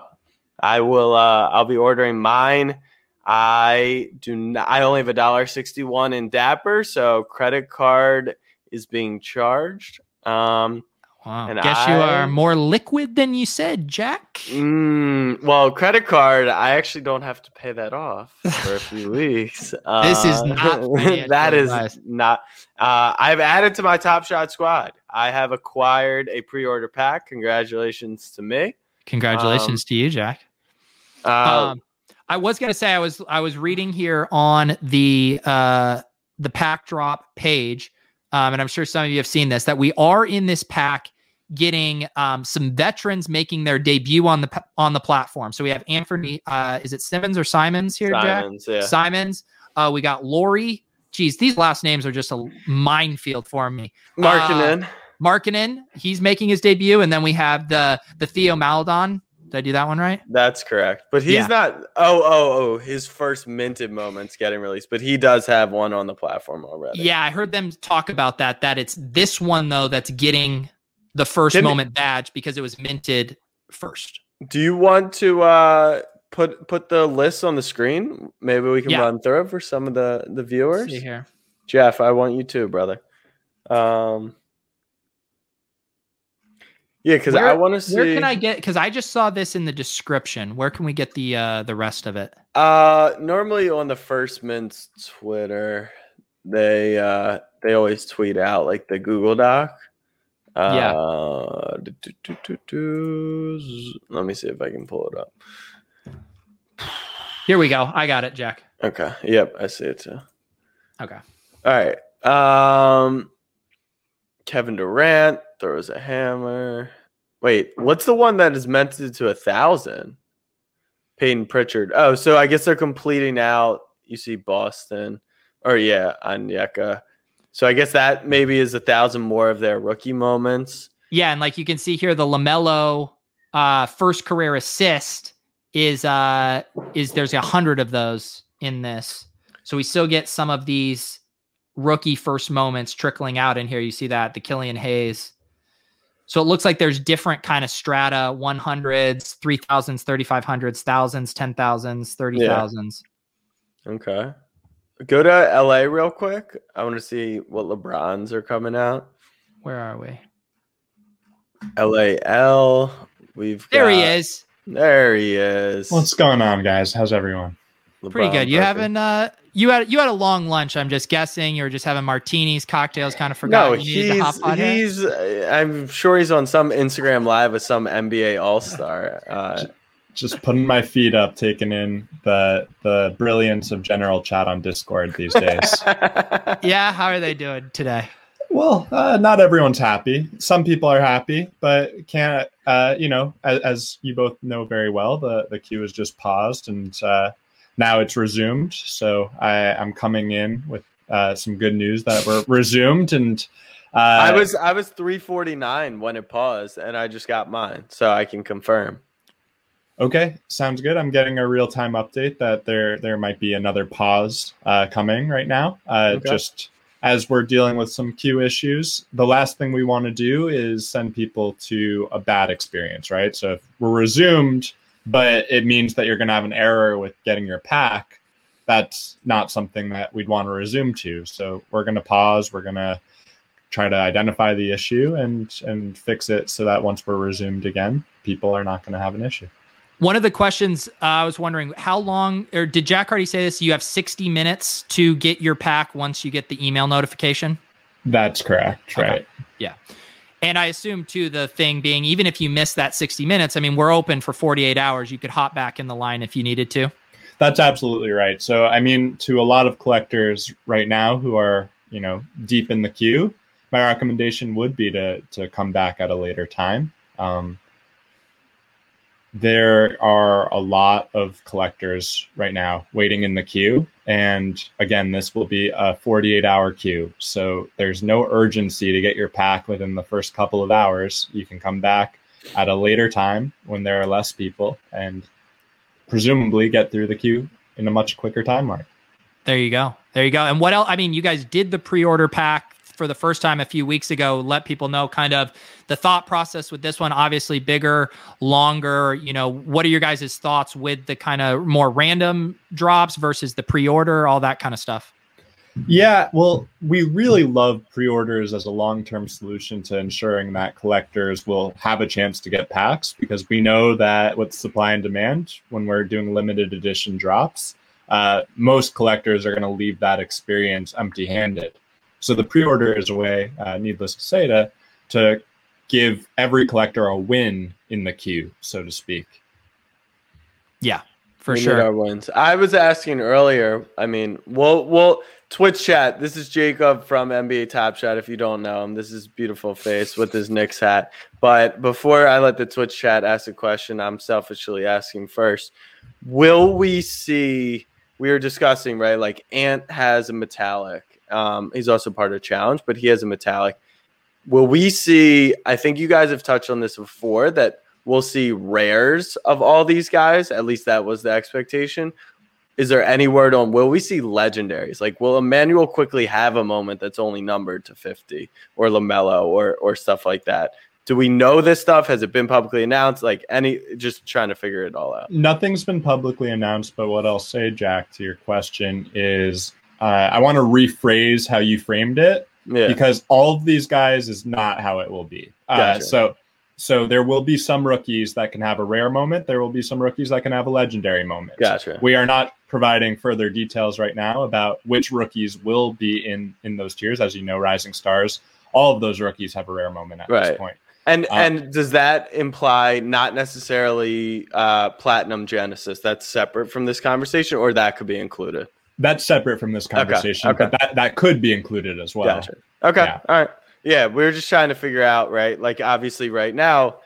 I will. Uh, I'll be ordering mine. I do not. I only have a dollar sixty-one in Dapper, so credit card is being charged. Um, Wow. And Guess you are more liquid than you said, Jack. mm, well, credit card. I actually don't have to pay that off for a few weeks. This is Uh, not that is advice. not. Uh, I've added to my Top Shot squad. I have acquired a pre-order pack. Congratulations to me. Congratulations to you, Jack. Uh, um, I was gonna say I was I was reading here on the uh the pack drop page, um, and I'm sure some of you have seen this that we are in this pack getting um some veterans making their debut on the on the platform. So we have Anthony, uh, is it Simmons or Simons here, Jack? Simons, yeah. Simons. Uh, we got Lauri. Geez, these last names are just a minefield for me. Marking uh, in. Markkanen, he's making his debut, and then we have the the Theo Maledon. Did I do that one right? That's correct. But he's Yeah. not. Oh, oh, oh. His first minted moment's getting released, but he does have one on the platform already. Yeah, I heard them talk about that. That it's this one though that's getting the 1st Didn't- moment badge because it was minted first. Do you want to uh, put put the list on the screen? Maybe we can Yeah. run through it for some of the the viewers. here. Jeff, I want you too, brother. Um, yeah, because I want to see. Where can I get? Because I just saw this in the description. Where can we get the uh the rest of it? Uh, normally on the First Mint's Twitter, they uh they always tweet out like the Google Doc. Yeah. Uh, do, do, do. Let me see if I can pull it up. Here we go. I got it, Jack. Okay. Yep, I see it too. Okay. All right. Um, Kevin Durant throws a hammer. Wait, what's the one that is meant to, to a thousand? Payton Pritchard. Oh, so I guess they're completing out. You see Boston, or yeah, Anyeka. So I guess that maybe is a thousand more of their rookie moments. Yeah, and like you can see here, the Lamelo uh, first career assist is uh is there's a hundred of those in this. So we still get some of these rookie first moments trickling out in here. You see that the Killian Hayes. So it looks like there's different kind of strata 100s, 3000s, 3500s, thousands, 10,000s, 30,000s. Yeah. Okay. Go to LA real quick. I want to see what LeBrons are coming out. Where are we? LAL. We've there got, he is. There he is. What's going on, guys? How's everyone? LeBron Pretty good. You haven't uh you had you had a long lunch. I'm just guessing you were just having martinis, cocktails, kind of forgot. No, he's he's. Uh, I'm sure he's on some Instagram live with some NBA All Star. Uh, just putting my feet up, taking in the the brilliance of general chat on Discord these days. yeah, how are they doing today? Well, uh, not everyone's happy. Some people are happy, but can't. Uh, you know, as, as, you both know very well, the the queue is just paused and uh, now it's resumed. So I, I'm coming in with uh, some good news that we're resumed and. Uh, I was I was 349 when it paused, and I just got mine, so I can confirm. Okay, sounds good. I'm getting a real time update that there there might be another pause uh, coming right now. Uh, okay. Just as we're dealing with some queue issues, the last thing we want to do is send people to a bad experience, right? So if we're resumed, but it means that you're going to have an error with getting your pack, that's not something that we'd want to resume to. So we're going to pause. We're going to try to identify the issue and and fix it so that once we're resumed again, people are not going to have an issue. One of the questions uh, I was wondering, how long, or did Jack already say this? You have 60 minutes to get your pack once you get the email notification? That's correct. Okay. Right. Yeah. And I assume too, the thing being, even if you miss that 60 minutes, I mean, we're open for 48 hours. You could hop back in the line if you needed to. That's absolutely right. So, I mean, to a lot of collectors right now who are, you know, deep in the queue, my recommendation would be to to come back at a later time. Um, there are a lot of collectors right now waiting in the queue. And again, this will be a 48 hour queue. So there's no urgency to get your pack within the first couple of hours. You can come back at a later time when there are less people and presumably get through the queue in a much quicker timeline. There you go. There you go. And what else? I mean, you guys did the pre order pack for the first time a few weeks ago, let people know kind of the thought process with this one. Obviously, bigger, longer. You know, what are your guys' thoughts with the kind of more random drops versus the pre order, all that kind of stuff? Yeah, well, we really love pre orders as a long term solution to ensuring that collectors will have a chance to get packs because we know that with supply and demand, when we're doing limited edition drops, uh, most collectors are going to leave that experience empty handed. So the pre-order is a way, uh, needless to say, to to give every collector a win in the queue, so to speak. Yeah, for we sure. our wins. I was asking earlier. I mean, we'll we'll Twitch chat. This is Jacob from NBA Top Shot. If you don't know him, this is beautiful face with his Knicks hat. But before I let the Twitch chat ask a question, I'm selfishly asking first: Will we see? We were discussing right, like Ant has a metallic um, he's also part of challenge, but he has a metallic. Will we see? I think you guys have touched on this before that we'll see rares of all these guys. At least that was the expectation. Is there any word on will we see legendaries? Like, will Immanuel Quickley have a moment that's only numbered to 50 or LaMelo or, or stuff like that? Do we know this stuff? Has it been publicly announced? Like, any, just trying to figure it all out. Nothing's been publicly announced, but what I'll say, Jack, to your question is uh, I want to rephrase how you framed it yeah. because all of these guys is not how it will be. Uh, gotcha. So, so there will be some rookies that can have a rare moment. There will be some rookies that can have a legendary moment. Gotcha. We are not providing further details right now about which rookies will be in in those tiers. As you know, Rising Stars, all of those rookies have a rare moment at right. this point. And um, and does that imply not necessarily uh, Platinum Genesis? That's separate from this conversation, or that could be included that's separate from this conversation, okay. Okay. but that, that could be included as well. Gotcha. Okay. Yeah. All right. Yeah. We are just trying to figure out, right? Like, obviously, right now,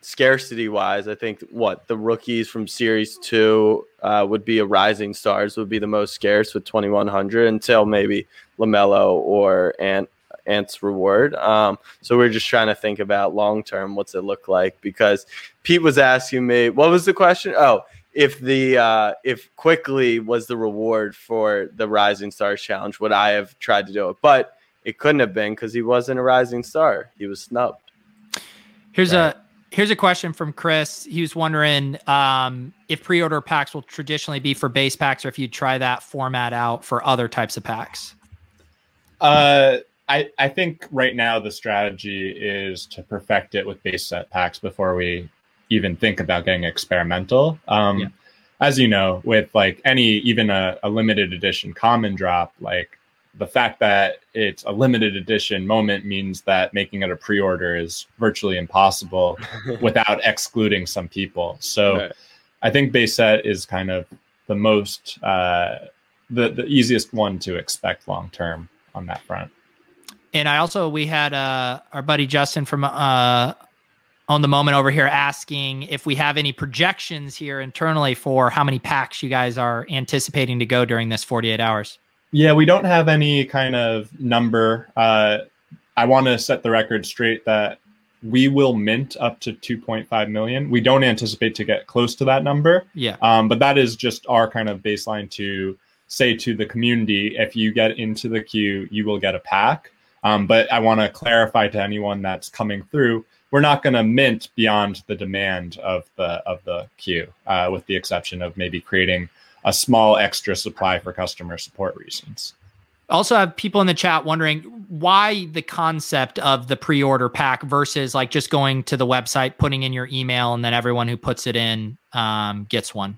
scarcity wise, I think what the rookies from series two uh, would be a rising stars would be the most scarce with 2100 until maybe LaMelo or Ant Ant's reward. Um, so we're just trying to think about long term, what's it look like? Because Pete was asking me, what was the question? Oh, if the uh, if Quickley was the reward for the Rising Stars Challenge, would I have tried to do it? But it couldn't have been because he wasn't a rising star. He was snubbed. Here's right. a here's a question from Chris. He was wondering um, if pre-order packs will traditionally be for base packs, or if you try that format out for other types of packs. Uh, I I think right now the strategy is to perfect it with base set packs before we even think about getting experimental. Um, yeah. As you know, with like any even a, a limited edition common drop, like the fact that it's a limited edition moment means that making it a pre-order is virtually impossible without excluding some people. So right. I think base set is kind of the most uh, the the easiest one to expect long term on that front. And I also we had uh, our buddy Justin from uh, on the moment over here asking if we have any projections here internally for how many packs you guys are anticipating to go during this 48 hours. Yeah, we don't have any kind of number. Uh, I want to set the record straight that we will mint up to 2.5 million. We don't anticipate to get close to that number. Yeah. Um, but that is just our kind of baseline to say to the community if you get into the queue, you will get a pack. Um, but I want to clarify to anyone that's coming through we're not going to mint beyond the demand of the of the queue, uh, with the exception of maybe creating a small extra supply for customer support reasons. Also, have people in the chat wondering why the concept of the pre-order pack versus like just going to the website, putting in your email, and then everyone who puts it in um, gets one.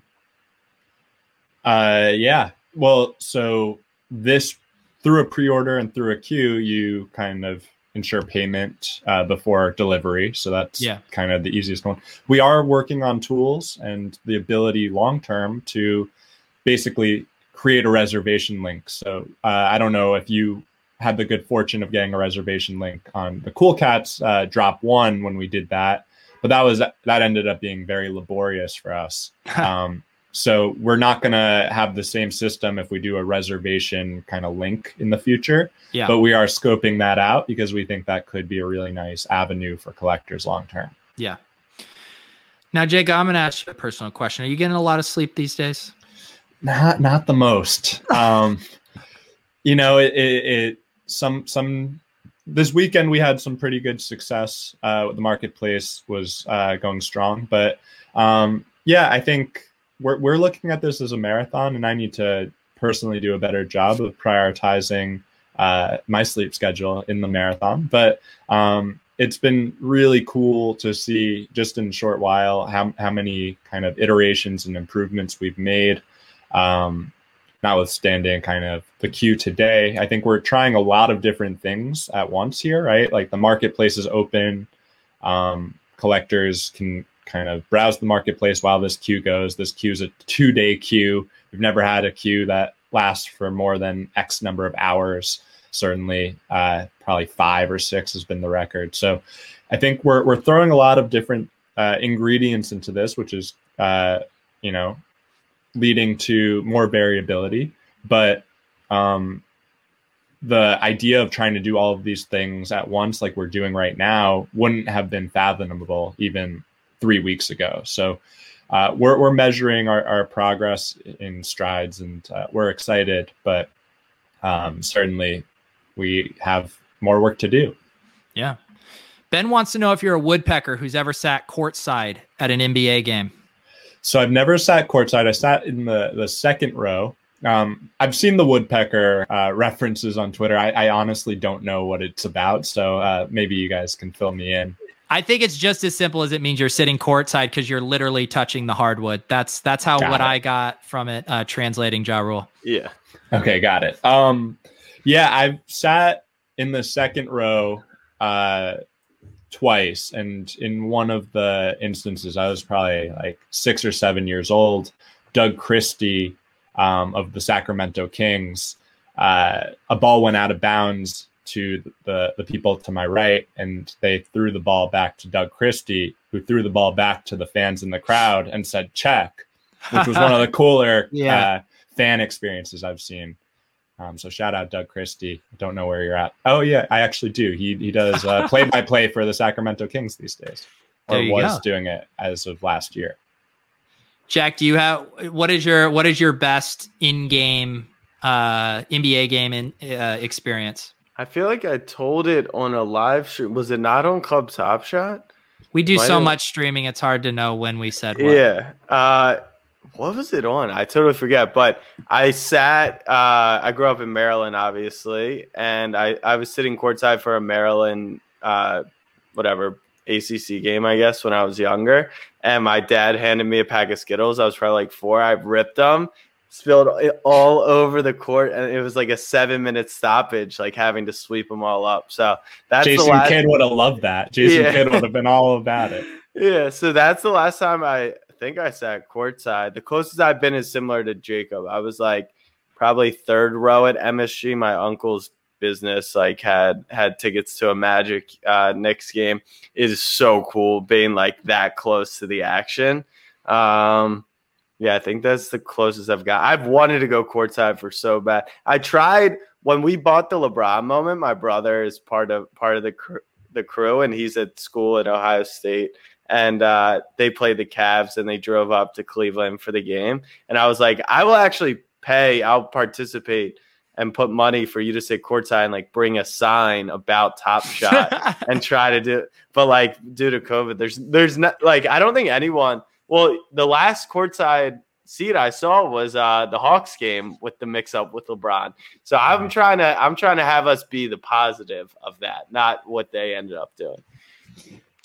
Uh, yeah. Well, so this through a pre-order and through a queue, you kind of ensure payment uh, before delivery. So that's yeah. kind of the easiest one. We are working on tools and the ability long term to basically create a reservation link. So uh, I don't know if you had the good fortune of getting a reservation link on the Cool Cats uh, drop one when we did that, but that was that ended up being very laborious for us. Um, so we're not going to have the same system if we do a reservation kind of link in the future. Yeah. But we are scoping that out because we think that could be a really nice avenue for collectors long term. Yeah. Now, Jake, I'm going to ask you a personal question. Are you getting a lot of sleep these days? Not, not the most. um, you know, it, it, it, some, some, this weekend we had some pretty good success. Uh, the marketplace was uh, going strong, but um, yeah, I think we're we're looking at this as a marathon, and I need to personally do a better job of prioritizing uh, my sleep schedule in the marathon. But um, it's been really cool to see just in a short while how how many kind of iterations and improvements we've made. Um, notwithstanding kind of the queue today, I think we're trying a lot of different things at once here, right? Like the marketplace is open. Um, collectors can kind of browse the marketplace while this queue goes. This queue is a two day queue. We've never had a queue that lasts for more than X number of hours. Certainly, uh, probably five or six has been the record. So I think we're, we're throwing a lot of different uh, ingredients into this, which is, uh, you know, leading to more variability. But um, the idea of trying to do all of these things at once, like we're doing right now, wouldn't have been fathomable even three weeks ago. So uh, we're, we're measuring our, our progress in strides and uh, we're excited, but um, certainly we have more work to do. Yeah. Ben wants to know if you're a woodpecker who's ever sat courtside at an NBA game. So I've never sat courtside. I sat in the, the second row. Um, I've seen the woodpecker uh, references on Twitter. I, I, honestly don't know what it's about, so uh, maybe you guys can fill me in. I think it's just as simple as it means you're sitting courtside because you're literally touching the hardwood. That's that's how got what it. I got from it uh, translating Ja Rule. Yeah. Okay, got it. Um, yeah, I've sat in the second row uh, twice, and in one of the instances, I was probably like six or seven years old. Doug Christie um, of the Sacramento Kings, uh, a ball went out of bounds to the, the people to my right, and they threw the ball back to Doug Christie, who threw the ball back to the fans in the crowd and said, check, which was one of the cooler yeah. uh, fan experiences I've seen. Um, so shout out Doug Christie. Don't know where you're at. Oh yeah, I actually do. He he does play by play for the Sacramento Kings these days, or was go. doing it as of last year. Jack, do you have what is your what is your best in game uh, NBA game in, uh, experience? I feel like I told it on a live stream. Was it not on Club Top Shot? We do Might so have... much streaming; it's hard to know when we said what. Yeah. Uh, what was it on? I totally forget. But I sat. Uh, I grew up in Maryland, obviously, and I I was sitting courtside for a Maryland, uh, whatever ACC game, I guess, when I was younger. And my dad handed me a pack of Skittles. I was probably like four. I ripped them, spilled all over the court, and it was like a seven minute stoppage, like having to sweep them all up. So that's Jason last- Kidd would have loved that. Jason yeah. Kidd would have been all about it. Yeah, so that's the last time I think I sat courtside. The closest I've been is similar to Jacob. I was like probably third row at MSG. My uncle's business like had had tickets to a Magic uh, Knicks game. It is so cool being like that close to the action. Um, yeah, I think that's the closest I've got. I've wanted to go courtside for so bad. I tried when we bought the LeBron moment. My brother is part of part of the cr- the crew, and he's at school at Ohio State. And uh, they played the Cavs, and they drove up to Cleveland for the game. And I was like, I will actually pay. I'll participate and put money for you to sit courtside and like bring a sign about Top Shot and try to do. But like due to COVID, there's there's not like I don't think anyone well, the last courtside seat I saw was uh, the Hawks game with the mix up with LeBron. So I'm trying to I'm trying to have us be the positive of that, not what they ended up doing.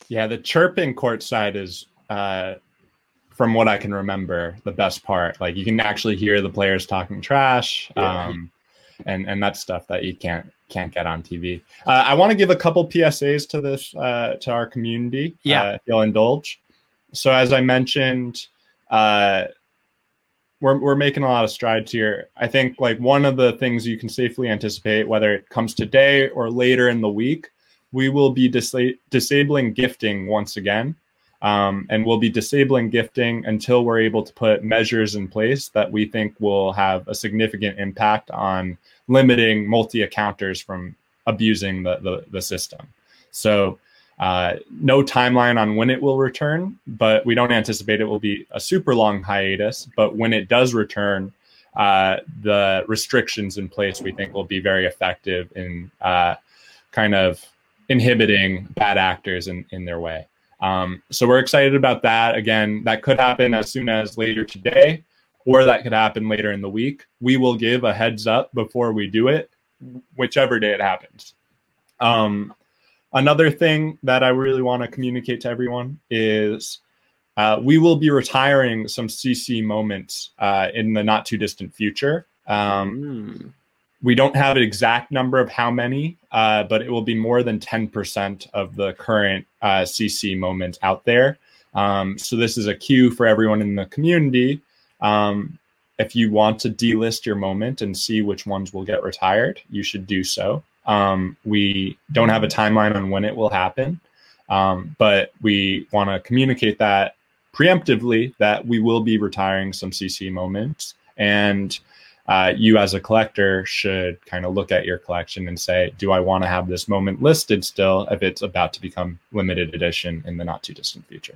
Yeah, the chirping courtside is uh, from what I can remember, the best part. Like you can actually hear the players talking trash. Yeah. Um, and and that's stuff that you can't can't get on TV. Uh, I want to give a couple PSAs to this uh, to our community. Yeah, uh, if you'll indulge so as I mentioned, uh, we're we're making a lot of strides here. I think like one of the things you can safely anticipate, whether it comes today or later in the week, we will be dis- disabling gifting once again. Um, and we'll be disabling gifting until we're able to put measures in place that we think will have a significant impact on limiting multi-accounters from abusing the, the, the system. So uh, no timeline on when it will return, but we don't anticipate it will be a super long hiatus. But when it does return, uh, the restrictions in place we think will be very effective in uh, kind of inhibiting bad actors in, in their way. Um, so we're excited about that. Again, that could happen as soon as later today, or that could happen later in the week. We will give a heads up before we do it, whichever day it happens. Um, Another thing that I really want to communicate to everyone is uh, we will be retiring some CC moments uh, in the not too distant future. Um, mm. We don't have an exact number of how many, uh, but it will be more than 10% of the current CC uh, moments out there. Um, so this is a cue for everyone in the community. Um, if you want to delist your moment and see which ones will get retired, you should do so. Um, we don't have a timeline on when it will happen, um, but we want to communicate that preemptively that we will be retiring some CC moments. And uh, you, as a collector, should kind of look at your collection and say, do I want to have this moment listed still if it's about to become limited edition in the not too distant future?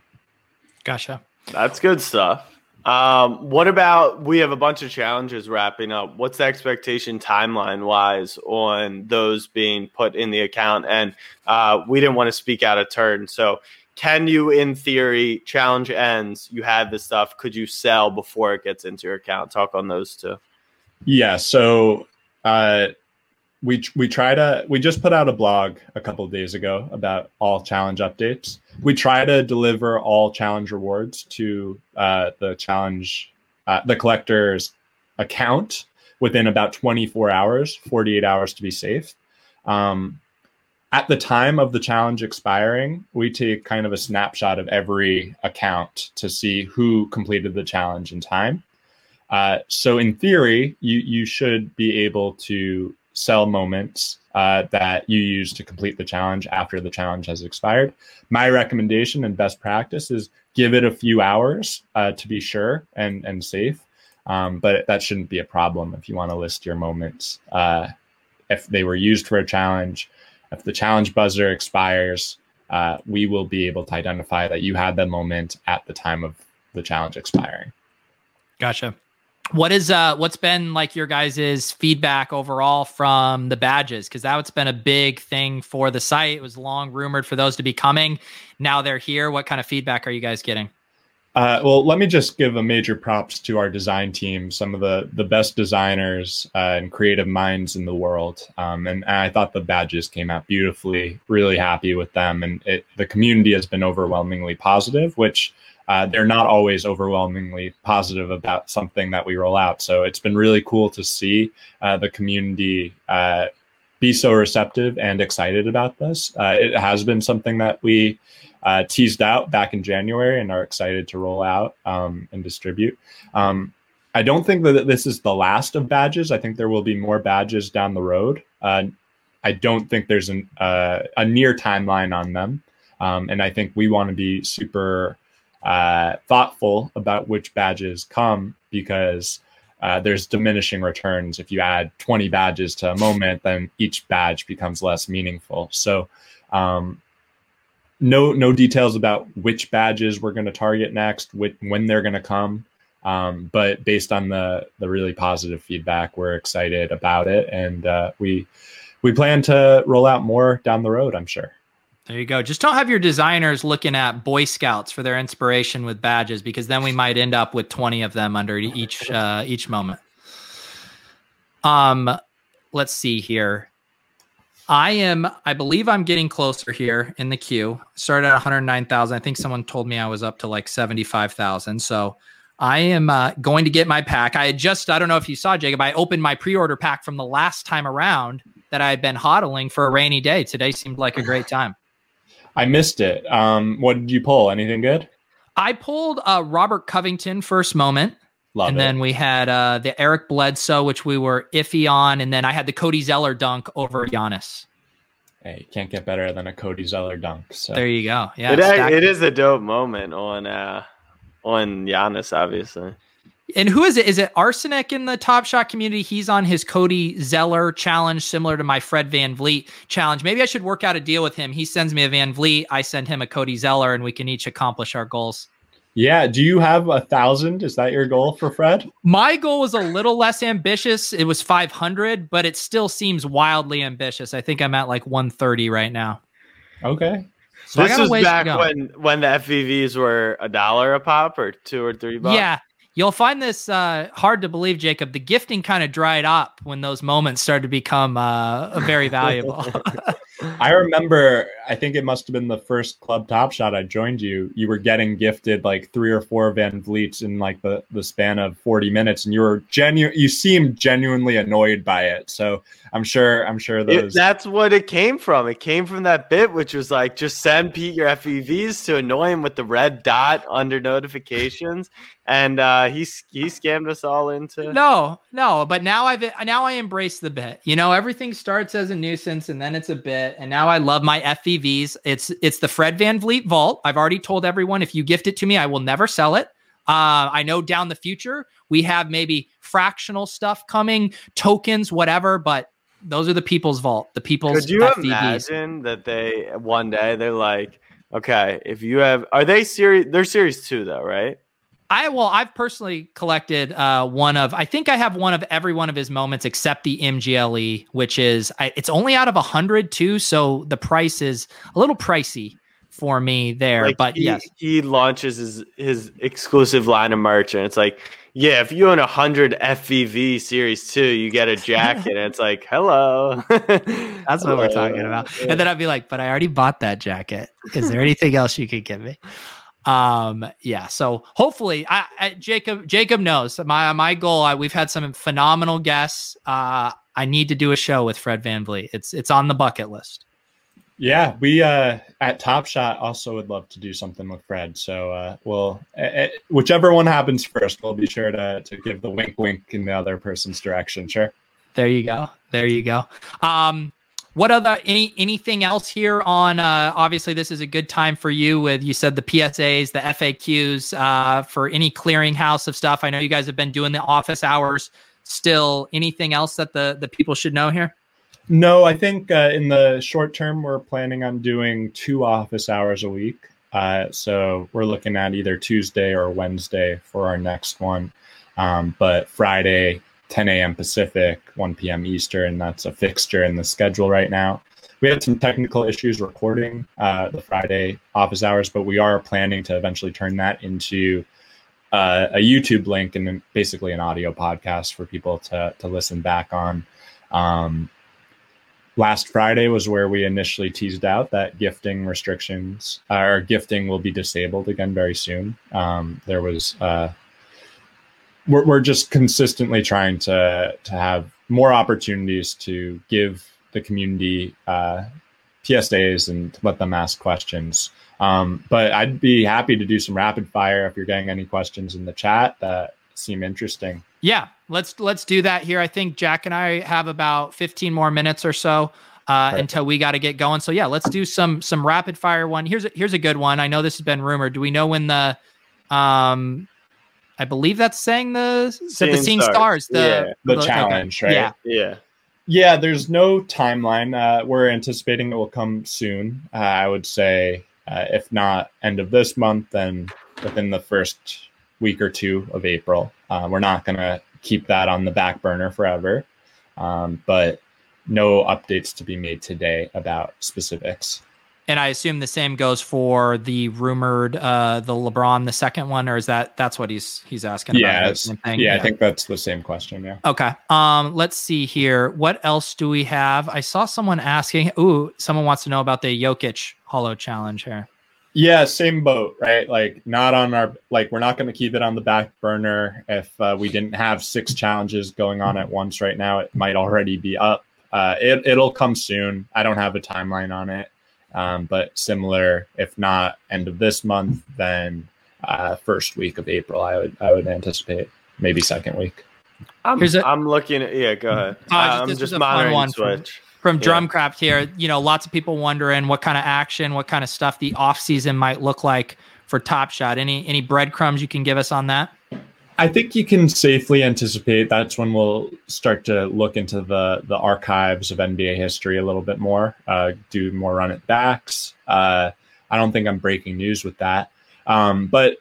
Gotcha. That's good stuff. Um, what about we have a bunch of challenges wrapping up? What's the expectation timeline wise on those being put in the account? And uh, we didn't want to speak out of turn. So, can you, in theory, challenge ends? You have this stuff. Could you sell before it gets into your account? Talk on those two. Yeah. So, uh, we we try to we just put out a blog a couple of days ago about all challenge updates. We try to deliver all challenge rewards to uh, the challenge uh, the collector's account within about 24 hours, 48 hours to be safe. Um, at the time of the challenge expiring, we take kind of a snapshot of every account to see who completed the challenge in time. Uh, so in theory, you you should be able to sell moments uh, that you use to complete the challenge after the challenge has expired. My recommendation and best practice is give it a few hours uh, to be sure and, and safe. Um, but that shouldn't be a problem if you want to list your moments. Uh, if they were used for a challenge, if the challenge buzzer expires, uh, we will be able to identify that you had the moment at the time of the challenge expiring. Gotcha. What is uh what's been like your guys' feedback overall from the badges? Because that's been a big thing for the site. It was long rumored for those to be coming. Now they're here. What kind of feedback are you guys getting? Uh, well, let me just give a major props to our design team, some of the the best designers uh, and creative minds in the world. Um, and, and, I thought the badges came out beautifully. Really happy with them, and it, the community has been overwhelmingly positive, which uh, they're not always overwhelmingly positive about something that we roll out. So it's been really cool to see uh, the community uh, be so receptive and excited about this. Uh, it has been something that we uh, teased out back in January and are excited to roll out um, and distribute. Um, I don't think that this is the last of badges. I think there will be more badges down the road. Uh, I don't think there's an, a near timeline on them. Um, and I think we want to be super uh, thoughtful about which badges come because uh, there's diminishing returns. If you add 20 badges to a moment, then each badge becomes less meaningful. So um, no no details about which badges we're going to target next, which, when they're going to come. Um, but based on the the really positive feedback, we're excited about it, and uh, we we plan to roll out more down the road. I'm sure. There you go. Just don't have your designers looking at Boy Scouts for their inspiration with badges, because then we might end up with 20 of them under each uh, each moment. Um, let's see here. I am, I believe I'm getting closer here in the queue. Started at 109,000. I think someone told me I was up to like 75,000. So I am uh, going to get my pack. I had just, I don't know if you saw, Jacob, I opened my pre order pack from the last time around that I had been hodling for a rainy day. Today seemed like a great time. I missed it. Um, what did you pull? Anything good? I pulled uh, Robert Covington first moment. Love and it. then we had uh, the Eric Bledsoe, which we were iffy on, and then I had the Cody Zeller dunk over Giannis. Hey, you can't get better than a Cody Zeller dunk. So there you go. Yeah, it, it is a dope moment on uh, on Giannis, obviously. And who is it? Is it Arsenic in the Top Shot community? He's on his Cody Zeller challenge, similar to my Fred VanVleet challenge. Maybe I should work out a deal with him. He sends me a VanVleet, I send him a Cody Zeller, and we can each accomplish our goals. Yeah. Do you have a thousand? Is that your goal for Fred? My goal was a little less ambitious. It was 500, but it still seems wildly ambitious. I think I'm at like 130 right now. Okay. So this was back when when the FVVs were a dollar a pop or two or three bucks. Yeah. You'll find this uh, hard to believe, Jacob. The gifting kind of dried up when those moments started to become uh, very valuable. I remember, I think it must have been the first Club Top Shot I joined you. You were getting gifted like three or four Van VanVleets in like the, the span of 40 minutes, and you were genuine. You seemed genuinely annoyed by it. So I'm sure, I'm sure those. It, that's what it came from. It came from that bit, which was like just send Pete your FVVs to annoy him with the red dot under notifications, and uh, he he scammed us all into. No, no, but now I've now I embrace the bit. You know, everything starts as a nuisance, and then it's a bit and now I love my FVVs. It's it's the Fred VanVleet Vault. I've already told everyone if you gift it to me, I will never sell it. Uh, I know down the future we have maybe fractional stuff coming, tokens, whatever, but those are the people's vault, the people's. Could you FVVs. imagine that they one day they're like, okay, if you have, are they series? They're series two though, right? I well, I've personally collected uh, one of. I think I have one of every one of his moments except the MGLE, which is I, it's only out of a hundred too, so the price is a little pricey for me there. Like but he, yes, he launches his his exclusive line of merch, and it's like, yeah, if you own a hundred FVV Series Two, you get a jacket, and it's like, hello. That's what we're talking about. And then I'd be like, but I already bought that jacket. Is there anything else you could give me? Um yeah so hopefully I, I, jacob jacob knows my my goal I, we've had some phenomenal guests. Uh i need to do a show with fred vanvleet it's it's on the bucket list. Yeah we uh at top shot also would love to do something with fred. So uh we'll uh, whichever one happens first we'll be sure to to give the wink wink in the other person's direction sure. There you go. There you go. Um what other any anything else here on? Uh, obviously, this is a good time for you. With you said the PSAs, the FAQs uh, for any clearinghouse of stuff. I know you guys have been doing the office hours. Still, anything else that the the people should know here? No, I think uh, in the short term, we're planning on doing two office hours a week. Uh, so we're looking at either Tuesday or Wednesday for our next one. Um, but Friday, 10 a.m. Pacific, 1 p.m. Eastern, that's a fixture in the schedule right now. We had some technical issues recording uh, the Friday office hours, but we are planning to eventually turn that into uh, a YouTube link and basically an audio podcast for people to, to listen back on. Um, last Friday was where we initially teased out that gifting restrictions uh, or gifting will be disabled again very soon. Um, there was uh, we're, we're just consistently trying to to have more opportunities to give the community uh, PSAs and let them ask questions. Um, but I'd be happy to do some rapid fire if you're getting any questions in the chat that seem interesting. Yeah, let's let's do that here. I think Jack and I have about 15 more minutes or so uh, right. until we got to get going. So yeah, let's do some some rapid fire one. Here's a, here's a good one. I know this has been rumored. Do we know when the um I believe that's saying the seeing the seeing stars, stars the, yeah. the, the challenge, okay. right? Yeah, yeah, yeah. There's no timeline. Uh, we're anticipating it will come soon. Uh, I would say, uh, if not end of this month, then within the first week or two of April. Uh, we're not going to keep that on the back burner forever, um, but no updates to be made today about specifics. And I assume the same goes for the rumored uh the LeBron the second one, or is that that's what he's he's asking yeah, about? Yeah, yeah, I think that's the same question. Yeah. Okay. Um, let's see here. What else do we have? I saw someone asking. Ooh, someone wants to know about the Jokic Holo Challenge here. Yeah, same boat, right? Like not on our like we're not going to keep it on the back burner. If uh, we didn't have six challenges going on at once right now, it might already be up. Uh, it it'll come soon. I don't have a timeline on it, um, but similar, if not end of this month, then uh, first week of April. I would I would anticipate maybe second week. I'm, a, I'm looking at yeah. Go ahead. Uh, I'm just monitoring one Switch from Drumcraft here. You know, lots of people wondering what kind of action, what kind of stuff the off season might look like for Top Shot. Any any breadcrumbs you can give us on that? I think you can safely anticipate that's when we'll start to look into the the archives of NBA history a little bit more, uh, do more run it backs. Uh, I don't think I'm breaking news with that, um, but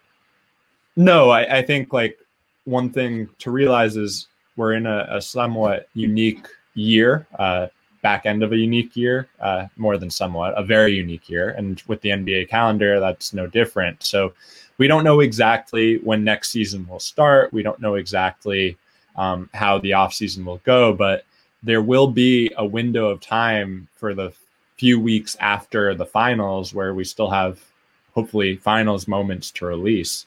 no, I, I, think like one thing to realize is we're in a, a somewhat unique year. Uh, back end of a unique year, uh, more than somewhat, a very unique year. And with the NBA calendar, that's no different. So we don't know exactly when next season will start. We don't know exactly um, how the offseason will go, but there will be a window of time for the few weeks after the finals where we still have hopefully finals moments to release.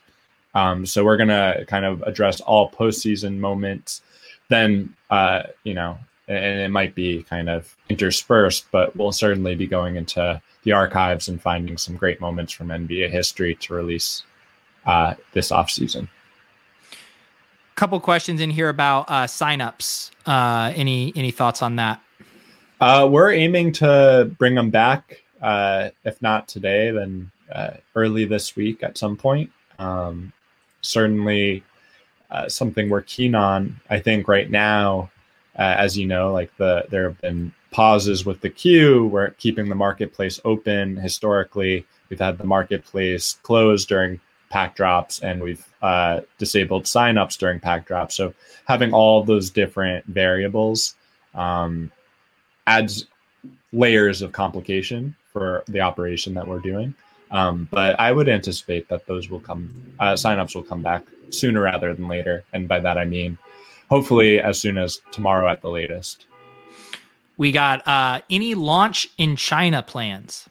Um, so we're going to kind of address all postseason moments. Then, uh, you know, and it might be kind of interspersed, but we'll certainly be going into the archives and finding some great moments from NBA history to release uh, this offseason. Couple questions in here about uh, signups. Uh, any any thoughts on that? Uh, we're aiming to bring them back. Uh, if not today, then uh, early this week at some point. Um, certainly, uh, something we're keen on. I think right now uh, as you know, like the there have been pauses with the queue. We're keeping the marketplace open. Historically, we've had the marketplace closed during pack drops, and we've uh, disabled signups during pack drops. So having all those different variables um, adds layers of complication for the operation that we're doing. Um, but I would anticipate that those will come, uh, signups will come back sooner rather than later. And by that I mean hopefully as soon as tomorrow at the latest. We got uh, any launch in China plans?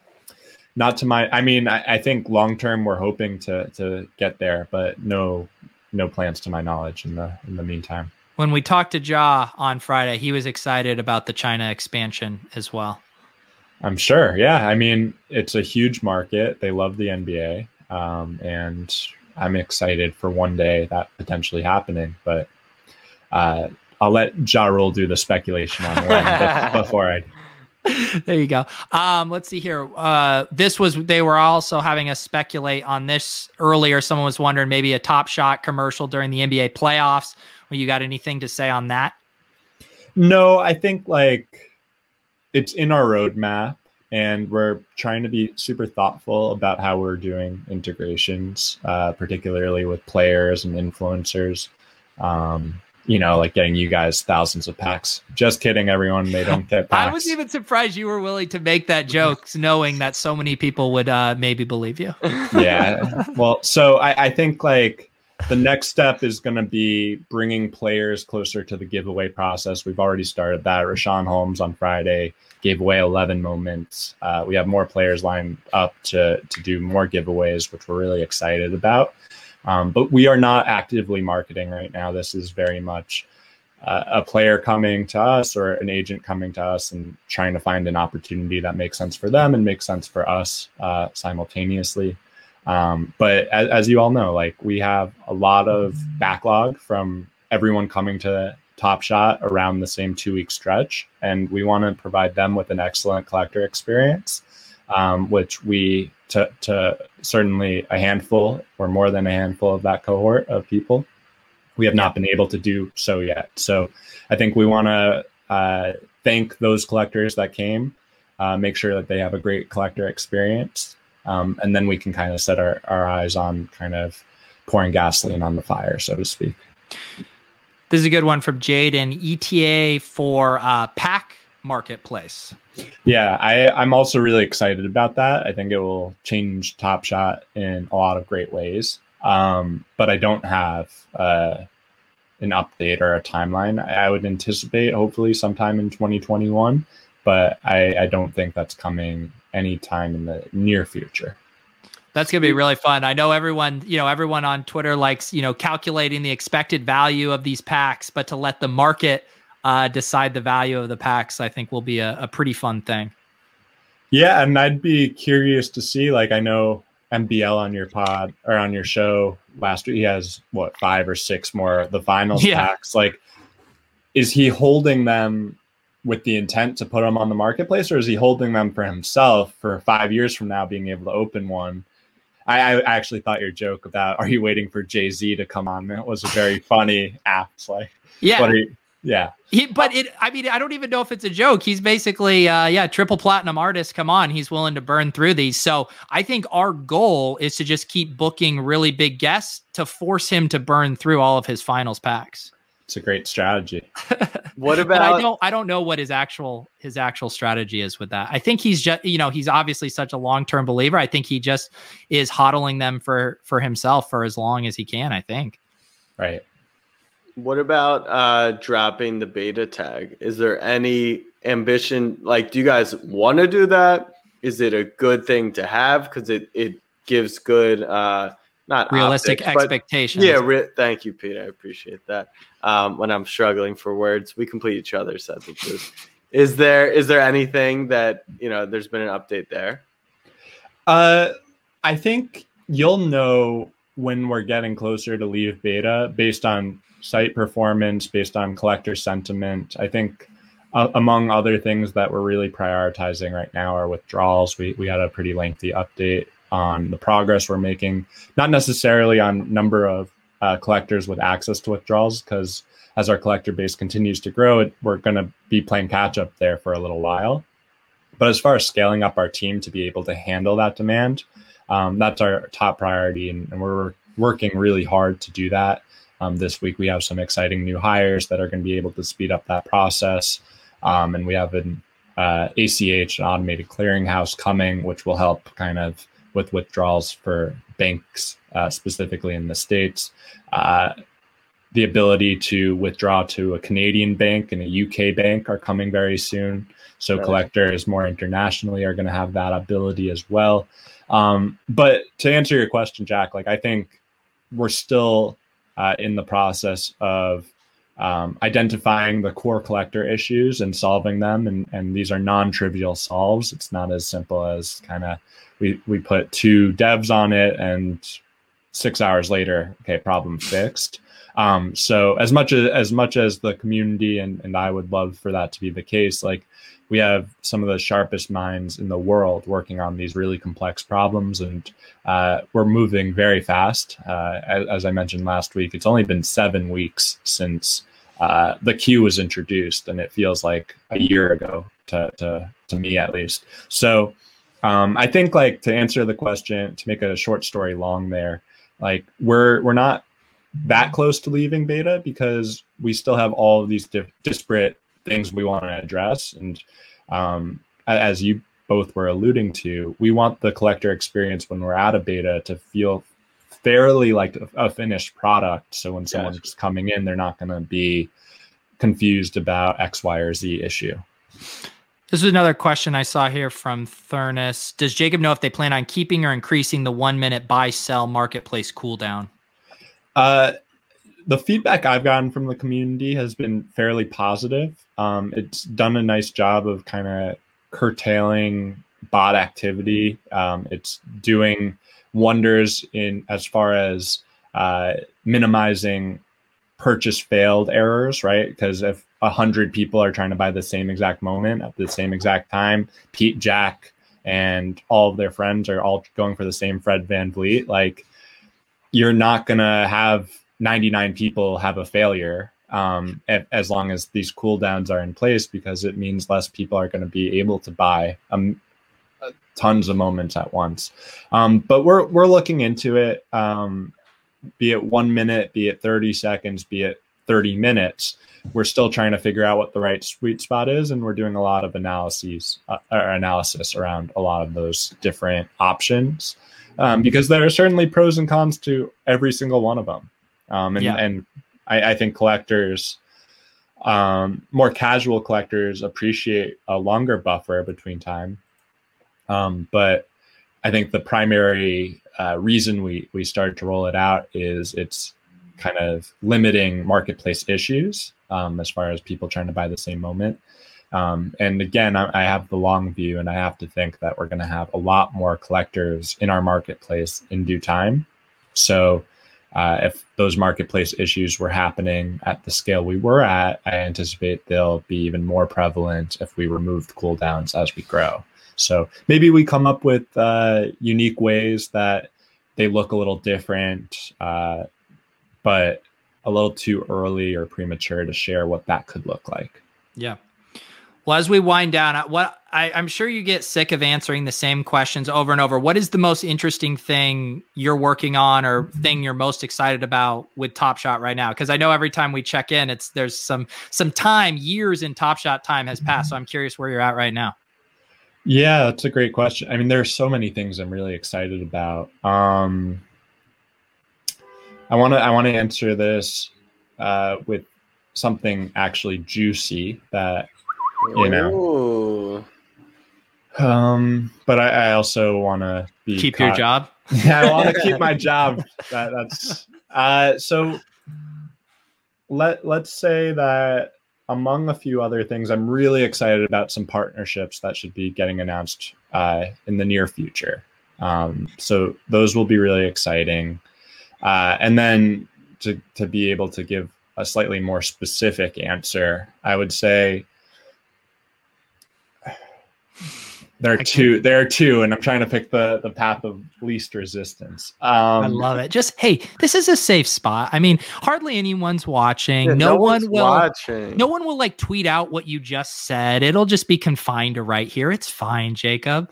Not to my, I mean, I, I think long term we're hoping to to get there, but no no plans to my knowledge in the in the meantime. When we talked to Ja on Friday, he was excited about the China expansion as well. I'm sure. Yeah, I mean, it's a huge market. They love the NBA, um, and I'm excited for one day that potentially happening. But uh, I'll let Ja Rule do the speculation on before I. there you go. Um, let's see here. Uh, this was they were also having us speculate on this earlier. Someone was wondering maybe a Top Shot commercial during the NBA playoffs. Well, you got anything to say on that? No, I think like it's in our roadmap, and we're trying to be super thoughtful about how we're doing integrations, uh, particularly with players and influencers. Um, you know, like getting you guys thousands of packs. Just kidding, everyone. They don't get packs. I was even surprised you were willing to make that joke, knowing that so many people would uh, maybe believe you. yeah. Well, so I, I think like the next step is going to be bringing players closer to the giveaway process. We've already started that. Richaun Holmes on Friday gave away 11 moments. Uh, we have more players lined up to to do more giveaways, which we're really excited about. Um, but we are not actively marketing right now. This is very much uh, a player coming to us or an agent coming to us and trying to find an opportunity that makes sense for them and makes sense for us uh, simultaneously. Um, but as, as, you all know, like we have a lot of backlog from everyone coming to Top Shot around the same two week stretch, and we want to provide them with an excellent collector experience, um, which we to, to certainly a handful or more than a handful of that cohort of people. We have not been able to do so yet. So I think we want to uh, thank those collectors that came, uh, make sure that they have a great collector experience. Um, and then we can kind of set our, our eyes on kind of pouring gasoline on the fire, so to speak. This is a good one from Jaden. ETA for uh, pack marketplace. Yeah, I, I'm also really excited about that. I think it will change Top Shot in a lot of great ways. Um, but I don't have uh, an update or a timeline. I would anticipate hopefully sometime in 2021, but I, I don't think that's coming anytime in the near future. That's gonna be really fun. I know everyone, you know, everyone on Twitter likes, you know, calculating the expected value of these packs, but to let the market uh, decide the value of the packs, I think will be a, a pretty fun thing. Yeah, and I'd be curious to see. Like, I know MBL on your pod or on your show last week, he has what five or six more the finals yeah. packs. Like, is he holding them with the intent to put them on the marketplace, or is he holding them for himself for five years from now, being able to open one? I, I actually thought your joke about "Are you waiting for Jay Z to come on?" It was a very funny app. Like, yeah, what are you, yeah. He, but it, I mean, I don't even know if it's a joke. He's basically, uh, yeah, triple platinum artist. Come on. He's willing to burn through these. So I think our goal is to just keep booking really big guests to force him to burn through all of his finals packs. It's a great strategy. what about? I don't, I don't know what his actual, his actual strategy is with that. I think he's just, you know, he's obviously such a long-term believer. I think he just is hodling them for, for himself for as long as he can, I think. Right. What about uh, dropping the beta tag? Is there any ambition? Like, do you guys want to do that? Is it a good thing to have because it it gives good uh, not realistic optics, expectations? Yeah, re- thank you, Pete. I appreciate that. Um, when I'm struggling for words, we complete each other's sentences. is there is there anything that you know? There's been an update there. Uh, I think you'll know when we're getting closer to leave beta based on site performance, based on collector sentiment. I think uh, among other things that we're really prioritizing right now are withdrawals. We, we had a pretty lengthy update on the progress we're making, not necessarily on number of uh, collectors with access to withdrawals, because as our collector base continues to grow, it, we're going to be playing catch up there for a little while. But as far as scaling up our team to be able to handle that demand, um, that's our top priority, and, and we're working really hard to do that. Um, this week, we have some exciting new hires that are going to be able to speed up that process. Um, and we have an uh, ACH, an automated clearinghouse coming, which will help kind of with withdrawals for banks, uh, specifically in the States. Uh, the ability to withdraw to a Canadian bank and a UK bank are coming very soon. So right. collectors more internationally are going to have that ability as well. Um, but to answer your question, Jack, like I think we're still uh, in the process of um, identifying the core collector issues and solving them. And, and these are non-trivial solves. It's not as simple as kind of we, we put two devs on it and six hours later, okay, problem fixed. Um, so as much as as much as the community and, and I would love for that to be the case, like we have some of the sharpest minds in the world working on these really complex problems, and uh, we're moving very fast. Uh, as, as, I mentioned last week, it's only been seven weeks since uh, the queue was introduced, and it feels like a year ago to to, to me at least. So um, I think like to answer the question, to make a short story long, there, like we're we're not that close to leaving beta because we still have all of these disparate things we want to address. And um, as you both were alluding to, we want the collector experience when we're out of beta to feel fairly like a, a finished product. So when someone's yes. coming in, they're not going to be confused about X, Y, or Z issue. This is another question I saw here from Thurnus. Does Jacob know if they plan on keeping or increasing the one minute buy sell marketplace cooldown? Uh, the feedback I've gotten from the community has been fairly positive. Um, it's done a nice job of kind of curtailing bot activity. Um, it's doing wonders in as far as uh, minimizing purchase failed errors, right? Because if a hundred people are trying to buy the same exact moment at the same exact time, Pete, Jack, and all of their friends are all going for the same Fred VanVleet, like you're not going to have 99 people have a failure um, as long as these cooldowns are in place because it means less people are going to be able to buy um, tons of moments at once. Um, but we're we're looking into it, um, be it one minute, be it 30 seconds, be it 30 minutes. We're still trying to figure out what the right sweet spot is, and we're doing a lot of analyses uh, or analysis around a lot of those different options um, because there are certainly pros and cons to every single one of them. Um, and, yeah. and I, I, think collectors, um, more casual collectors, appreciate a longer buffer between time. Um, but I think the primary uh, reason we we started to roll it out is it's kind of limiting marketplace issues um, as far as people trying to buy the same moment. Um, and again, I, I, have the long view, and I have to think that we're going to have a lot more collectors in our marketplace in due time. So, uh, if those marketplace issues were happening at the scale we were at, I anticipate they'll be even more prevalent if we remove the cooldowns as we grow. So maybe we come up with uh, unique ways that they look a little different, uh, but a little too early or premature to share what that could look like. Yeah. Well, as we wind down, what I, am sure you get sick of answering the same questions over and over. What is the most interesting thing you're working on, or thing you're most excited about with Top Shot right now? Because I know every time we check in, it's there's some some time, years in Top Shot time has passed. So I'm curious where you're at right now. Yeah, that's a great question. I mean, there are so many things I'm really excited about. Um, I want to I want to answer this uh, with something actually juicy that you know. Um, but I, I also want to keep caught. your job. Yeah, I want to keep my job. That, that's uh, so. Let Let's say that among a few other things, I'm really excited about some partnerships that should be getting announced uh, in the near future. Um, so those will be really exciting. Uh, and then to to be able to give a slightly more specific answer, I would say there are two. There are two, and I'm trying to pick the the path of least resistance. Um, I love it. Just hey, this is a safe spot. I mean, hardly anyone's watching. Yeah, no, no one will. Watching. No one will like tweet out what you just said. It'll just be confined to right here. It's fine, Jacob.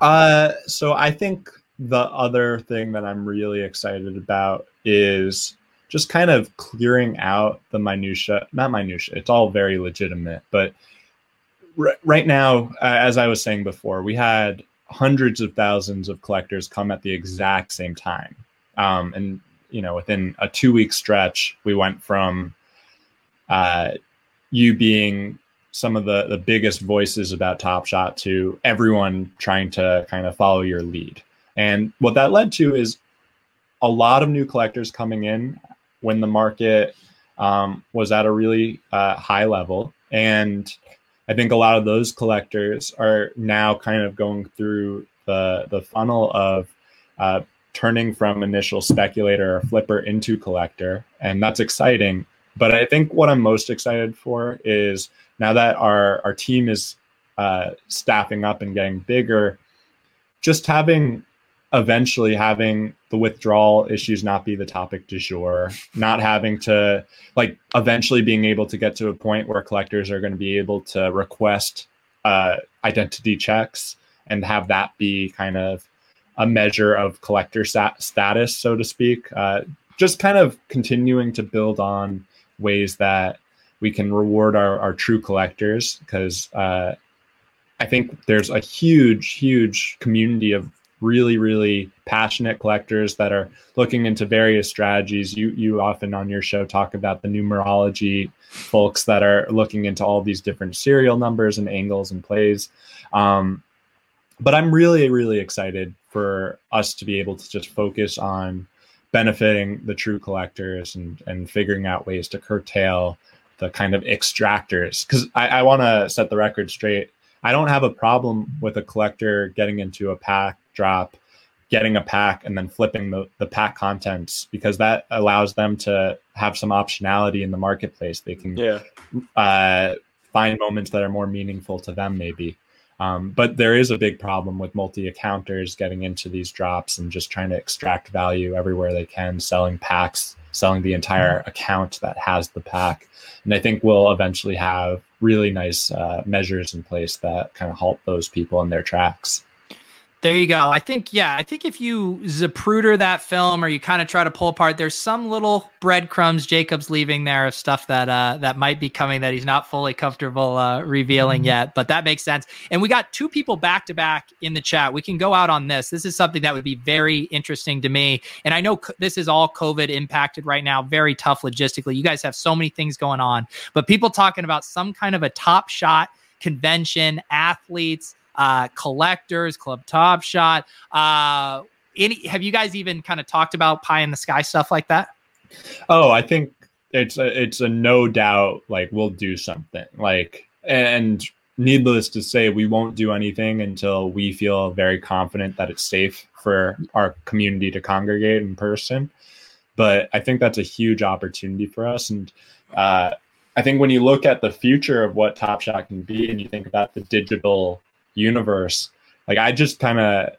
Uh, so I think the other thing that I'm really excited about is just kind of clearing out the minutia. Not minutia. It's all very legitimate, but right now, uh, as I was saying before, we had hundreds of thousands of collectors come at the exact same time. Um, and, you know, within a two week stretch, we went from uh, you being some of the, the biggest voices about Top Shot to everyone trying to kind of follow your lead. And what that led to is a lot of new collectors coming in when the market um, was at a really uh, high level. And I think a lot of those collectors are now kind of going through the the funnel of uh, turning from initial speculator or flipper into collector, and that's exciting. But I think what I'm most excited for is now that our our team is uh, staffing up and getting bigger, just having eventually having the withdrawal issues not be the topic du jour, not having to like eventually being able to get to a point where collectors are going to be able to request uh, identity checks and have that be kind of a measure of collector stat- status, so to speak. Uh, just kind of continuing to build on ways that we can reward our, our true collectors because uh, I think there's a huge, huge community of really, really passionate collectors that are looking into various strategies. You you often on your show talk about the numerology folks that are looking into all these different serial numbers and angles and plays. Um, but I'm really, really excited for us to be able to just focus on benefiting the true collectors and and figuring out ways to curtail the kind of extractors. Because I, I want to set the record straight. I don't have a problem with a collector getting into a pack drop, getting a pack, and then flipping the, the pack contents because that allows them to have some optionality in the marketplace. They can Yeah. uh, find moments that are more meaningful to them, maybe. Um, but there is a big problem with multi accounters getting into these drops and just trying to extract value everywhere they can, selling packs, selling the entire account that has the pack. And I think we'll eventually have really nice uh, measures in place that kind of halt those people in their tracks. There you go. I think, yeah, I think if you Zapruder that film or you kind of try to pull apart, there's some little breadcrumbs Jacob's leaving there of stuff that uh that might be coming that he's not fully comfortable uh revealing yet. But that makes sense. And we got two people back to back in the chat. We can go out on this. This is something that would be very interesting to me. And I know c- this is all COVID impacted right now, very tough logistically. You guys have so many things going on, but people talking about some kind of a top shot convention, athletes uh, collectors, Club Top Shot. Uh, any have you guys even kind of talked about pie in the sky stuff like that? Oh, I think it's a, it's a no doubt like we'll do something like and needless to say we won't do anything until we feel very confident that it's safe for our community to congregate in person but i think that's a huge opportunity for us and uh, i think when you look at the future of what top shot can be and you think about the digital universe like i just kind of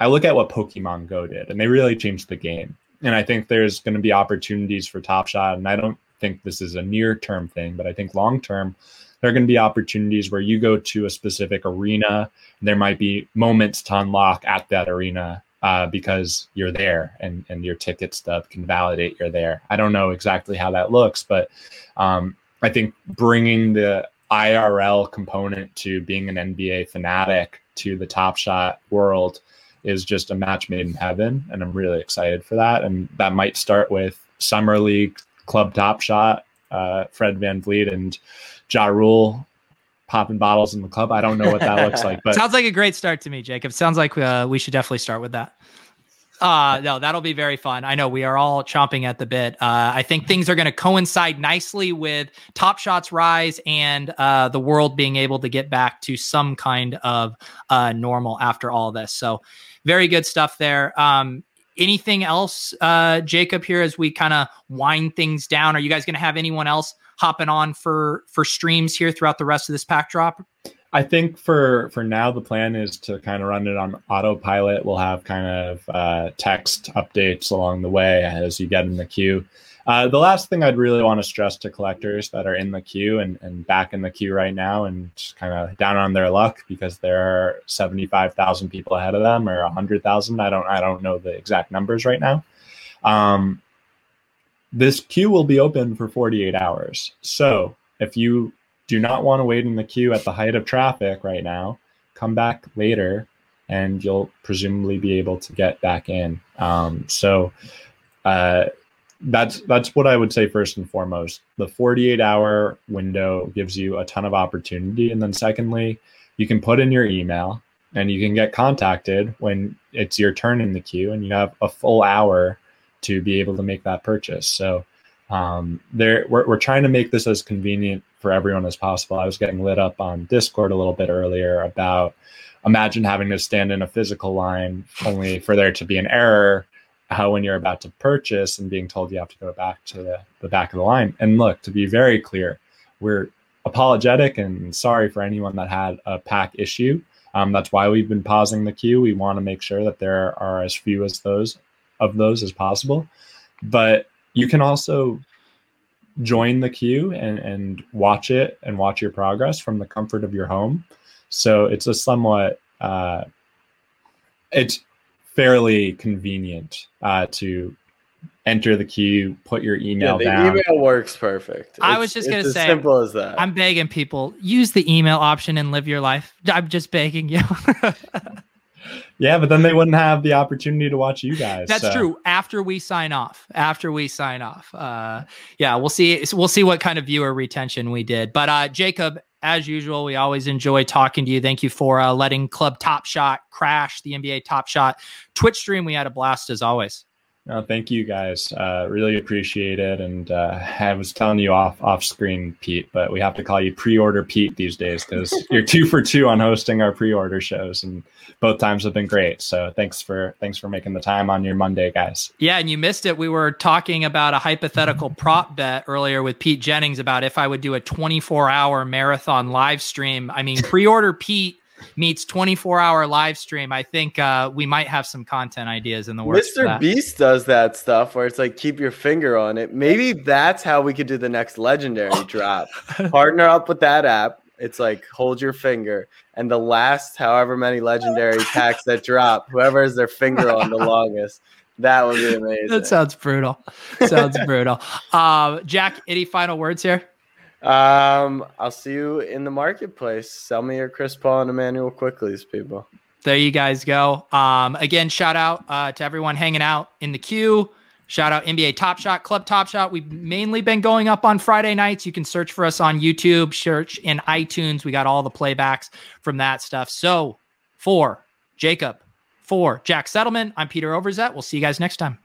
i look at what pokemon go did and they really changed the game and I think there's going to be opportunities for Top Shot. And I don't think this is a near term thing, but I think long term, there are going to be opportunities where you go to a specific arena. And there might be moments to unlock at that arena uh, because you're there and, and your ticket stub can validate you're there. I don't know exactly how that looks, but um, I think bringing the IRL component to being an NBA fanatic to the Top Shot world is just a match made in heaven, and I'm really excited for that. And that might start with summer league, club top shot, uh, Fred VanVleet and Ja Rule popping bottles in the club. I don't know what that looks like, but Sounds like a great start to me, Jacob. Sounds like uh, we should definitely start with that. Uh no, that'll be very fun. I know we are all chomping at the bit. Uh, I think things are going to coincide nicely with Top Shot's rise and uh, the world being able to get back to some kind of uh, normal after all this. So, very good stuff there. Um, anything else, uh, Jacob? Here as we kind of wind things down, are you guys going to have anyone else hopping on for for streams here throughout the rest of this pack drop? I think for for now the plan is to kind of run it on autopilot. We'll have kind of uh, text updates along the way as you get in the queue. Uh, the last thing I'd really want to stress to collectors that are in the queue and, and back in the queue right now and kind of down on their luck because there are 75,000 people ahead of them or 100,000. I don't I don't know the exact numbers right now. Um, this queue will be open for 48 hours. So if you do not want to wait in the queue at the height of traffic right now, come back later and you'll presumably be able to get back in. Um, so uh, that's that's what I would say first and foremost. The 48 hour window gives you a ton of opportunity, and then secondly, you can put in your email and you can get contacted when it's your turn in the queue, and you have a full hour to be able to make that purchase. So um, there we're, we're trying to make this as convenient for everyone as possible. I was getting lit up on Discord a little bit earlier about imagine having to stand in a physical line only for there to be an error how when you're about to purchase and being told you have to go back to the, the back of the line. And look, to be very clear, we're apologetic and sorry for anyone that had a pack issue. Um, that's why we've been pausing the queue. We want to make sure that there are as few as those of those as possible. But you can also join the queue and, and watch it and watch your progress from the comfort of your home. So it's a somewhat uh, it's fairly convenient uh, to enter the queue, put your email yeah, the down. email works perfect. It's, I was just gonna say, simple as that. I'm begging people use the email option and live your life. I'm just begging you. yeah, but then they wouldn't have the opportunity to watch you guys. That's so. true. After we sign off, after we sign off, uh, yeah, we'll see. We'll see what kind of viewer retention we did. But uh, Jacob, as usual, we always enjoy talking to you. Thank you for uh, letting Club Top Shot crash the NBA Top Shot Twitch stream. We had a blast as always. No, thank you guys. Uh, really appreciate it. And uh, I was telling you off off screen, Pete, but we have to call you pre-order Pete these days because you're two for two on hosting our pre-order shows, and both times have been great. So thanks for thanks for making the time on your Monday, guys. Yeah, and you missed it. We were talking about a hypothetical prop bet earlier with Pete Jennings about if I would do a 24 hour marathon live stream. I mean, pre-order Pete meets 24 hour live stream, I think uh, we might have some content ideas in the works. Mr. Beast does that stuff where it's like keep your finger on it. Maybe that's how we could do the next legendary drop. Partner up with that app. It's like hold your finger, and the last however many legendary packs that drop, whoever has their finger on the longest. That would be amazing. That sounds brutal. Sounds brutal. Uh, Jack, any final words here? Um, I'll see you in the marketplace. Sell me your Chris Paul and Immanuel Quickley's people. There you guys go. Um, again, shout out uh, to everyone hanging out in the queue. Shout out NBA Top Shot, Club Top Shot. We've mainly been going up on Friday nights. You can search for us on YouTube, search in iTunes. We got all the playbacks from that stuff. So for Jacob, for Jack Settleman, I'm Peter Overzet. We'll see you guys next time.